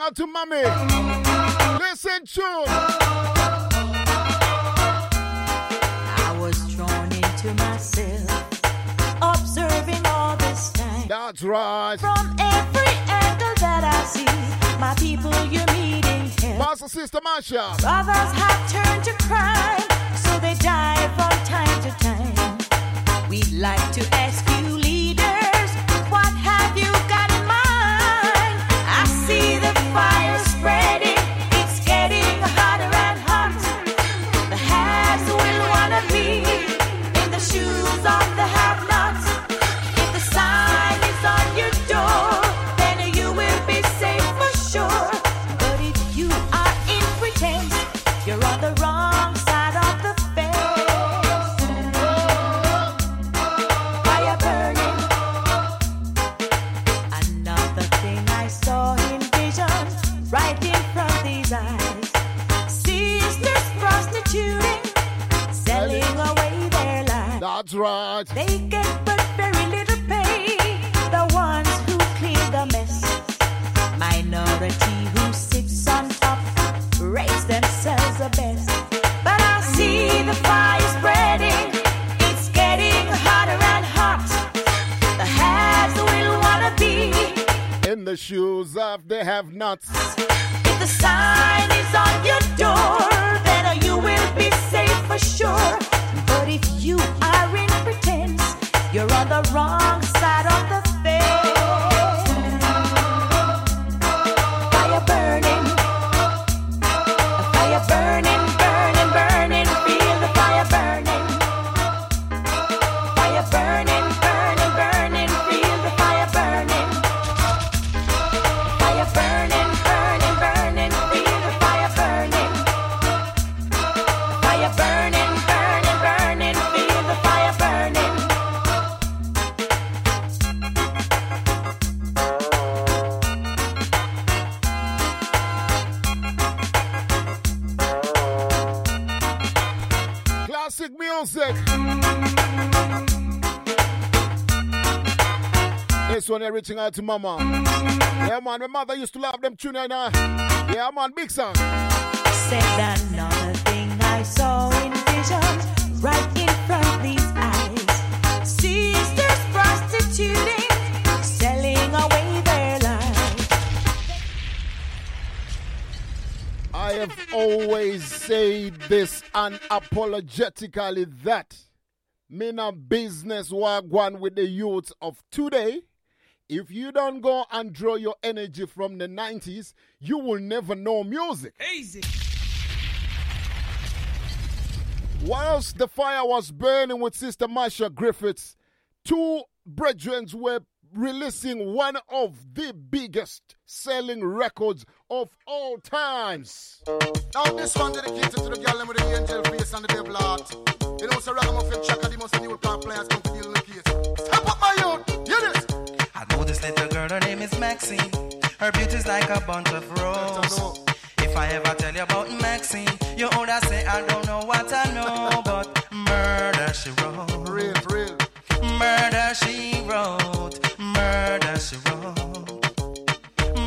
Reaching out to mommy. Listen tune. I was drawn into myself, observing all this time. That's right. From every angle that I see, my people, you're needing help. Pastor Sister Marcia. Brothers have turned to crime, so they die from time to time. We'd like to ask you, leaders, what have you got in mind? I see the fire spreading, right. They get but very little pay. The ones who clean the mess. Minority who sits on top, raise themselves the best. But I see the fire spreading. It's getting hotter and hot. The haves will wanna be. In the shoes of the have nots. If the sign is on your door, then you will be safe for sure. But if you are in pretense, you're on the wrong side of the fence. Fire burning, fire burning, burning, music. This one here reaching out to mama. Yeah, man, my mother used to love them tune, you know. Yeah, man, big song. Said another thing I saw in visions right in front of these eyes. Sisters prostituting, selling away I have always said this unapologetically that me not business wagwan with the youths of today. If you don't go and draw your energy from the 90s, you will never know music. Easy. Whilst the fire was burning with Sister Marcia Griffiths, two brethren were releasing one of the biggest selling records of all times. Now this one dedicated to the girl with the angel face and the devil heart. You know, so ragamuffin chaka, the most new plant players come to deal in the case. Step up my youth, hear this. I know this little girl, her name is Maxine. Her beauty's like a bunch of roses. If I ever tell you about Maxine, you older say I don't know what I know, <laughs> but murder she wrote. Real, real. Murder she wrote. Murder she wrote.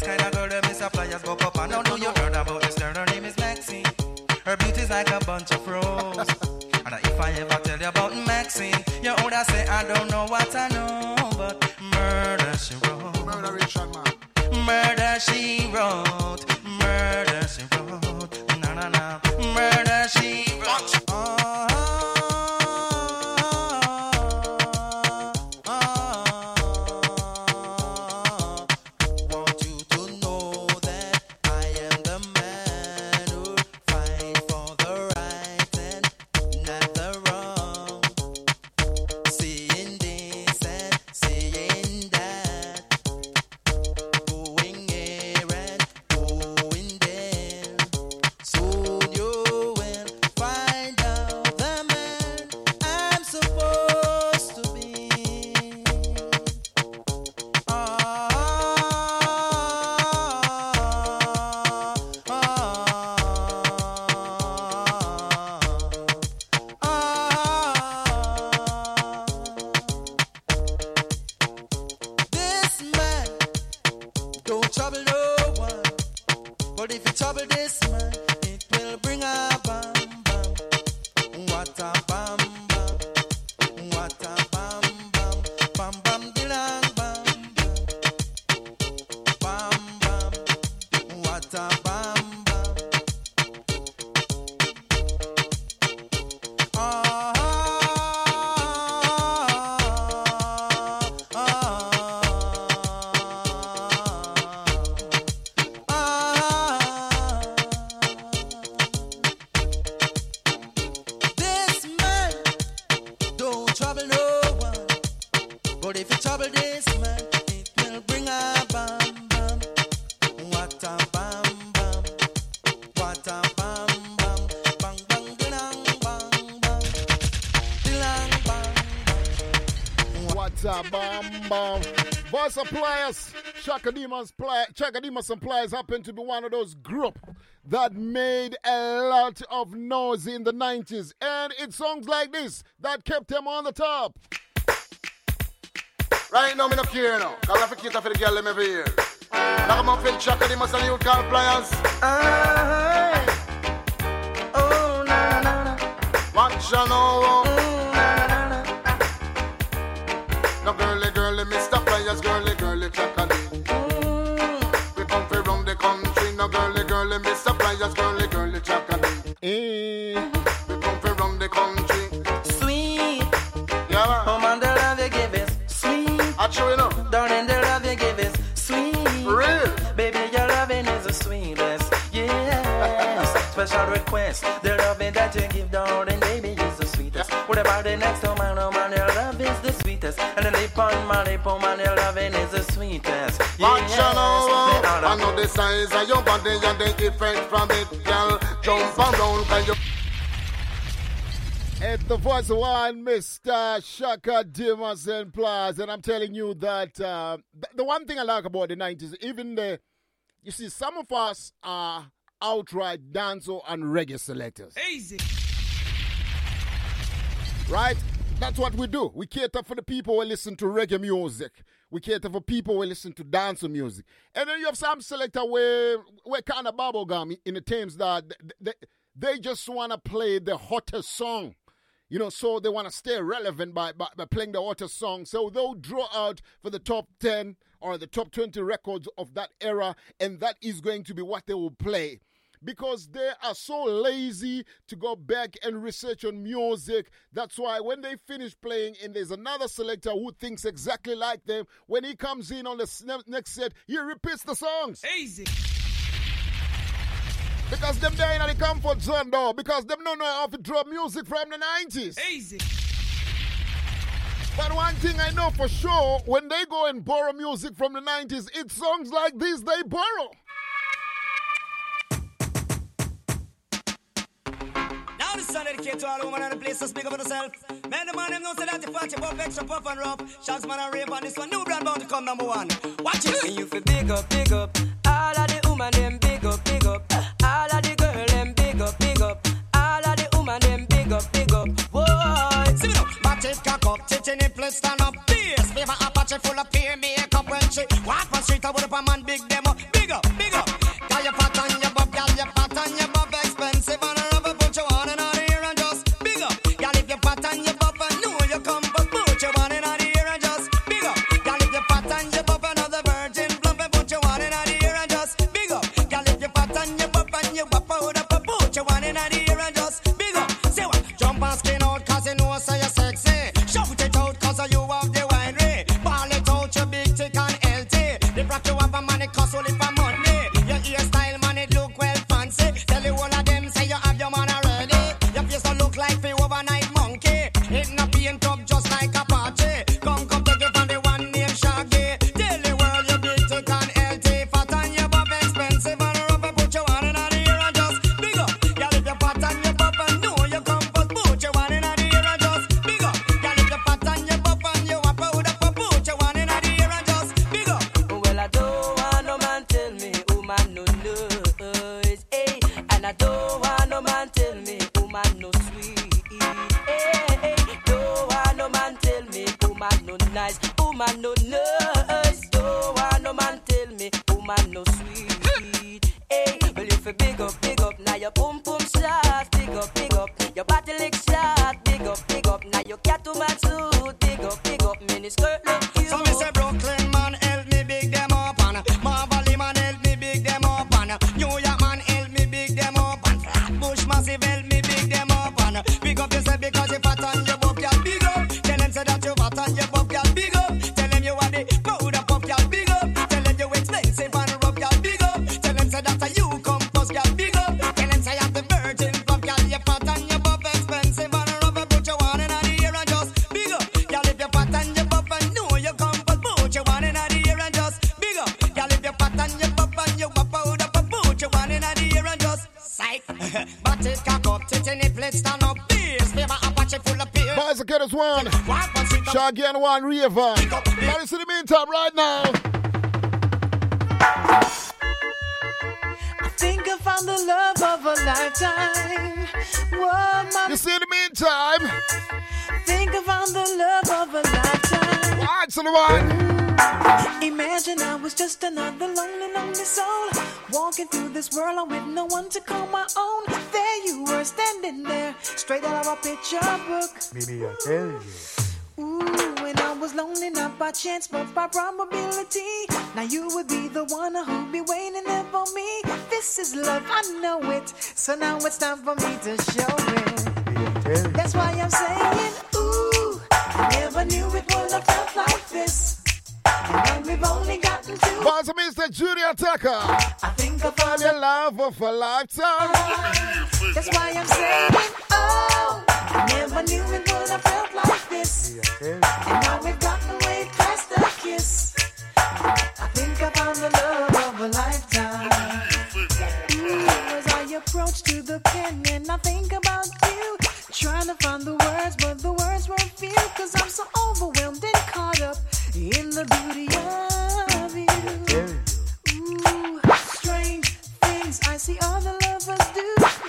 Wickedest kind of girl that Miss Flyers go up and down. Know you heard about this girl? Her name is Maxine. Her beauty's like a bunch of roses. and if I ever tell you about Maxine, you older say I don't know what I know, but murder she wrote. Murder man. Murder she wrote. Murder she wrote. Suppliers, Chaka Demus supply, Chaka Demus suppliers happen to be one of those group that made a lot of noise in the 90s, and it's songs like this that kept them on the top. Right now, me no care now. Cause I have to cater for the girl them every year. And I come up with Chaka, they must have new car appliance. Oh, na na na. Watch ya now. No Mr. Pliers, girly, girly, Chaka. Eh. We come from round the country. Sweet. Yeah, man. Oh man, the love you give is sweet. I true enough. Darling, the love you give is sweet. Real. Baby, your loving is the sweetest. Yes. <laughs> Special request. The loving that you give, darling, baby, is the sweetest. What about the next oh man, oh man, your love is the sweetest. And the lip on my lip, oh man, your loving is the sweetest. Watch ya now. They I know the size of your body and the effect from it, girl. Jump around, can you? It's the voice of one, Mr. Chaka Demus and Pliers. And I'm telling you that uh, th- the one thing I like about the 90s, even the, you see, some of us are outright dancehall and reggae selectors. Easy. Right? That's what we do. We cater for the people who listen to reggae music. We cater for people who listen to dancehall music. And then you have some selector where, where kind of bubblegum in the terms that they, they just want to play the hottest song. You know, so they want to stay relevant by, by, by playing the hottest song. So they'll draw out for the top 10 or the top 20 records of that era, and that is going to be what they will play because they are so lazy to go back and research on music. That's why when they finish playing and there's another selector who thinks exactly like them, when he comes in on the next set, he repeats the songs. Easy. Because them there in the comfort zone though, because them don't know how to draw music from the 90s. Easy. But one thing I know for sure, when they go and borrow music from the 90s, it's songs like this they borrow. This dedicated to all women and the place to speak up for yourself. Man, the man them know say that you fat, you extra puff and rough. Shots man and rape on this one. New brand bound to come number one. Watch it. And you feel big up, big up. All of the woman them big up, big up. All of the girl them big up, big up. All of the woman them big up, big up. Boy, See me now. Back it, cock up, titty nipple stand up. Bass, favor Apache full of peer makeup when she walk on street. I would up a man big them up. Big Shaggy and one Rayvon. But it's in the meantime, right now. I think I found the love of a lifetime. Whoa. You see, in the meantime. Think I found the love of a lifetime. What's the one? Imagine I was just another lonely, lonely soul. Walking through this world with no one to call my own. There you were standing there, straight out of a picture book. Maybe I tell you. Ooh, and I was lonely not by chance but by probability. Now you would be the one who'd be waiting there for me. This is love, I know it. So now it's time for me to show it. That's why I'm saying, ooh, I never knew it would have felt like this. And we've only gotten to. Mr. Junior Tucker. I think I found your love of a lifetime. That's why I'm saying, oh, I never knew it would have felt like this. And now we've gotten way past the kiss. I think I found the love of a lifetime. Ooh, as I approach to the pen and I think about you, trying to find but the words see other lovers do.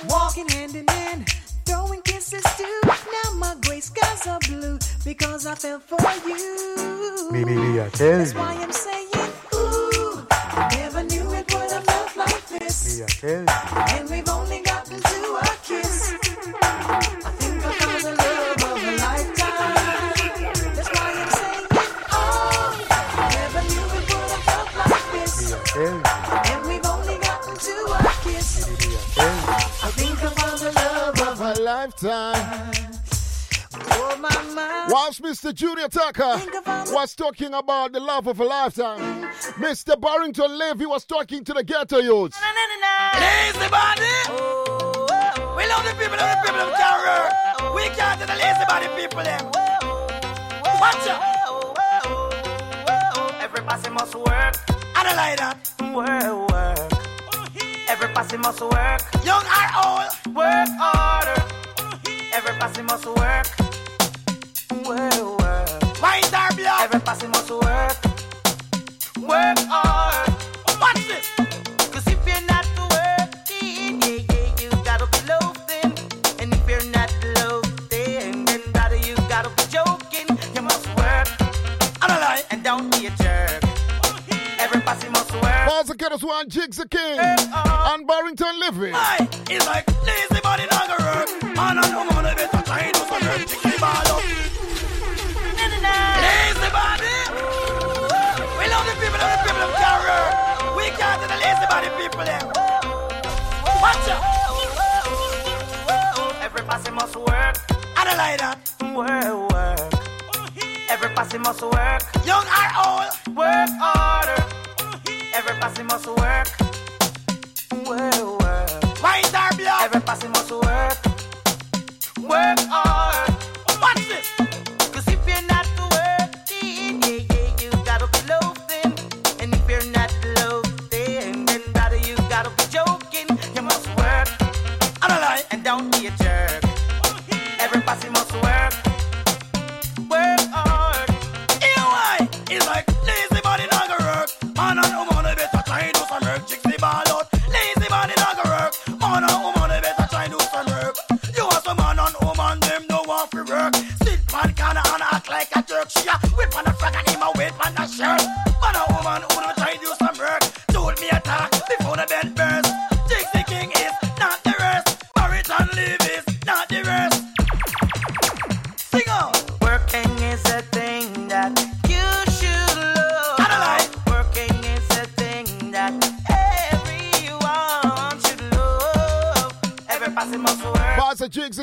Walking hand in hand, throwing kisses too. Now my gray skies are blue because I fell for you. Maybe I tell That's why I'm saying, ooh, I never knew it would have felt like this. Maybe I tell you. And we've only gotten to a kiss. Love of a lifetime. Oh, my mind. Whilst Mr. Junior Tucker was talking about the love of a lifetime, Mr. Barrington Levy was talking to the ghetto youths. Lazy body. We love the people, love the people of terror. We can't do the lazy body people them. Watch out. Every passy must work. I don't like that. Uh, work, work. Every passy must work. Young or old, work harder. Every passy must. Work, work. Of One, Jigsy King, uh-huh. and Barrington. Aye, it's like lazy body not gonna work. Man and woman, they better try and do some work. Chick the ball up. Lazy body. We love the people, love the people of terror. We can't do the lazy body people them. Watch out. Every passy must work. I don't like that. Work, work. Every passy must work. Young or old, work harder. Every passy must work. Work, work. Mind our blood. Every passy must work. Work hard.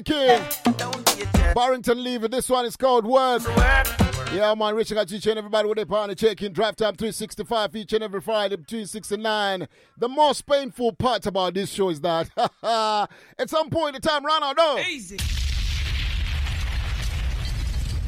King, Barrington Levy. This one is called Work. Yeah, man, reaching out to each and everybody with their partner checking. Drive time 365 each and every Friday between 6 and 9. The most painful part about this show is that <laughs> at some point in time, run out, no. Easy.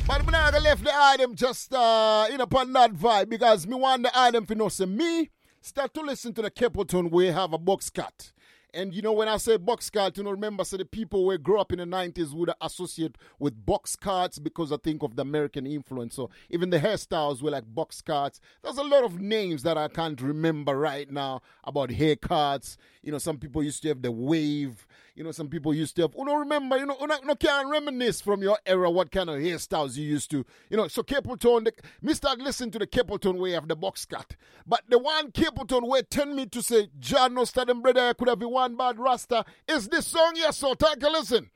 But me not left the item just uh, in upon that vibe because me want the item to know say me start to listen to the Capleton we have a box cut. And you know, when I say box cart, you know, remember, so the people who grew up in the 90s would associate with box carts because I think of the American influence. So even the hairstyles were like box carts. There's a lot of names that I can't remember right now about haircuts. You know, some people used to have the wave. You know, some people used to have, oh, you know, remember, you know, oh, you know, you can reminisce from your era what kind of hairstyles you used to. You know, so Capleton, the, me start listening to the Capleton way of the box cut. But the one Capleton way tend me to say, John, no them brother, I could have been one bad rasta, is this song, yes, so take a listen.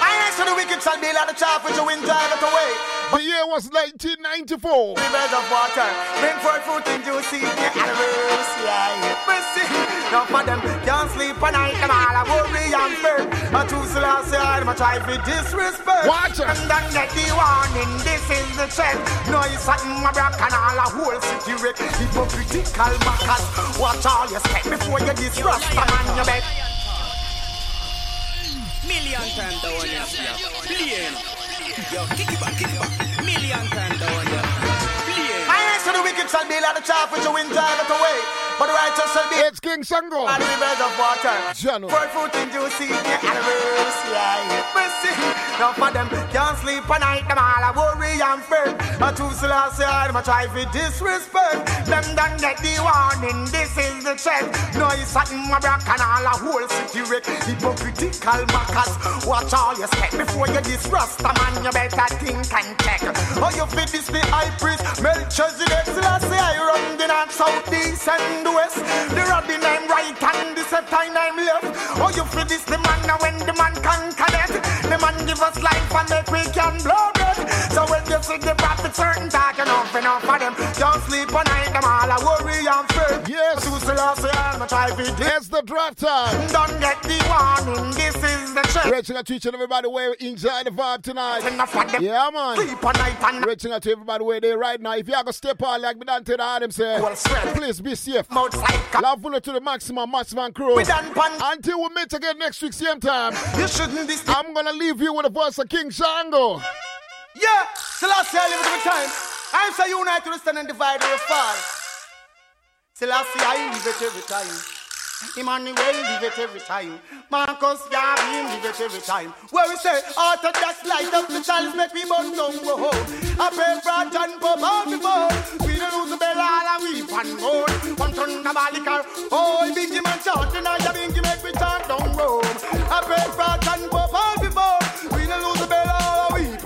I answer the wicked shall be like the chaff which the wind driveth away. The year was 1994. Rivers of water, bring forth fruit in due season, animals, yeah. Mercy, now for them can't sleep at night, them all a worry and fear. A true Selassie, I'm a try for disrespect. Watch it. And then get the warning, this is the trend. No, it's something a black and all a whole city wreck. Hypocritical backers, watch all your step before you disrupt the man you bet. Million times down, yeah. Billion. Yo, kick it back, kick it back. Million times the wicked shall be like the chaff which the wind driveth away. But the righteous shall be. It's King Shango. And rivers of water. Jano. For food in due season, animals, yeah. Mercy. Now for them can't sleep at night, them all a worry and fear. A true Selassie, I'm a try for disrespect. Them done get the warning, this is the trend. No, it's something a black and all a whole city wreck. Hypocritical backers, watch all your step before you disrust a man. You better think and check. Oh, you fit this the high priest, Melchizedek Selassie, I run the north, south, east, and west. The rabbin I'm right and the septine I'm left. Oh, you fit this the man now when the man conquer that. The man give us life and make we can blow bread. So when you see the prophet certain talk enough enough for them. Don't sleep at night, them all a worry and fear. Yes. To Selassie, I'm a try this. It's the draft time. Don't get the warning, this is the check. Reaching out to each and everybody where we enjoy the vibe tonight. Enough for them. Yeah, man. Sleep at night and Reaching out to everybody where they right now. If you are gonna step out like me done to the Adam say, Well, sweat. please be safe. Outside. Love full to the maximum, maximum crew. We done pan. Until we meet again next week, same time. You shouldn't be I'm gonna leave you with the voice of King Shango. Yeah, Selassie, I live with time. I'm so united to stand and divide or fall. Selassie, I live it every time. Emmanuel live it every time. Marcus Garvey live it every time. Where we say, oh, Orthodox light up the chalice, make we burn down go home. I pray for John Pope all before. We don't lose the bell, all and we pan gold. One turn the balicar. Oh, biggie man chanting, and the bingy make we chant down Rome. I pray for John Pope all before. We don't lose the bell, all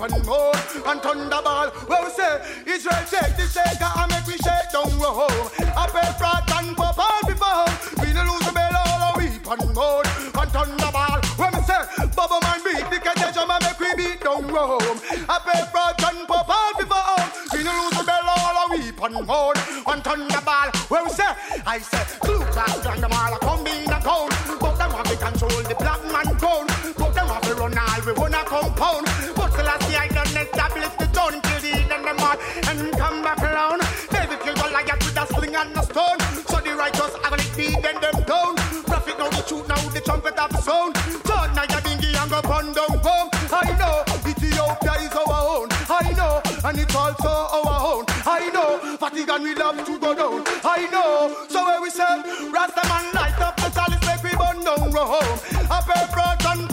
and we gold. And thunderball, where we say, Israel shake the shaker and make we shake down Rome. I pray for John Pope all before. We don't lose the bell, all and we pan gold. And thunderball, where we say, Bubba man beat the contagion and make we beat down Rome. I pray for John Pope all before. We don't lose the bell, all and we pan gold. And thunderball, where we say, I say, Blue class and them all come in the town. But them have to control the black man crown. But them have to run all we wanna compound. The of them all and come back around. David killed Goliath with a sling and a stone. So the righteous are gonna beat them down. Prophet now the truth now the trumpet of sound. Turn now your dingy and go burn down home. I know Ethiopia is our own. I know and it's also our own. I know Vatican we love to go down. I know. So where we say Rastaman light up the chalice make we burn down Rome. Pay front and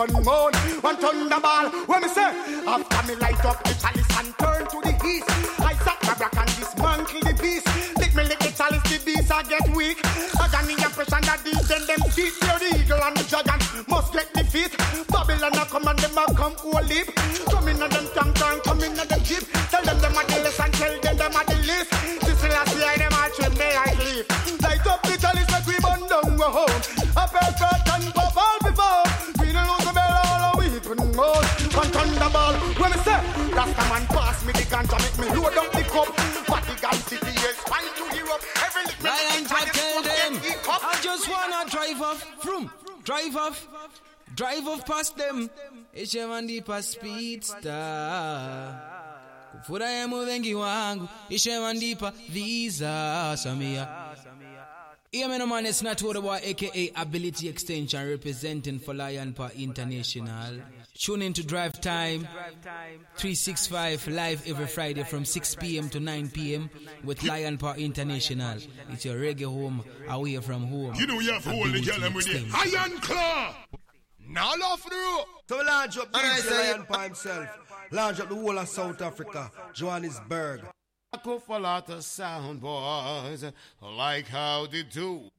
all and moan. One thunderball. When me say after me light up the chalice and turn to the east. I sat my back and dismantle the beast. Lick me lick the chalice the beast I get weak. I got the impression that these them feet. You're the eagle and the dragon must get defeat. Babylon a come and them a come all lip. Come in and them tank come in and them jeep. Tell them them a the list and tell them them a the list. This last year them a trim me like leaf. Light up the chalice make we burn down go home. Ganja make me load up the cup. But the guy city is fine to Europe. Every lick me Lion the I tell them, I just wanna drive off, from, drive off, drive off past them. HM Deepa Speedstar. Kufurahia muvengi wangu, Deepa Visa Samia. Yeah, man, man, not what aka Ability Extension representing for Lion Power International. Tune in to Drive Time 365 live every Friday from 6 p.m. to 9 p.m. with Lion Power International. It's your reggae home away from home. You know you have to hold the Ability girl them with the Extension. iron claw. Now off the road. So we launch up And I say- Lion by himself. Launch up the whole of South Africa, Johannesburg. I go for a lot of sound boys, like how they do.